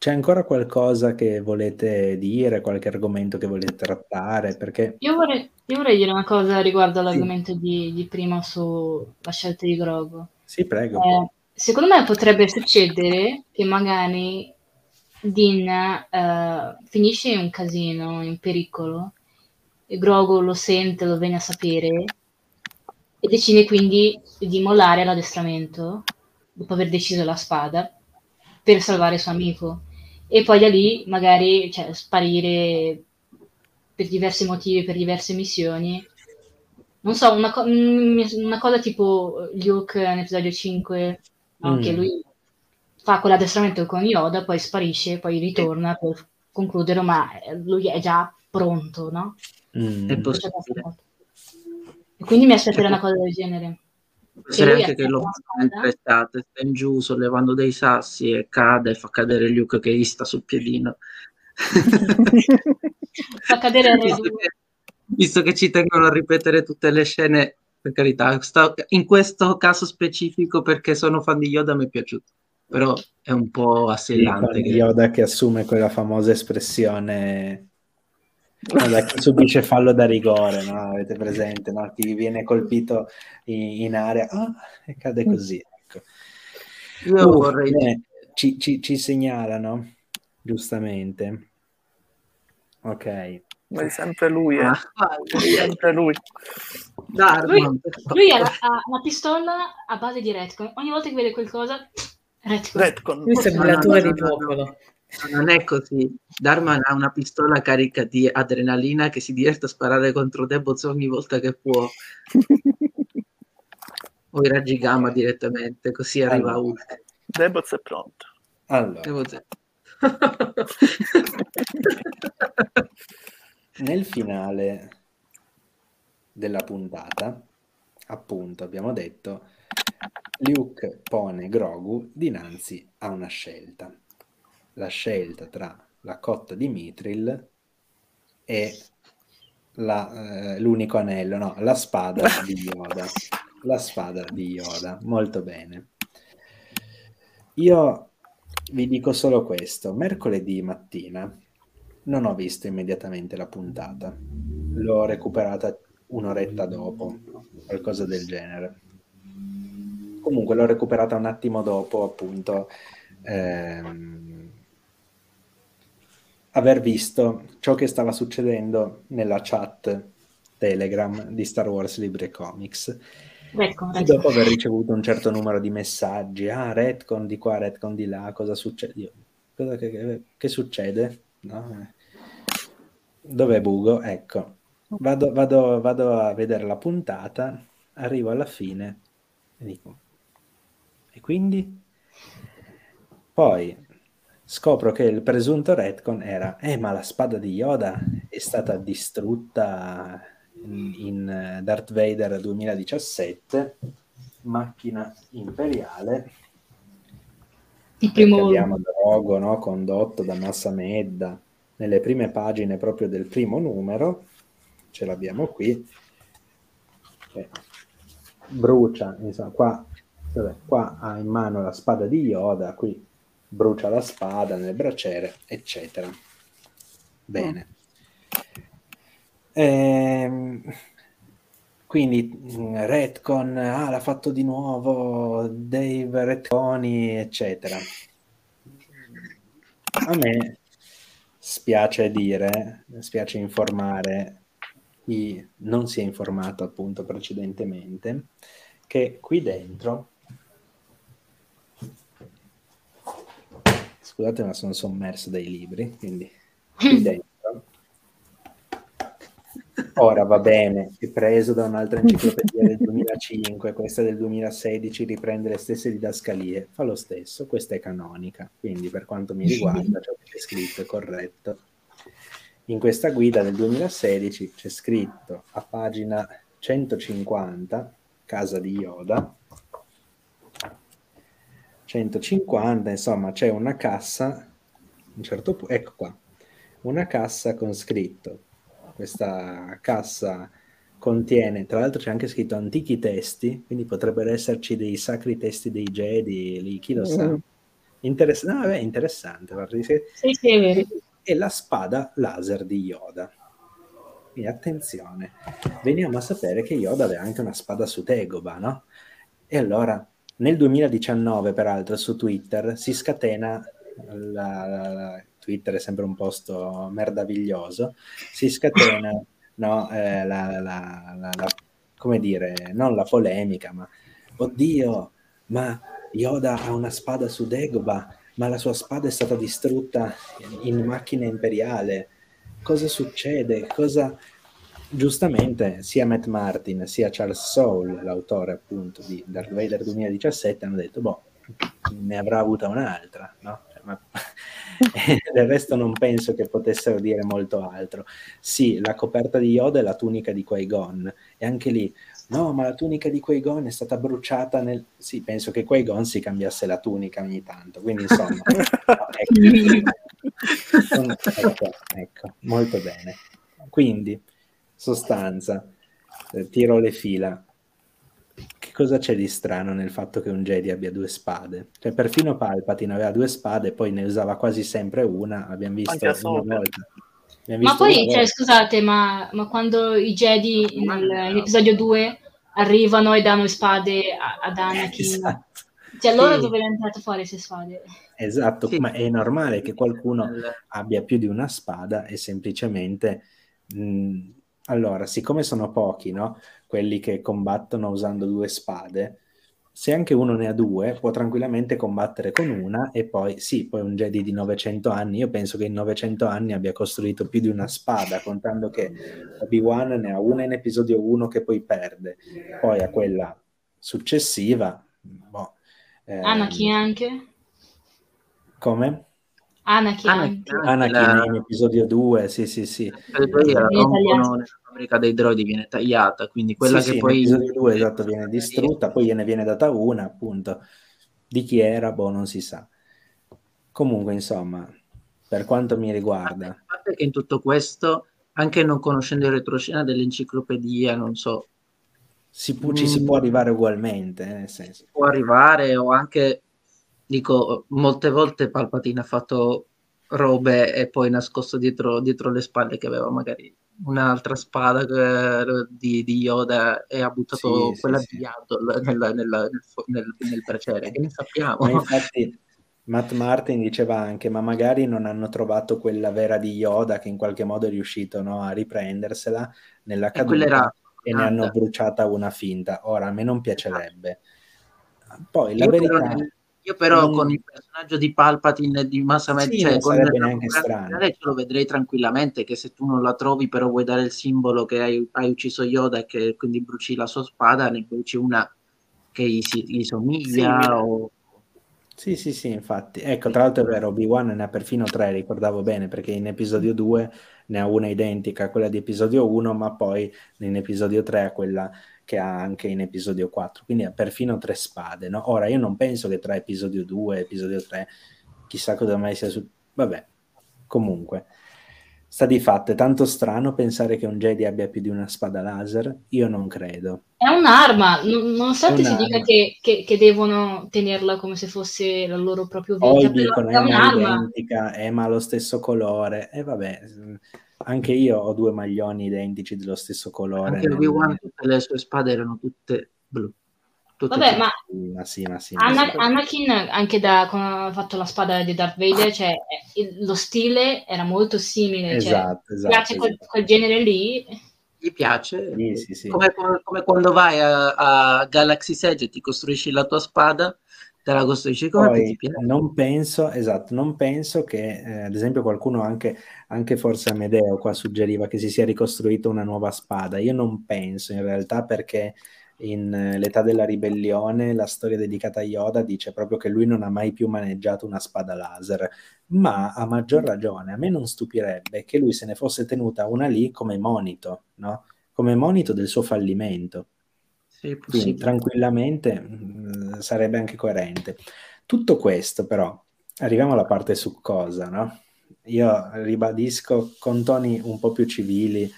c'è ancora qualcosa che volete dire, qualche argomento che volete trattare? Perché... Io, vorrei, io vorrei dire una cosa riguardo all'argomento sì. di, di, prima sulla scelta di Grogo. Sì, prego. Eh, secondo me potrebbe succedere che magari Dean eh, finisce in un casino, in pericolo, e Grogo lo sente, lo viene a sapere, e decide quindi di mollare l'addestramento, dopo aver deciso la spada, per salvare il suo amico e poi da lì magari cioè, sparire per diversi motivi, per diverse missioni. Non so, una, co- mm, una cosa tipo Luke nell'episodio 5, no? mm. che lui fa quell'addestramento con Yoda, poi sparisce, poi ritorna per concludere, ma lui è già pronto, no? Mm. E quindi mi aspetterei una cosa del genere. C'è anche che lo fa mentre estate, sta in giù sollevando dei sassi e cade e fa cadere Luke che gli sta sul piedino. fa cadere visto che, visto che ci tengono a ripetere tutte le scene, per carità, sta, in questo caso specifico perché sono fan di Yoda mi è piaciuto, però è un po' assillante. Sì, Yoda che assume quella famosa espressione Vabbè, chi subisce fallo da rigore, no? avete presente, no? chi viene colpito in, in area oh, e cade così. Ecco. Io uh, vorrei... Eh, ci, ci, ci, segnalano, giustamente. Ok. Ma è sempre lui, eh. ah, sempre lui. lui, lui ha, una pistola a base di retcon. Ogni volta che vede qualcosa, retcon. retcon. Questo è il no, di popolo. Non è così. Darman ha una pistola carica di adrenalina che si diverte a sparare contro Deboz ogni volta che può. o i raggi gamma direttamente, così arriva allora. Hulk. Deboz è pronto. Allora. Deboz è... Nel finale della puntata, appunto, abbiamo detto, Luke pone Grogu dinanzi a una scelta la scelta tra la cotta di Mithril e la, eh, l'unico anello, no, la spada di Yoda. La spada di Yoda, molto bene. Io vi dico solo questo, mercoledì mattina non ho visto immediatamente la puntata, l'ho recuperata un'oretta dopo, qualcosa del genere. Comunque l'ho recuperata un attimo dopo, appunto, ehm, aver visto ciò che stava succedendo nella chat Telegram di Star Wars Libre Comics. Ecco, e dopo aver ricevuto un certo numero di messaggi, ah, retcon di qua, retcon di là, cosa succede? Cosa che, che succede? No? Dov'è Bugo? Ecco, vado, vado, vado a vedere la puntata, arrivo alla fine e dico, E quindi? Poi scopro che il presunto retcon era, eh ma la spada di Yoda è stata distrutta in, in Darth Vader 2017, macchina imperiale, il primo... abbiamo Drogo, no? condotto da Massa Medda, nelle prime pagine proprio del primo numero, ce l'abbiamo qui, che brucia, insomma, qua, vabbè, qua ha in mano la spada di Yoda, qui brucia la spada nel braciere, eccetera. Bene. Ehm, quindi mm, Redcon, ah, l'ha fatto di nuovo Dave Redconi, eccetera. A me spiace dire, spiace informare chi non si è informato appunto precedentemente che qui dentro scusate ma sono sommerso dai libri quindi qui dentro ora va bene è preso da un'altra enciclopedia del 2005 questa del 2016 riprende le stesse didascalie fa lo stesso questa è canonica quindi per quanto mi riguarda ciò che c'è scritto è corretto in questa guida del 2016 c'è scritto a pagina 150 casa di Yoda 150, insomma, c'è una cassa, un certo ecco qua, una cassa con scritto. Questa cassa contiene, tra l'altro c'è anche scritto antichi testi, quindi potrebbero esserci dei sacri testi dei Jedi, lì, chi lo sa. Mm. Interess- no, vabbè, interessante. Sì, sì, è vero. E la spada laser di Yoda. Quindi attenzione, veniamo a sapere che Yoda aveva anche una spada su Tegoba, no? E allora nel 2019, peraltro, su Twitter si scatena, la, la, la, Twitter è sempre un posto merdaviglioso, si scatena, no, eh, la, come dire, non la polemica, ma oddio, ma Yoda ha una spada su Dagobah, ma la sua spada è stata distrutta in macchina imperiale. Cosa succede? Cosa, giustamente sia Matt Martin sia Charles Soule, l'autore appunto di Darth Vader 2017, hanno detto, boh, ne avrà avuta un'altra, no? Ma... del resto non penso che potessero dire molto altro. Sì, la coperta di Yoda è la tunica di Qui-Gon, e anche lì, no, ma la tunica di Qui-Gon è stata bruciata nel... Sì, penso che Qui-Gon si cambiasse la tunica ogni tanto, quindi insomma... ecco. ecco, ecco, molto bene. Quindi, sostanza, eh, tiro le fila. Che cosa c'è di strano nel fatto che un Jedi abbia due spade? Cioè, perfino Palpatine aveva due spade, poi ne usava quasi sempre una. Abbiamo visto una volta. ma poi, cioè, scusate, ma, ma, quando i Jedi nell'episodio 2 arrivano e danno spade ad Anakin, esatto. cioè allora sì. dove è entrato fuori queste spade? Esatto, sì. ma è normale che qualcuno abbia più di una spada e semplicemente mh, allora, siccome sono pochi, no? Quelli che combattono usando due spade, se anche uno ne ha due, può tranquillamente combattere con una e poi, sì, poi un Jedi di 900 anni, io penso che in 900 anni abbia costruito più di una spada, contando che Obi-Wan ne ha una in episodio 1 che poi perde, poi a quella successiva, boh, ehm... Anakin anche? Come? Anakin. Anakin, Anakin in episodio 2, sì, sì, sì. Poi la fabbrica dei droidi viene tagliata, quindi quella sì, che sì, poi... In episodio 2, esatto, viene distrutta, poi gliene viene data una, appunto. Di chi era, boh, non si sa. Comunque, insomma, per quanto mi riguarda... A parte che in tutto questo, anche non conoscendo il retroscena dell'enciclopedia, non so... Si pu- ci si può mm. arrivare ugualmente, eh, nel senso. Può arrivare o anche dico, molte volte Palpatine ha fatto robe e poi nascosto dietro, dietro le spalle che aveva magari un'altra spada eh, di, di, Yoda e ha buttato sì, quella sì, di Yaddle nel, nel, nel, nel, nel braciere, che ne sappiamo. Ma infatti Matt Martin diceva anche, ma magari non hanno trovato quella vera di Yoda che in qualche modo è riuscito no, a riprendersela nella caduta e, era... e ne hanno bruciata una finta. Ora, a me non piacerebbe. Poi la Io verità... Però io però mm. con il personaggio di Palpatine di Masamet, sì, cioè con ce lo vedrei tranquillamente che se tu non la trovi però vuoi dare il simbolo che hai, hai ucciso Yoda e che quindi bruci la sua spada, ne bruci una che gli, si, gli somiglia sì. o... Sì, sì, sì, infatti. Ecco, tra l'altro è vero, Obi-Wan ne ha perfino tre, ricordavo bene, perché in episodio 2 ne ha una identica a quella di episodio 1, ma poi in episodio 3 a quella che ha anche in episodio 4, quindi ha perfino tre spade, no? Ora, io non penso che tra episodio 2 e episodio 3 chissà cosa mai sia su... Vabbè, comunque, sta di fatto, è tanto strano pensare che un Jedi abbia più di una spada laser, io non credo. È un'arma, nonostante un'arma. si dica che, che, che, devono tenerla come se fosse la loro propria vita, Poi dicono è un'arma identica, è ma lo stesso colore, e vabbè anche io ho due maglioni identici dello stesso colore. Anche Obi-Wan, tutte le sue spade erano tutte blu. Tutte Vabbè, ma, ma, sì, ma sì, Anna, sì. Anakin, anche da quando ha fatto la spada di Darth Vader, cioè, lo stile era molto simile. Esatto, cioè, esatto. Piace esatto. Quel, quel, genere lì. Gli piace. Sì, sì, come, come, quando vai a, a Galaxy Edge e ti costruisci la tua spada, te la costruisci come Poi. Non penso, esatto, non penso che, eh, ad esempio, qualcuno anche, anche forse Amedeo qua suggeriva che si sia ricostruita una nuova spada. Io non penso in realtà perché in uh, L'età della ribellione la storia dedicata a Yoda dice proprio che lui non ha mai più maneggiato una spada laser, ma a maggior ragione a me non stupirebbe che lui se ne fosse tenuta una lì come monito, no? Come monito del suo fallimento sì, Quindi tranquillamente mh, mm, sarebbe anche coerente. Tutto questo però, arriviamo alla parte succosa, no? Io ribadisco con toni un po' più civili,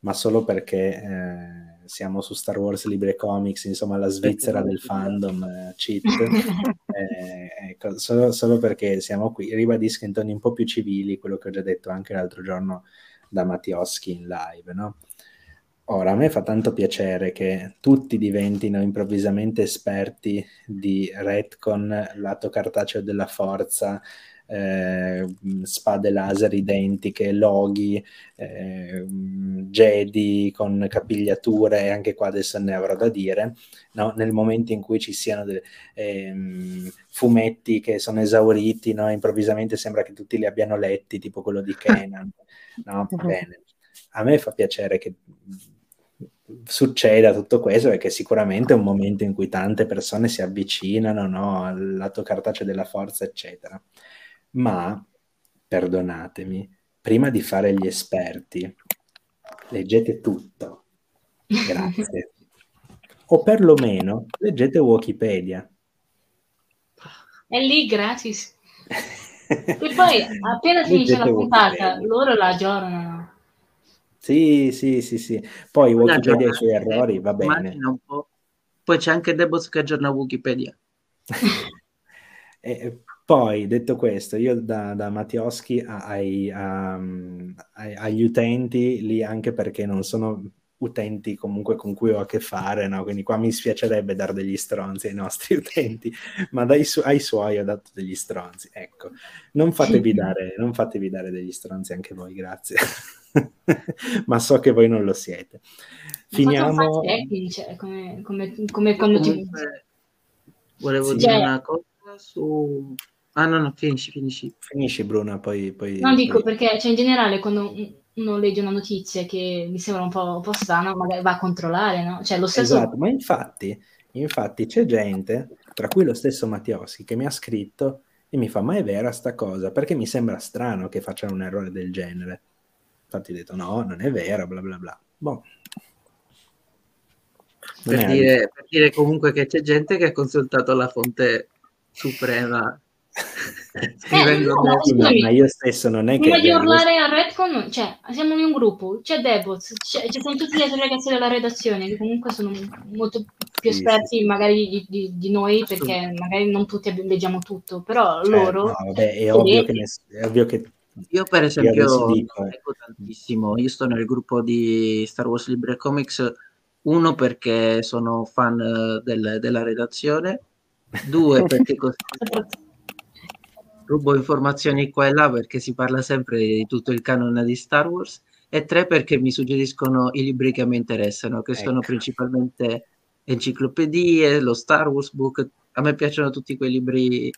ma solo perché eh, siamo su Star Wars Libre Comics, insomma la Svizzera del fandom, eh, cheat, eh, ecco, solo, solo, perché siamo qui, ribadisco in toni un po' più civili quello che ho già detto anche l'altro giorno da Mattioschi in live, no? Ora, a me fa tanto piacere che tutti diventino improvvisamente esperti di retcon, lato cartaceo della forza, eh, spade laser identiche, loghi, eh, Jedi con capigliature, e anche qua adesso ne avrò da dire, no? nel momento in cui ci siano dei eh, fumetti che sono esauriti, no? improvvisamente sembra che tutti li abbiano letti, tipo quello di Kenan. No? Bene. A me fa piacere che succeda tutto questo perché sicuramente è un momento in cui tante persone si avvicinano no, al lato cartaceo della forza, eccetera. Ma, perdonatemi, prima di fare gli esperti, leggete tutto. Grazie. o perlomeno leggete Wikipedia. È lì gratis. e poi appena finisce la puntata, loro la aggiornano. Sì, sì, sì, sì. Poi Wikipedia ha i suoi errori, va bene. Poi c'è anche Debos che aggiorna Wikipedia. e poi, detto questo, io da, da Mattioschi ai, um, ai, agli utenti lì, anche perché non sono utenti comunque con cui ho a che fare, no? quindi qua mi spiacerebbe dare degli stronzi ai nostri utenti, ma dai su- ai suoi ho dato degli stronzi. Ecco, non fatevi, dare, non fatevi dare degli stronzi anche voi, grazie. ma so che voi non lo siete. Finiamo... Tecnici, cioè, come, come, come quando ti... Volevo sì. dire cioè una cosa su... Ah no, no, finisci, finisci. Finisci Bruna, poi... poi no, poi... dico perché cioè, in generale quando uno legge una notizia che mi sembra un po', un po strana, magari va a controllare, no? Cioè lo stesso... Esatto, ma infatti, infatti c'è gente, tra cui lo stesso Mattioschi, che mi ha scritto e mi fa, ma è vera sta cosa? Perché mi sembra strano che facciano un errore del genere. Infatti ho detto no, non è vero, bla bla bla. Boh. Per dire, per dire, comunque che c'è gente che ha consultato la fonte suprema scrivendo eh, no, ma io stesso non è che prima di urlare a Redcon cioè, siamo in un gruppo c'è Deboz c'è, ci sono tutti gli altri ragazzi della redazione che comunque sono molto più sì, esperti sì. magari di, di, di noi perché magari non tutti leggiamo tutto però cioè, loro no, vabbè, è, ovvio che, è ovvio che io per esempio leggo tantissimo, io sto nel gruppo di Star Wars Libre Comics, uno perché sono fan eh, del, della redazione, due perché così rubo informazioni qua e là perché si parla sempre di tutto il canone di Star Wars e tre perché mi suggeriscono i libri che mi interessano, che ecco. sono principalmente enciclopedie, lo Star Wars Book, a me piacciono tutti quei libri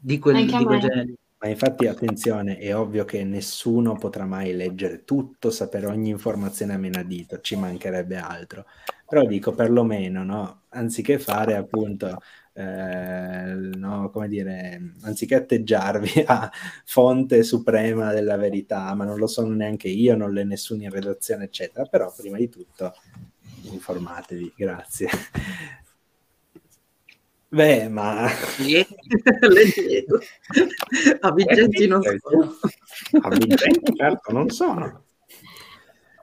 di quel, di quel genere Ma infatti attenzione, è ovvio che nessuno potrà mai leggere tutto, sapere ogni informazione a menadito, ci mancherebbe altro. Però dico perlomeno, no? anziché fare appunto, eh, no, come dire, anziché atteggiarvi a fonte suprema della verità, ma non lo sono neanche io, non l'è nessuno in redazione, eccetera, però prima di tutto informatevi, grazie. Beh, ma... a Vincenti non sono. A Vincenti certo non sono.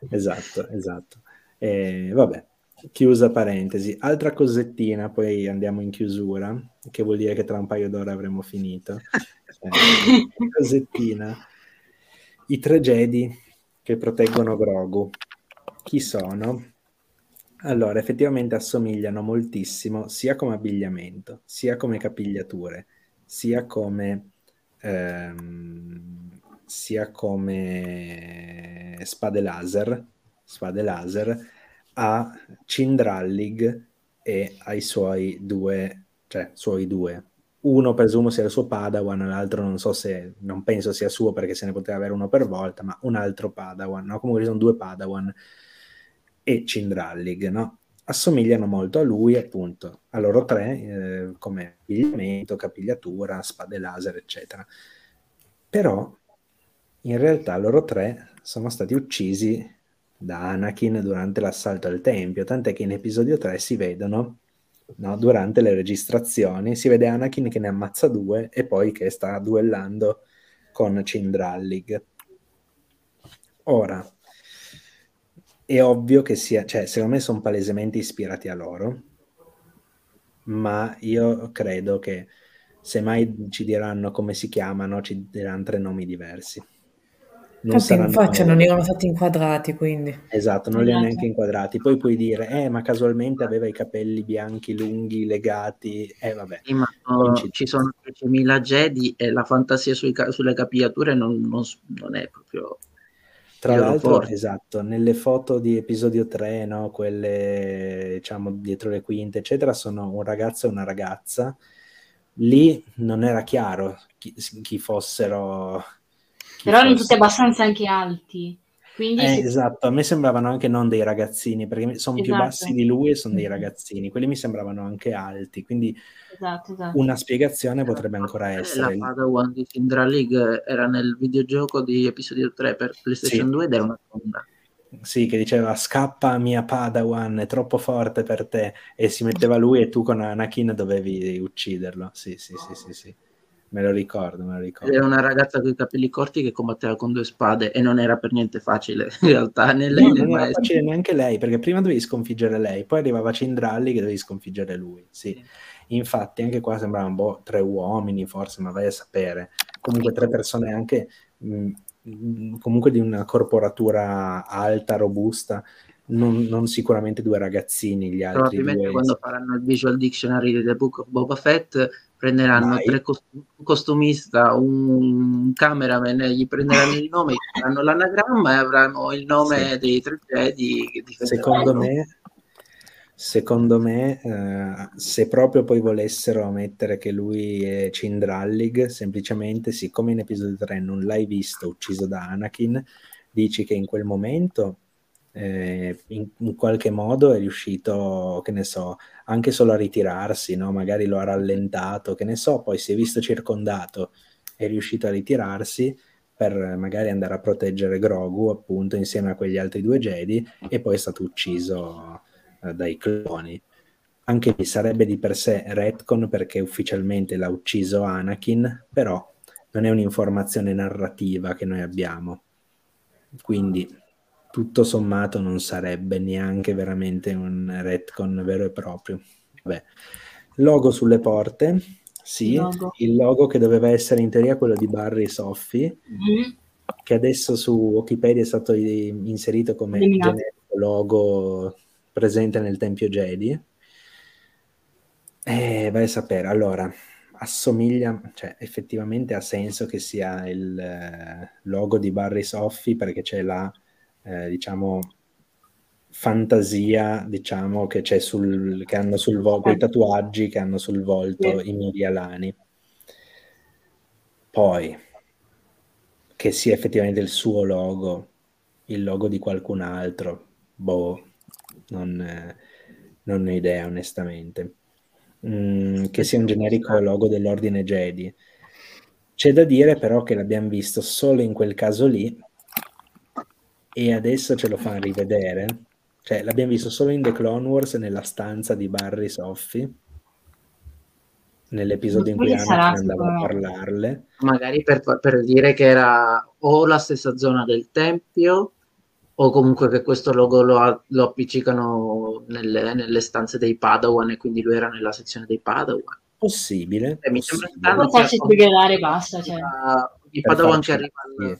Esatto, esatto. Eh, vabbè, chiusa parentesi. Altra cosettina, poi andiamo in chiusura, che vuol dire che tra un paio d'ore avremo finito. Eh, cosettina. I tre Jedi che proteggono Grogu. Chi sono? Allora, effettivamente assomigliano moltissimo sia come abbigliamento, sia come capigliature, sia come, ehm, sia come spade laser, spade laser a Cindrallig e ai suoi due, cioè suoi due. Uno presumo sia il suo Padawan, l'altro non so se, non penso sia suo perché se ne poteva avere uno per volta, ma un altro Padawan, no? Comunque sono due Padawan e Cindrallig, no? assomigliano molto a lui, appunto, a loro tre, eh, come abbigliamento, capigliatura, spade laser, eccetera. Però, in realtà, loro tre sono stati uccisi da Anakin durante l'assalto al Tempio, tant'è che in episodio 3 si vedono, no, durante le registrazioni, si vede Anakin che ne ammazza due e poi che sta duellando con Cindrallig. Ora, è ovvio che sia, cioè, secondo me sono palesemente ispirati a loro, ma io credo che se mai ci diranno come si chiamano, ci diranno tre nomi diversi. Non Infatti, in faccia non erano stati inquadrati, quindi. Esatto, non li hanno neanche inquadrati. Poi puoi dire, eh, ma casualmente aveva i capelli bianchi, lunghi, legati. Eh, vabbè. Sì, ma no, ci sono 10.000 Jedi e la fantasia sui, sulle capigliature non, non, non è proprio tra l'altro, forte. esatto, nelle foto di episodio 3, no, quelle diciamo dietro le quinte, eccetera, sono un ragazzo e una ragazza. Lì non era chiaro chi, chi fossero. Però erano tutti abbastanza anche alti. Quindi eh, se... Esatto, a me sembravano anche non dei ragazzini, perché sono esatto. più bassi di lui e sono dei ragazzini, quelli mi sembravano anche alti, quindi esatto, esatto. una spiegazione potrebbe ancora essere. La Padawan di Syndra League era nel videogioco di episodio 3 per PlayStation sì. 2 ed era una donna. Sì, che diceva scappa mia Padawan, è troppo forte per te, e si metteva lui e tu con Anakin dovevi ucciderlo. Sì, sì, sì, sì, sì. Me lo ricordo, me lo ricordo. Era una ragazza con i capelli corti che combatteva con due spade e non era per niente facile in realtà. Né lei, no, non era facile neanche lei, perché prima dovevi sconfiggere lei, poi arrivava Cindralli che dovevi sconfiggere lui. Sì. Infatti anche qua sembravano boh, tre uomini forse, ma vai a sapere. Comunque tre persone anche mh, mm, comunque di una corporatura alta, robusta, non, non, sicuramente due ragazzini, gli altri Probabilmente due... quando faranno il visual dictionary di The Book of Boba Fett prenderanno Vai. tre cost- un costumista, un cameraman, gli prenderanno il nome, faranno l'anagramma e avranno il nome sì. dei tre Jedi Secondo me, secondo me eh, se proprio poi volessero mettere che lui è Cindrallig, semplicemente siccome in episodio 3 non l'hai visto ucciso da Anakin, dici che in quel momento eh, in, in, qualche modo è riuscito, che ne so, anche solo a ritirarsi, no? magari lo ha rallentato, che ne so, poi si è visto circondato, è riuscito a ritirarsi per magari andare a proteggere Grogu appunto insieme a quegli altri due Jedi e poi è stato ucciso eh, dai cloni. Anche lì sarebbe di per sé retcon perché ufficialmente l'ha ucciso Anakin, però non è un'informazione narrativa che noi abbiamo. Quindi tutto sommato non sarebbe neanche veramente un retcon vero e proprio. Vabbè. Logo sulle porte, sì, logo. il logo che doveva essere in teoria quello di Barry Soffi, mm-hmm. che adesso su Wikipedia è stato inserito come logo presente nel Tempio Jedi. E vai a sapere, allora, assomiglia, cioè effettivamente ha senso che sia il eh, logo di Barry Soffi perché c'è la eh, diciamo, fantasia diciamo, che, c'è sul, che hanno sul volto, i tatuaggi che hanno sul volto i medialani. Poi, che sia effettivamente il suo logo, il logo di qualcun altro. Boh, non, eh, non ho idea onestamente. Mm, che sia un generico logo dell'ordine Jedi. C'è da dire però che l'abbiamo visto solo in quel caso lì e adesso ce lo fanno rivedere. Cioè, l'abbiamo visto solo in The Clone Wars nella stanza di Barry Soffi nell'episodio in cui Anakin andava a parlarle. Magari per, per, dire che era o la stessa zona del tempio o comunque che questo logo lo, lo appiccicano nelle, nelle, stanze dei Padawan e quindi lui era nella sezione dei Padawan. Possibile. Eh, mi sembra strano. Farsi spiegare basta. Cioè. I Padawan che arrivano...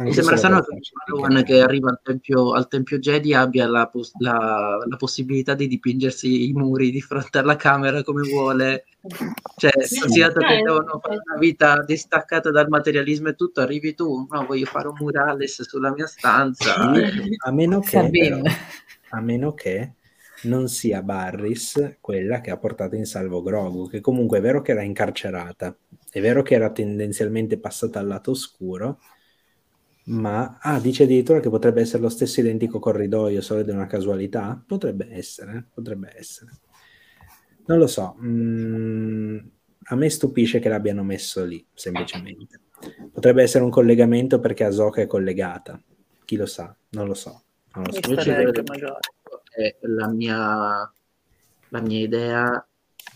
Mi sembra strano che Padawan che arriva al tempio, al tempio Jedi abbia la, la, la, possibilità di dipingersi i muri di fronte alla camera come vuole. Cioè, considerato che devono fare una vita distaccata dal materialismo e tutto, arrivi tu, no, voglio fare un murales sulla mia stanza. a, meno che, però, a meno che non sia Barris quella che ha portato in salvo Grogu, che comunque è vero che era incarcerata, è vero che era tendenzialmente passata al lato oscuro, ma ah, dice addirittura che potrebbe essere lo stesso identico corridoio, solo di una casualità? Potrebbe essere, potrebbe essere. Non lo so. Mm, a me stupisce che l'abbiano messo lì, semplicemente. Potrebbe essere un collegamento perché Asoka è collegata. Chi lo sa? Non lo so. Non lo so. la mia, la mia idea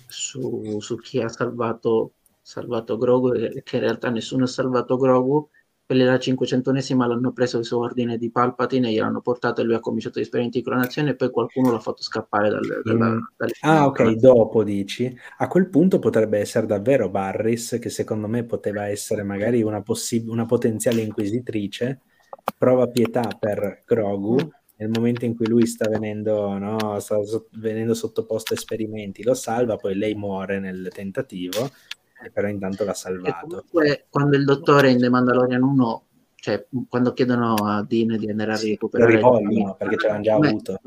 su, su chi ha salvato, salvato Grogu, che in realtà nessuno ha salvato Grogu, quelli della 500esima l'hanno preso su ordine di Palpatine, gliel'hanno portato e lui ha cominciato gli esperimenti di clonazione e poi qualcuno l'ha fatto scappare dal, dalla, mm. dalle Ah, ok, dopo dici. A quel punto potrebbe essere davvero Barris, che secondo me poteva essere magari una, possi- una potenziale inquisitrice, prova pietà per Grogu, nel momento in cui lui sta venendo, no, sta so- venendo sottoposto a esperimenti, lo salva, poi lei muore nel tentativo però intanto l'ha salvato. Comunque, quando il dottore in The Mandalorian 1, cioè quando chiedono a Dean di andare a recuperare... Lo rivogliono, perché ce l'hanno già avuto.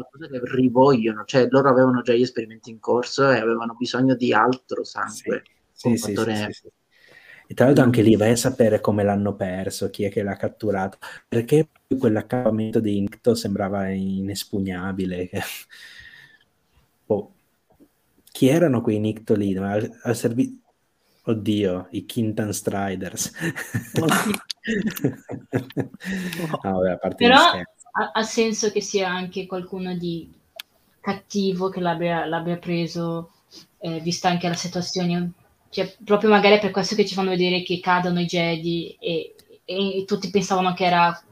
rivogliono, cioè loro avevano già gli esperimenti in corso e avevano bisogno di altro sangue. Sì, sì, sì, sì, E tra l'altro anche lì vai a sapere come l'hanno perso, chi è che l'ha catturato, perché quell'accampamento di Incto sembrava inespugnabile. oh. Chi erano quei Nicto lì? Al, al servizio Oddio, i Kintan Striders. no, vabbè, Però ha, ha, senso che sia anche qualcuno di cattivo che l'abbia, l'abbia preso, eh, vista anche la situazione. Cioè, proprio magari per questo che ci fanno vedere che cadono i Jedi e, e tutti pensavano che era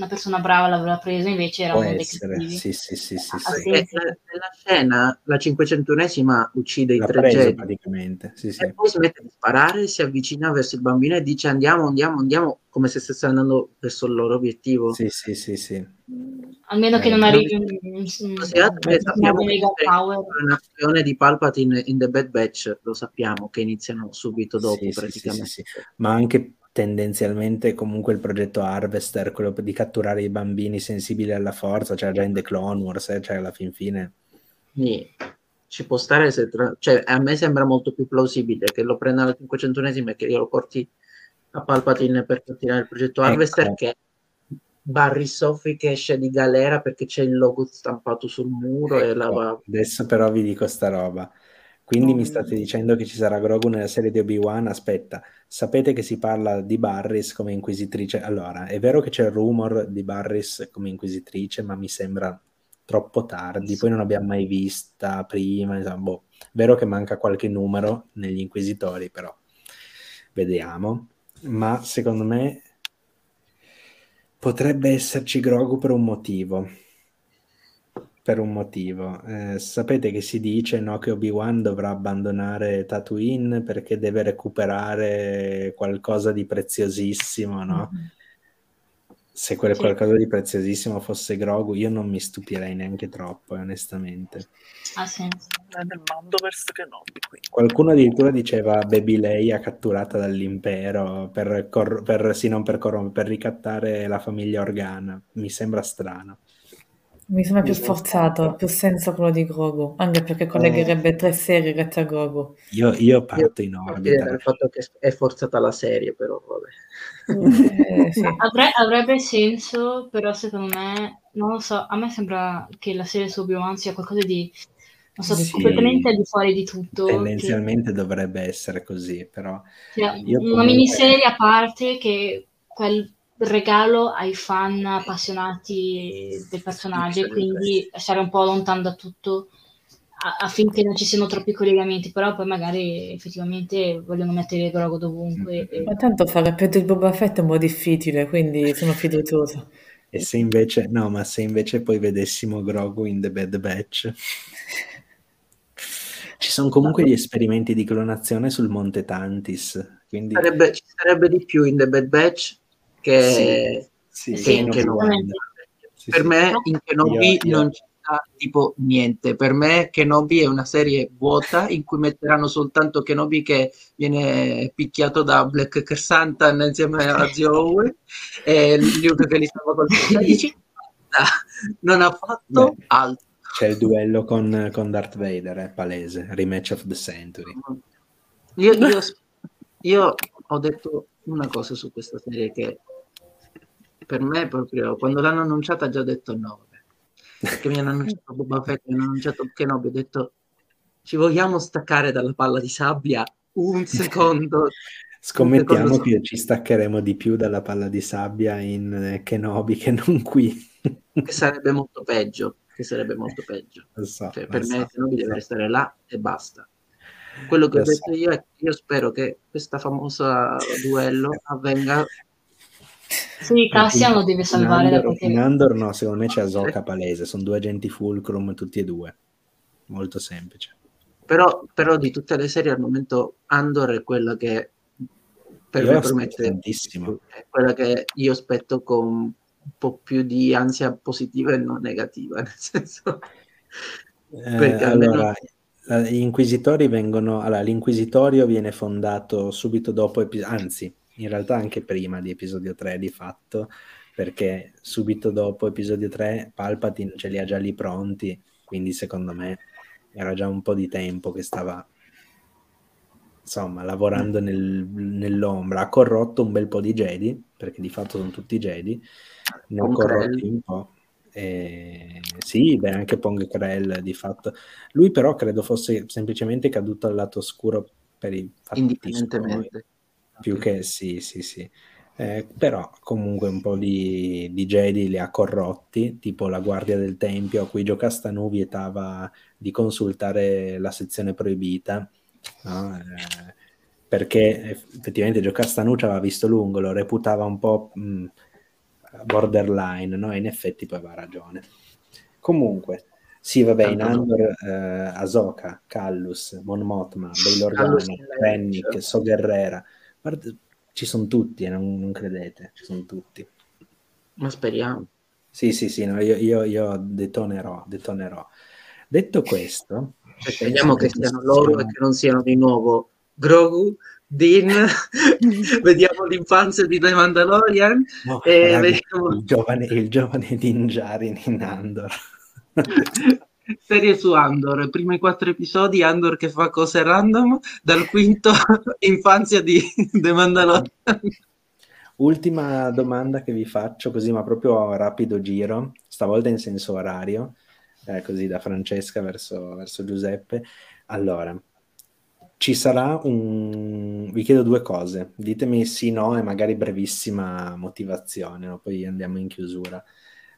una persona brava l'aveva preso, invece era uno dei cattivi. Sì, sì, sì, sì, sì. Nella scena la 500esima uccide L'ha i tre Jedi praticamente. Sì, sì. e poi smette di sparare, si avvicina verso il bambino e dice andiamo, andiamo, andiamo, come se stesse andando verso il loro obiettivo. Sì, sì, sì, sì. Almeno eh, che non arrivi un, un, sappiamo che un'azione di Palpatine in The Bad Batch, lo sappiamo, che iniziano subito dopo sì, praticamente. Sì, sì, Ma anche tendenzialmente comunque il progetto Harvester, quello di catturare i bambini sensibili alla forza, cioè già in The Clone Wars, eh, cioè alla fin fine. Sì, ci può stare, se tra... cioè a me sembra molto più plausibile che lo prenda alla 500esima e che glielo porti a Palpatine per catturare il progetto ecco. Harvester che Barry Sophie che esce di galera perché c'è il logo stampato sul muro ecco. e la va... Adesso però vi dico sta roba quindi mi state dicendo che ci sarà Grogu nella serie di Obi-Wan? Aspetta, sapete che si parla di Barris come inquisitrice? Allora, è vero che c'è il rumor di Barris come inquisitrice, ma mi sembra troppo tardi, poi non l'abbiamo mai vista prima, insomma, boh. Vero che manca qualche numero negli inquisitori, però vediamo. Ma secondo me potrebbe esserci Grogu per un motivo per un motivo. Eh, sapete che si dice no, che Obi-Wan dovrà abbandonare Tatooine perché deve recuperare qualcosa di preziosissimo, no? Mm-hmm. Se quel sì. qualcosa di preziosissimo fosse Grogu, io non mi stupirei neanche troppo, eh, onestamente. Senso. È nel Mandoverse che no. Quindi. Qualcuno addirittura diceva Baby Leia catturata dall'impero per, cor- per, sì, non per, cor- per ricattare la famiglia Organa. Mi sembra strano. Mi sembra più sforzato, ha più senso quello di Grogu, anche perché collegherebbe tre serie grazie a Grogu. Io, io parto in orbita. Il fatto che è forzata la serie, però vabbè. Eh, sì. Avre- avrebbe senso, però secondo me, non lo so, a me sembra che la serie su Obi-Wan sia qualcosa di non so, sì. completamente al di fuori di tutto. Tendenzialmente che... dovrebbe essere così, però... Cioè, una comunque... miniserie a parte che quel regalo ai fan appassionati del personaggio, quindi essere un po' lontano da tutto affinché non ci siano troppi collegamenti, però poi magari effettivamente vogliono mettere Grogo dovunque. E... Ma tanto fare peggio il Boba Fett è un po' difficile, quindi sono fiduciosa. E se invece, no, ma se invece poi vedessimo Grogu in The Bad Batch? Ci sono comunque gli esperimenti di clonazione sul Monte Tantis. Quindi... Sarebbe, ci sarebbe di più in The Bad Batch che, sì, sì, che in Kenobi. Sì, per me in Kenobi io, io... non ci sta tipo niente. Per me Kenobi è una serie vuota in cui metteranno soltanto Kenobi che viene picchiato da Black Kersantan insieme a Zio Owe e Luke che li stava colpendo. non ha fatto Beh, altro. C'è il duello con, con Darth Vader, è palese, rematch of the century. Io, io, io ho detto una cosa su questa serie che per me proprio quando l'hanno annunciata già ho detto no che mi hanno annunciato Boba Fett mi hanno annunciato Kenobi ho detto ci vogliamo staccare dalla palla di sabbia un secondo scommettiamo un secondo che ci staccheremo di più dalla palla di sabbia in eh, Kenobi che non qui. Che sarebbe molto peggio che sarebbe molto peggio. So, cioè, per me so, Kenobi so. deve restare là e basta. Quello che ho detto io è che io spero che questa famosa duello avvenga sì, Cassian lo deve salvare in Andor, da perché... In Andor no, secondo me c'è Asoka palese, sono due agenti fulcrum tutti e due, molto semplice. Però, però di tutte le serie al momento Andor è quella che per io me promette tantissimo. È quella che io aspetto con un po' più di ansia positiva e non negativa, nel senso... Eh, perché allora, almeno... gli inquisitori vengono... Allora, l'inquisitorio viene fondato subito dopo, anzi, in realtà anche prima di episodio 3 di fatto, perché subito dopo episodio 3 Palpatine ce li ha già lì pronti, quindi secondo me era già un po' di tempo che stava insomma lavorando nel, nell'ombra, ha corrotto un bel po' di Jedi, perché di fatto sono tutti Jedi, ne ha corrotti un po'. Eh, sì, beh, anche Pong Krell di fatto. Lui però credo fosse semplicemente caduto al lato oscuro per i fatti Indipendentemente più che sì, sì, sì. Eh, però comunque un po' di, di, Jedi li ha corrotti, tipo la guardia del tempio a cui Gio Castanu vietava di consultare la sezione proibita, no? eh, perché effettivamente Gio Castanu ci aveva visto lungo, lo reputava un po' mh, borderline, no? e in effetti poi aveva ragione. Comunque, sì, vabbè, in Andor, eh, Ahsoka, Callus, Mon Mothma, Bail Organa, Fennec, So Guerrera, Guarda, ci sono tutti, eh, non, non, credete, ci sono tutti. Ma speriamo. Sì, sì, sì, no, io, io, io detonerò, detonerò. Detto questo... Cioè, speriamo che siano loro e che non siano di nuovo Grogu, Dean, vediamo l'infanzia di The Mandalorian no, e raga, vediamo... il, giovane, il giovane Din Djarin in Andor. serie su Andor, primi quattro episodi, Andor che fa cose random, dal quinto infanzia di The Mandalorian. Ultima domanda che vi faccio, così ma proprio a rapido giro, stavolta in senso orario, eh, così da Francesca verso, verso Giuseppe. Allora, ci sarà un... Vi chiedo due cose, ditemi sì, no e magari brevissima motivazione, no? poi andiamo in chiusura.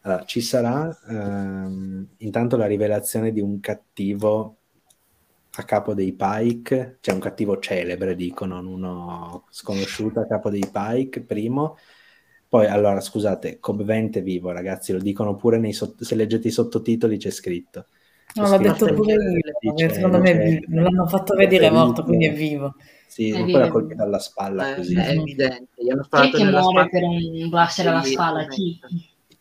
Allora, ci sarà ehm, intanto la rivelazione di un cattivo a capo dei Pike, cioè un cattivo celebre, dicono, uno sconosciuto a capo dei Pike, primo. Poi, allora, scusate, Cobb Vent è vivo, ragazzi, lo dicono pure nei sott- se leggete i sottotitoli c'è scritto. No, l'ho detto pure io, dice, secondo me è vivo. non l'hanno fatto vedere è morto, quindi è vivo. Sì, è poi la colpita alla spalla è, così. È evidente, gli hanno sparato Chi è che muore spalla. per un blaster alla spalla? Chi?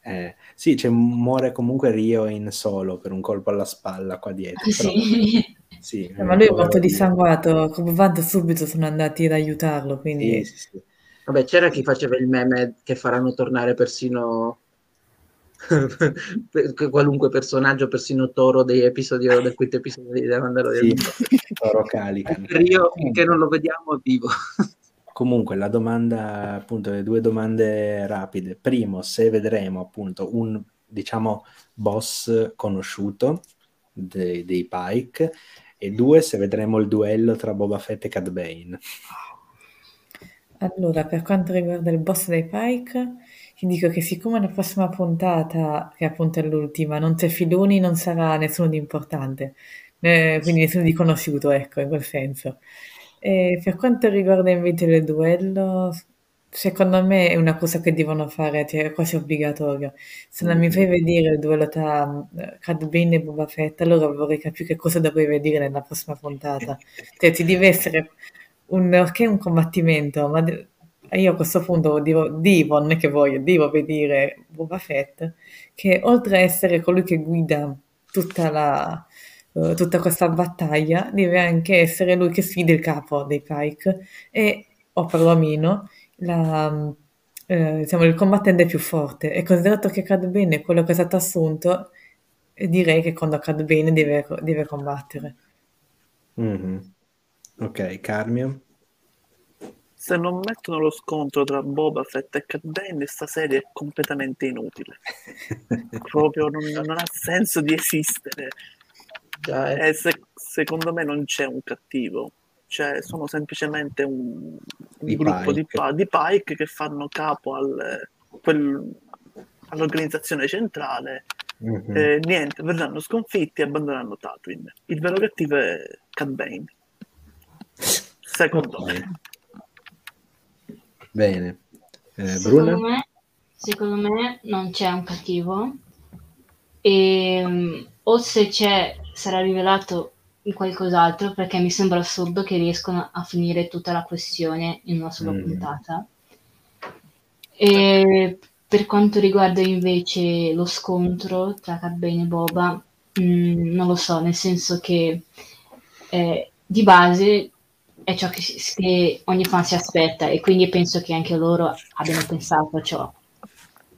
Eh, sì, cioè, muore comunque Rio in solo per un colpo alla spalla qua dietro. Però, sì. sì eh, ma lui è morto dissanguato, come Vant subito sono andati ad aiutarlo, quindi... Sì, sì, Vabbè, c'era chi faceva il meme che faranno tornare persino qualunque personaggio, persino Toro degli episodi del quinto episodio di Mandalorian. Sì, Toro Calican. Io finché non lo vediamo è vivo. Comunque la domanda, appunto, le due domande rapide. Primo, se vedremo appunto un, diciamo, boss conosciuto dei, dei Pike e due, se vedremo il duello tra Boba Fett e Cad Bane. Allora, per quanto riguarda il boss dei Pike, ti dico che siccome la prossima puntata, che appunto è l'ultima, non c'è Filoni, non sarà nessuno di importante, eh, quindi nessuno di conosciuto, ecco, in quel senso. E per quanto riguarda invece il duello, secondo me è una cosa che devono fare, cioè è quasi obbligatorio. Se non mi fai vedere il duello tra eh, Cad Bane e Boba Fett, allora vorrei capire che cosa dovrei vedere nella prossima puntata. Cioè, ci deve essere un, che un combattimento, ma io a questo punto devo, devo, non è che voglio, devo vedere Boba Fett, che oltre a essere colui che guida tutta, la, uh, tutta questa battaglia, deve anche essere lui che sfida il capo dei Pike, e, o perlomeno la, eh, diciamo, il combattente più forte. E considerato che Cad Bane è quello che è stato assunto, direi che quando Cad Bane deve, deve combattere. Mm-hmm. Ok, Carmio? Se non mettono lo scontro tra Boba Fett e Cat Bane, questa serie è completamente inutile. Proprio non, non, ha senso di esistere. Cioè, e se, secondo me non c'è un cattivo. Cioè, sono semplicemente un, un gruppo Pike. Di, di, Pike che fanno capo al, quel, all'organizzazione centrale. Mm-hmm. E niente, verranno sconfitti e abbandoneranno Tatooine. Il vero cattivo è Cat Bane secondo okay. me. Bene. Eh, secondo, me, secondo me non c'è un cattivo e um, o se c'è sarà rivelato in qualcos'altro perché mi sembra assurdo che riescono a finire tutta la questione in una sola mm. puntata. E per quanto riguarda invece lo scontro tra Cad Bane e Boba, mh, mm, non lo so, nel senso che eh, di base è ciò che, che, ogni fan si aspetta e quindi penso che anche loro abbiano pensato a ciò.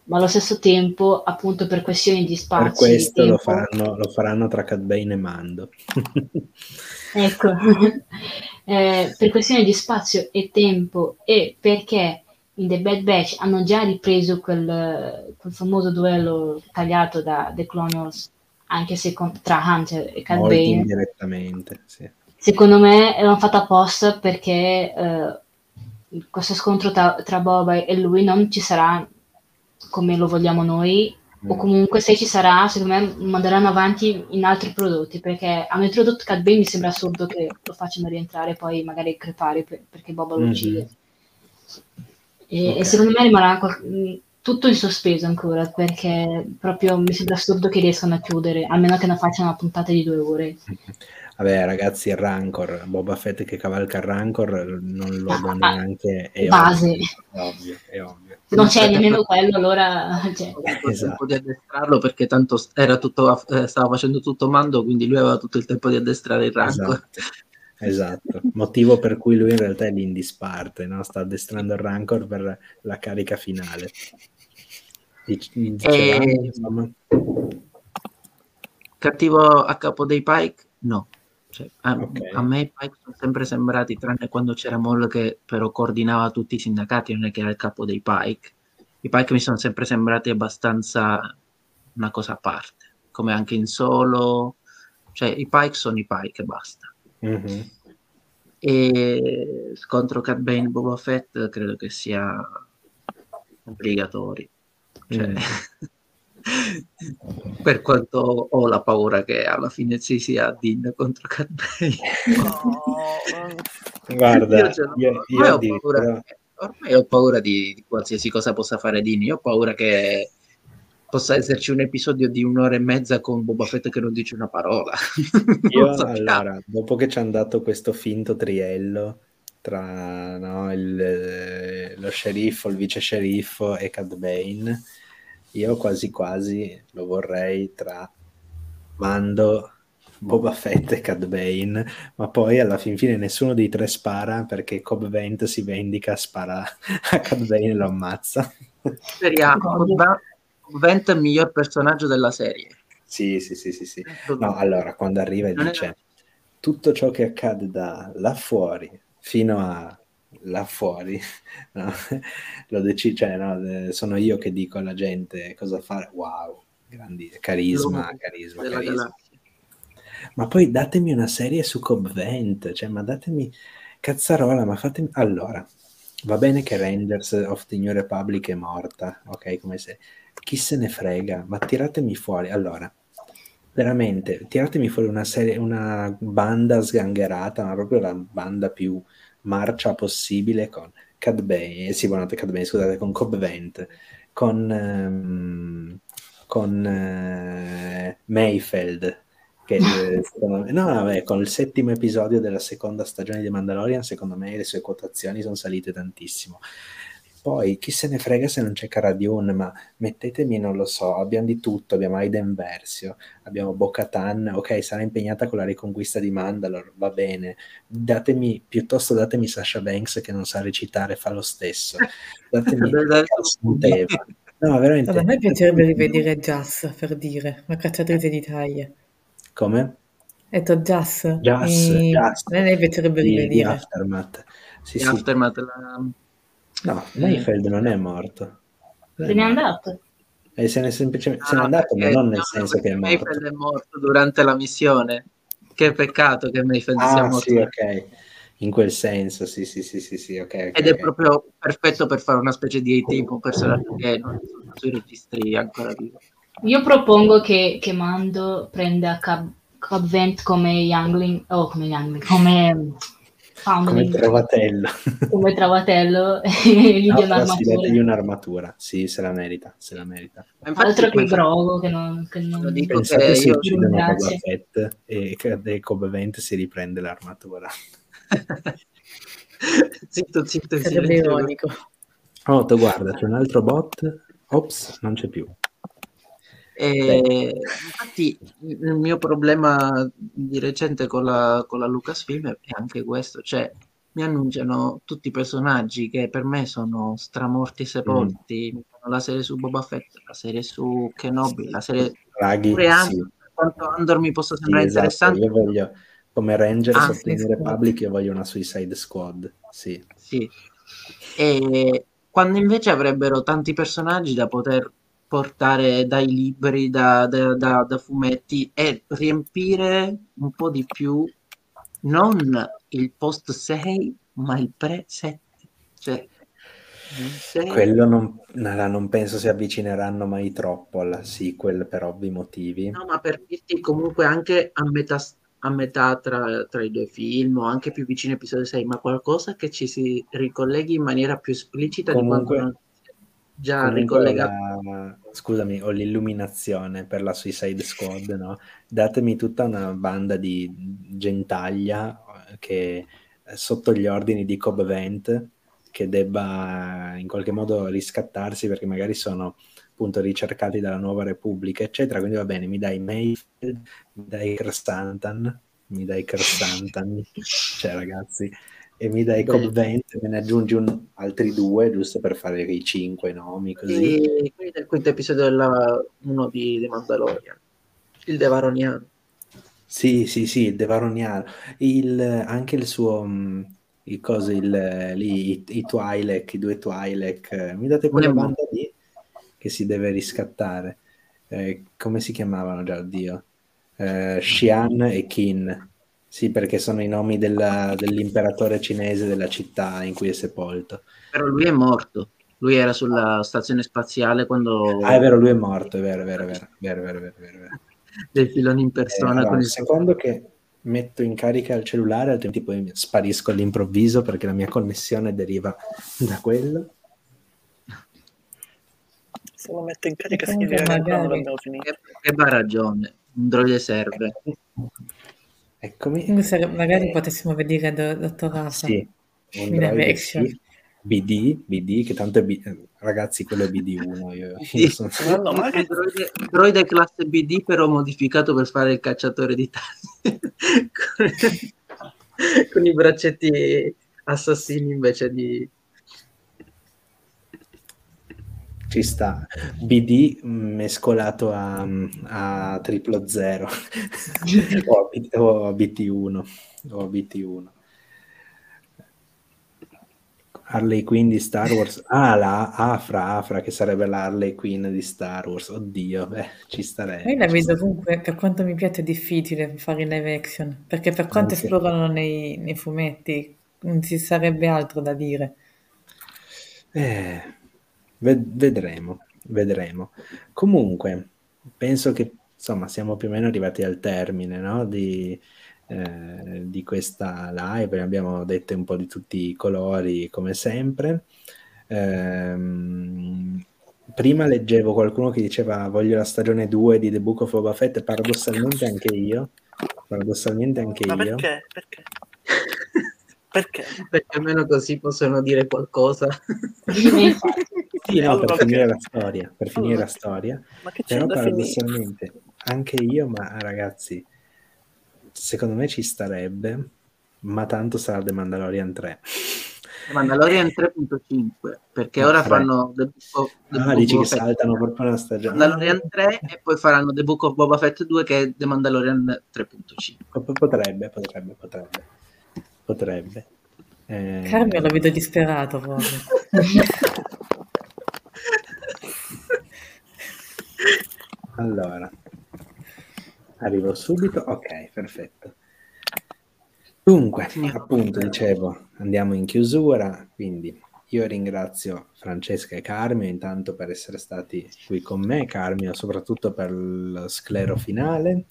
Ma allo stesso tempo, appunto, per questioni di spazio. Per questo tempo, lo, faranno, lo, faranno, tra Cat Bane e Mando. ecco, eh, per questioni di spazio e tempo e perché in The Bad Batch hanno già ripreso quel, quel famoso duello tagliato da The Clone Wars, anche se con, tra Hunter e Cat Bane. indirettamente, sì secondo me l'hanno fatto apposta perché eh, questo scontro tra, tra Boba e lui non ci sarà come lo vogliamo noi mm. o comunque se ci sarà secondo me manderanno avanti in altri prodotti perché hanno introdotto Cat Bane mi sembra assurdo che lo facciano rientrare e poi magari crepare per, perché Boba lo mm-hmm. uccide e, okay. e, secondo me rimarrà qual- tutto in sospeso ancora perché proprio mi sembra assurdo che riescano a chiudere almeno che non facciano una puntata di due ore Vabbè, ragazzi, il Rancor, Boba Fett che cavalca il Rancor non lo do ah, neanche. È base. Ovvio, è ovvio, è ovvio. Non c'è nemmeno quello, allora. Cioè. Esatto. di addestrarlo perché tanto era tutto, eh, stava facendo tutto mando, quindi lui aveva tutto il tempo di addestrare il Rancor. Esatto. Esatto, motivo per cui lui in realtà è l'indisparte, no? sta addestrando il Rancor per la carica finale. Dicevamo, e... insomma... Cattivo a capo dei Pike? No. Cioè, a, okay. a, me i Pike sono sempre sembrati, tranne quando c'era Moll che però coordinava tutti i sindacati, non è che era il capo dei Pike. I Pike mi sono sempre sembrati abbastanza una cosa a parte, come anche in solo. Cioè, i Pike sono i Pike e basta. Mm-hmm. E contro Cat Bane Boba Fett credo che sia obbligatorio. Cioè, mm. per quanto ho la paura che alla fine ci sia Dean contro Cat oh, guarda io, io, io ho paura, ormai ho paura di, di, qualsiasi cosa possa fare Dean. Io ho paura che possa esserci un episodio di un'ora e mezza con Boba Fett che non dice una parola. Io allora dopo che ci hanno dato questo finto triello tra no, il, lo sceriffo, il vice sceriffo e Cad Bane io quasi quasi lo vorrei tra Mando, Boba Fett e Cad Bane, ma poi alla fin fine nessuno dei tre spara perché Cobb Vent si vendica, spara a Cad Bane e lo ammazza. Speriamo, Vent è il miglior personaggio della serie. Sì, sì, sì, sì, sì. No, allora, quando arriva e dice tutto ciò che accade da là fuori fino a là fuori, no? lo decido, cioè, no? sono io che dico alla gente cosa fare. Wow, grandi carisma, carisma, carisma. Ma poi datemi una serie su Cobvent, cioè, ma datemi cazzarola, ma fatemi... Allora, va bene che Rangers of the New Republic è morta, ok, come se... Chi se ne frega, ma tiratemi fuori. Allora, veramente, tiratemi fuori una serie, una banda sgangherata, ma proprio la banda più marcia possibile con Cad Bane, eh, sì, buonanotte Cad Bane, scusate, con Cobb Vent, con, um, con uh, Mayfeld, che eh, secondo me, no, vabbè, con il settimo episodio della seconda stagione di Mandalorian, secondo me le sue quotazioni sono salite tantissimo. Poi chi se ne frega se non c'è Cara Dune, ma mettetemi, non lo so, abbiamo di tutto, abbiamo Aiden Versio, abbiamo Bo-Katan, ok, sarà impegnata con la riconquista di Mandalore, va bene, datemi, piuttosto datemi Sasha Banks che non sa recitare, fa lo stesso, datemi No, veramente. a me piacerebbe rivedere Jazz, per dire, la cacciatrice di taglie. Come? Ho detto Jazz. Jazz, e... Jazz. A me piacerebbe rivedere. Di Aftermath. Sì, di sì. Aftermath la No, Mayfeld non è morto. Se n'è andato. E se n'è semplicemente se n'è ah, andato, ma non nel no, senso che è morto. Mayfeld è morto durante la missione. Che peccato che Mayfeld ah, sia morto. Sì, ok. In quel senso, sì, sì, sì, sì, sì ok. okay Ed è proprio perfetto per fare una specie di A-Team con un personaggio che non sui registri ancora vivo. Io propongo che, che Mando prenda Cab, Cab Vent come Youngling, oh, come Youngling, come come trovatello. Come trovatello e gli no, un'armatura. Gli un'armatura, sì, se la merita, se la merita. Altro che Grogo che non... Che non... Lo dico Pensate che se io uccidono Boba Fett e, e Cobb Vent si riprende l'armatura. zitto, zitto, Sarebbe ironico. Oh, guarda, c'è un altro bot. Ops, non c'è più. E, infatti il mio problema di recente con la, con la Lucasfilm è anche questo, cioè mi annunciano tutti i personaggi che per me sono stramorti e sepolti, mm. la serie su Boba Fett, la serie su Kenobi, la serie Raghi, pure Andor, sì. quanto Andor mi possa sembrare sì, esatto. interessante. Io voglio, come Rangers ah, the sì, Republic, io voglio una Suicide Squad, sì. sì. E quando invece avrebbero tanti personaggi da poter portare dai libri, da, da, da, da fumetti e riempire un po' di più non il post 6 ma il pre 7 cioè, quello non, non, penso si avvicineranno mai troppo alla sequel per ovvi motivi. No ma per dirti comunque anche a metà, a metà tra, tra, i due film o anche più vicino episodio 6 ma qualcosa che ci si ricolleghi in maniera più esplicita comunque, di quanto non già ricollegato. La... Scusami, ho l'illuminazione per la Suicide Squad, no? Datemi tutta una banda di gentaglia che sotto gli ordini di Cobb Vent che debba in qualche modo riscattarsi perché magari sono appunto ricercati dalla nuova Repubblica, eccetera. Quindi va bene, mi dai Mayfield, mi dai Kersantan, mi dai Kersantan, cioè ragazzi, e mi dai Cobb 20, me ne aggiungi un, altri due, giusto per fare i cinque nomi. Così. E quindi del quinto episodio della, uno di The Mandalorian, il Devaroniano. Sì, sì, sì, il Devaroniano. Il, anche il suo... Mm, il coso, il, lì, i, i Twi'lek, i due Twi'lek, mi date quella banda lì che si deve riscattare. Eh, come si chiamavano già, oddio? Eh, Xian e Kin sì, perché sono i nomi della, dell'imperatore cinese della città in cui è sepolto. Però lui è morto. Lui era sulla stazione spaziale quando... Ah, è vero, lui è morto, è vero, è vero, è vero, è vero, è vero, è vero, è vero. Del filone in persona. Eh, allora, il secondo che metto in carica il cellulare, altrimenti poi sparisco all'improvviso perché la mia connessione deriva da quello. Se lo metto in carica significa che non l'abbiamo finito. Ebbe ragione, un droide serve. Eccomi. magari potessimo vedere do, Dottor Rasa. Sì, Android, sì. BD, BD, che tanto è B, ragazzi, quello è BD1. Io, io sono... no, no, droide, droide classe BD, però modificato per fare il cacciatore di tagli con, con i braccetti assassini invece di ci sta. BD mescolato a, a triplo zero o, a BT1 o a BT1. Harley Quinn di Star Wars. Ah, la Afra, Afra, che sarebbe la Harley Quinn di Star Wars. Oddio, beh, ci starebbe. Io la vedo comunque, per quanto mi piace, è difficile fare live action, perché per quanto Anche. esplorano nei, nei, fumetti, non ci sarebbe altro da dire. Eh, vedremo, vedremo. Comunque, penso che, insomma, siamo più o meno arrivati al termine, no? Di eh, di questa live, abbiamo dette un po' di tutti i colori come sempre. Ehm, prima leggevo qualcuno che diceva voglio la stagione 2 di The Book of Boba Fett e paradossalmente anche io. Paradossalmente anche Ma io. Perché? Perché? perché? Perché almeno così possono dire qualcosa. sì, no, per finire la storia, per finire la storia. Ma che Però paradossalmente finire? anche io, ma ragazzi, secondo me ci starebbe, ma tanto sarà The Mandalorian 3. The Mandalorian 3.5 perché no, ora 3. fanno The Book of, The ah, Book dici che saltano proprio una stagione Mandalorian 3 e poi faranno The Book of Boba Fett 2 che è The Mandalorian 3.5 potrebbe, potrebbe, potrebbe potrebbe eh... Carmio lo vedo disperato proprio allora Arrivo subito, ok, perfetto. Dunque, appunto, dicevo, andiamo in chiusura, quindi io ringrazio Francesca e Carmio intanto per essere stati qui con me, Carmio soprattutto per lo sclero finale.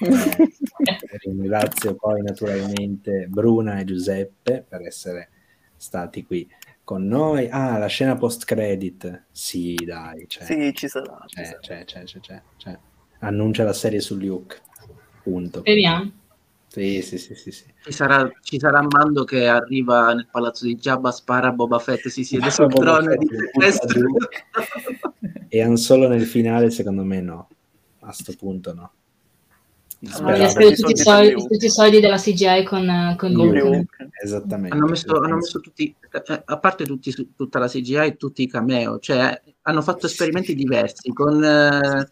Eh, ringrazio poi naturalmente Bruna e Giuseppe per essere stati qui con noi. Ah, la scena post credit. Sì, dai, c'è. Sì, ci sarà. C'è, c'è, c'è, c'è, c'è, c'è annuncia la serie su Luke. Punto. Speriamo. Sì, sì, sì, sì, sì. Ci, sarà, ci sarà Mando che arriva nel palazzo di Jabba, spara Boba Fett, si siede sul trono di E Han Solo nel finale, secondo me no. A sto punto no. No, gli ha speso tutti, i soldi, tutti i soldi della CGI con, con Luke. Luke. Esattamente. Hanno messo, hanno messo tutti, cioè, a parte tutti, tutta la CGI, tutti i cameo, cioè hanno fatto esperimenti diversi con... Eh,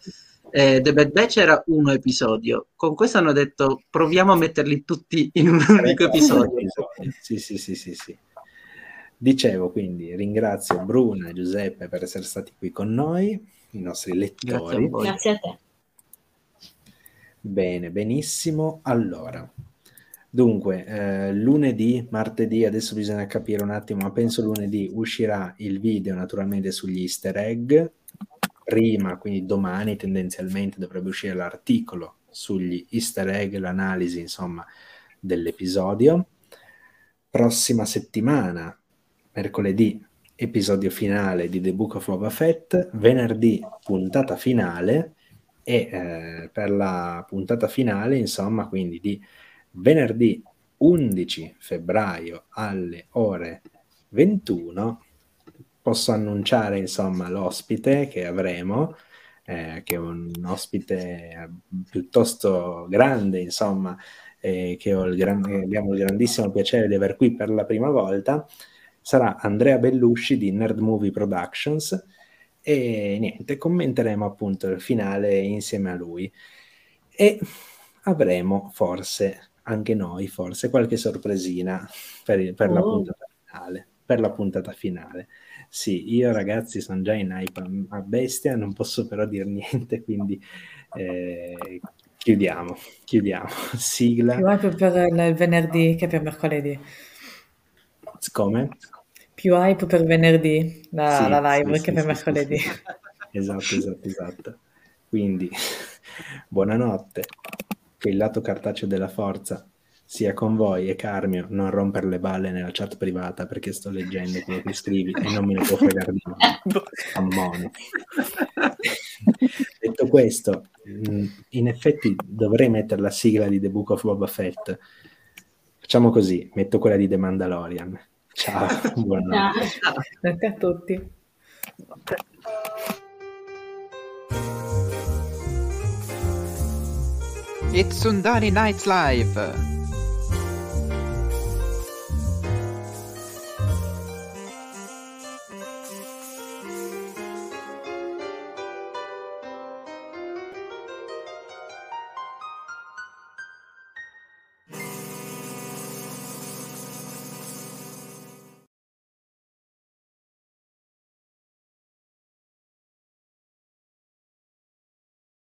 eh, The Bad Batch era uno episodio, con questo hanno detto proviamo a metterli tutti in un unico episodio. Sì, sì, sì, sì, sì. Dicevo quindi ringrazio Bruna e Giuseppe per essere stati qui con noi, i nostri lettori. Grazie a, Grazie a te. Bene, benissimo. Allora, dunque, eh, lunedì, martedì, adesso bisogna capire un attimo, ma penso lunedì uscirà il video naturalmente sugli easter egg prima, quindi domani tendenzialmente dovrebbe uscire l'articolo sugli easter egg, l'analisi insomma dell'episodio. Prossima settimana, mercoledì, episodio finale di The Book of Boba Fett, venerdì puntata finale e eh, per la puntata finale, insomma, quindi di venerdì 11 febbraio alle ore 21 posso annunciare insomma l'ospite che avremo, eh, che è un ospite piuttosto grande, insomma, eh, che il gran, abbiamo il grandissimo piacere di aver qui per la prima volta, sarà Andrea Bellusci di Nerd Movie Productions e niente, commenteremo appunto il finale insieme a lui e avremo forse anche noi, forse qualche sorpresina per, per oh. la puntata finale. Per la puntata finale. Sì, io ragazzi sono già in hype a bestia, non posso però dire niente, quindi eh, chiudiamo, chiudiamo. Sigla. Più per il venerdì che per mercoledì. Come? Più hype per venerdì la, sì, la live sì, che sì, per mercoledì. Esatto, esatto, esatto. Quindi, buonanotte. Che il lato cartaceo della forza sia con voi e Carmio non rompere le balle nella chat privata perché sto leggendo quello che scrivi e non me ne può fregare di nuovo. Ammono. Detto questo, mm, in effetti dovrei mettere la sigla di The Book of Boba Fett. Facciamo così, metto quella di The Mandalorian. Ciao, buonanotte. Ciao. a tutti. It's Sundari Nights Live.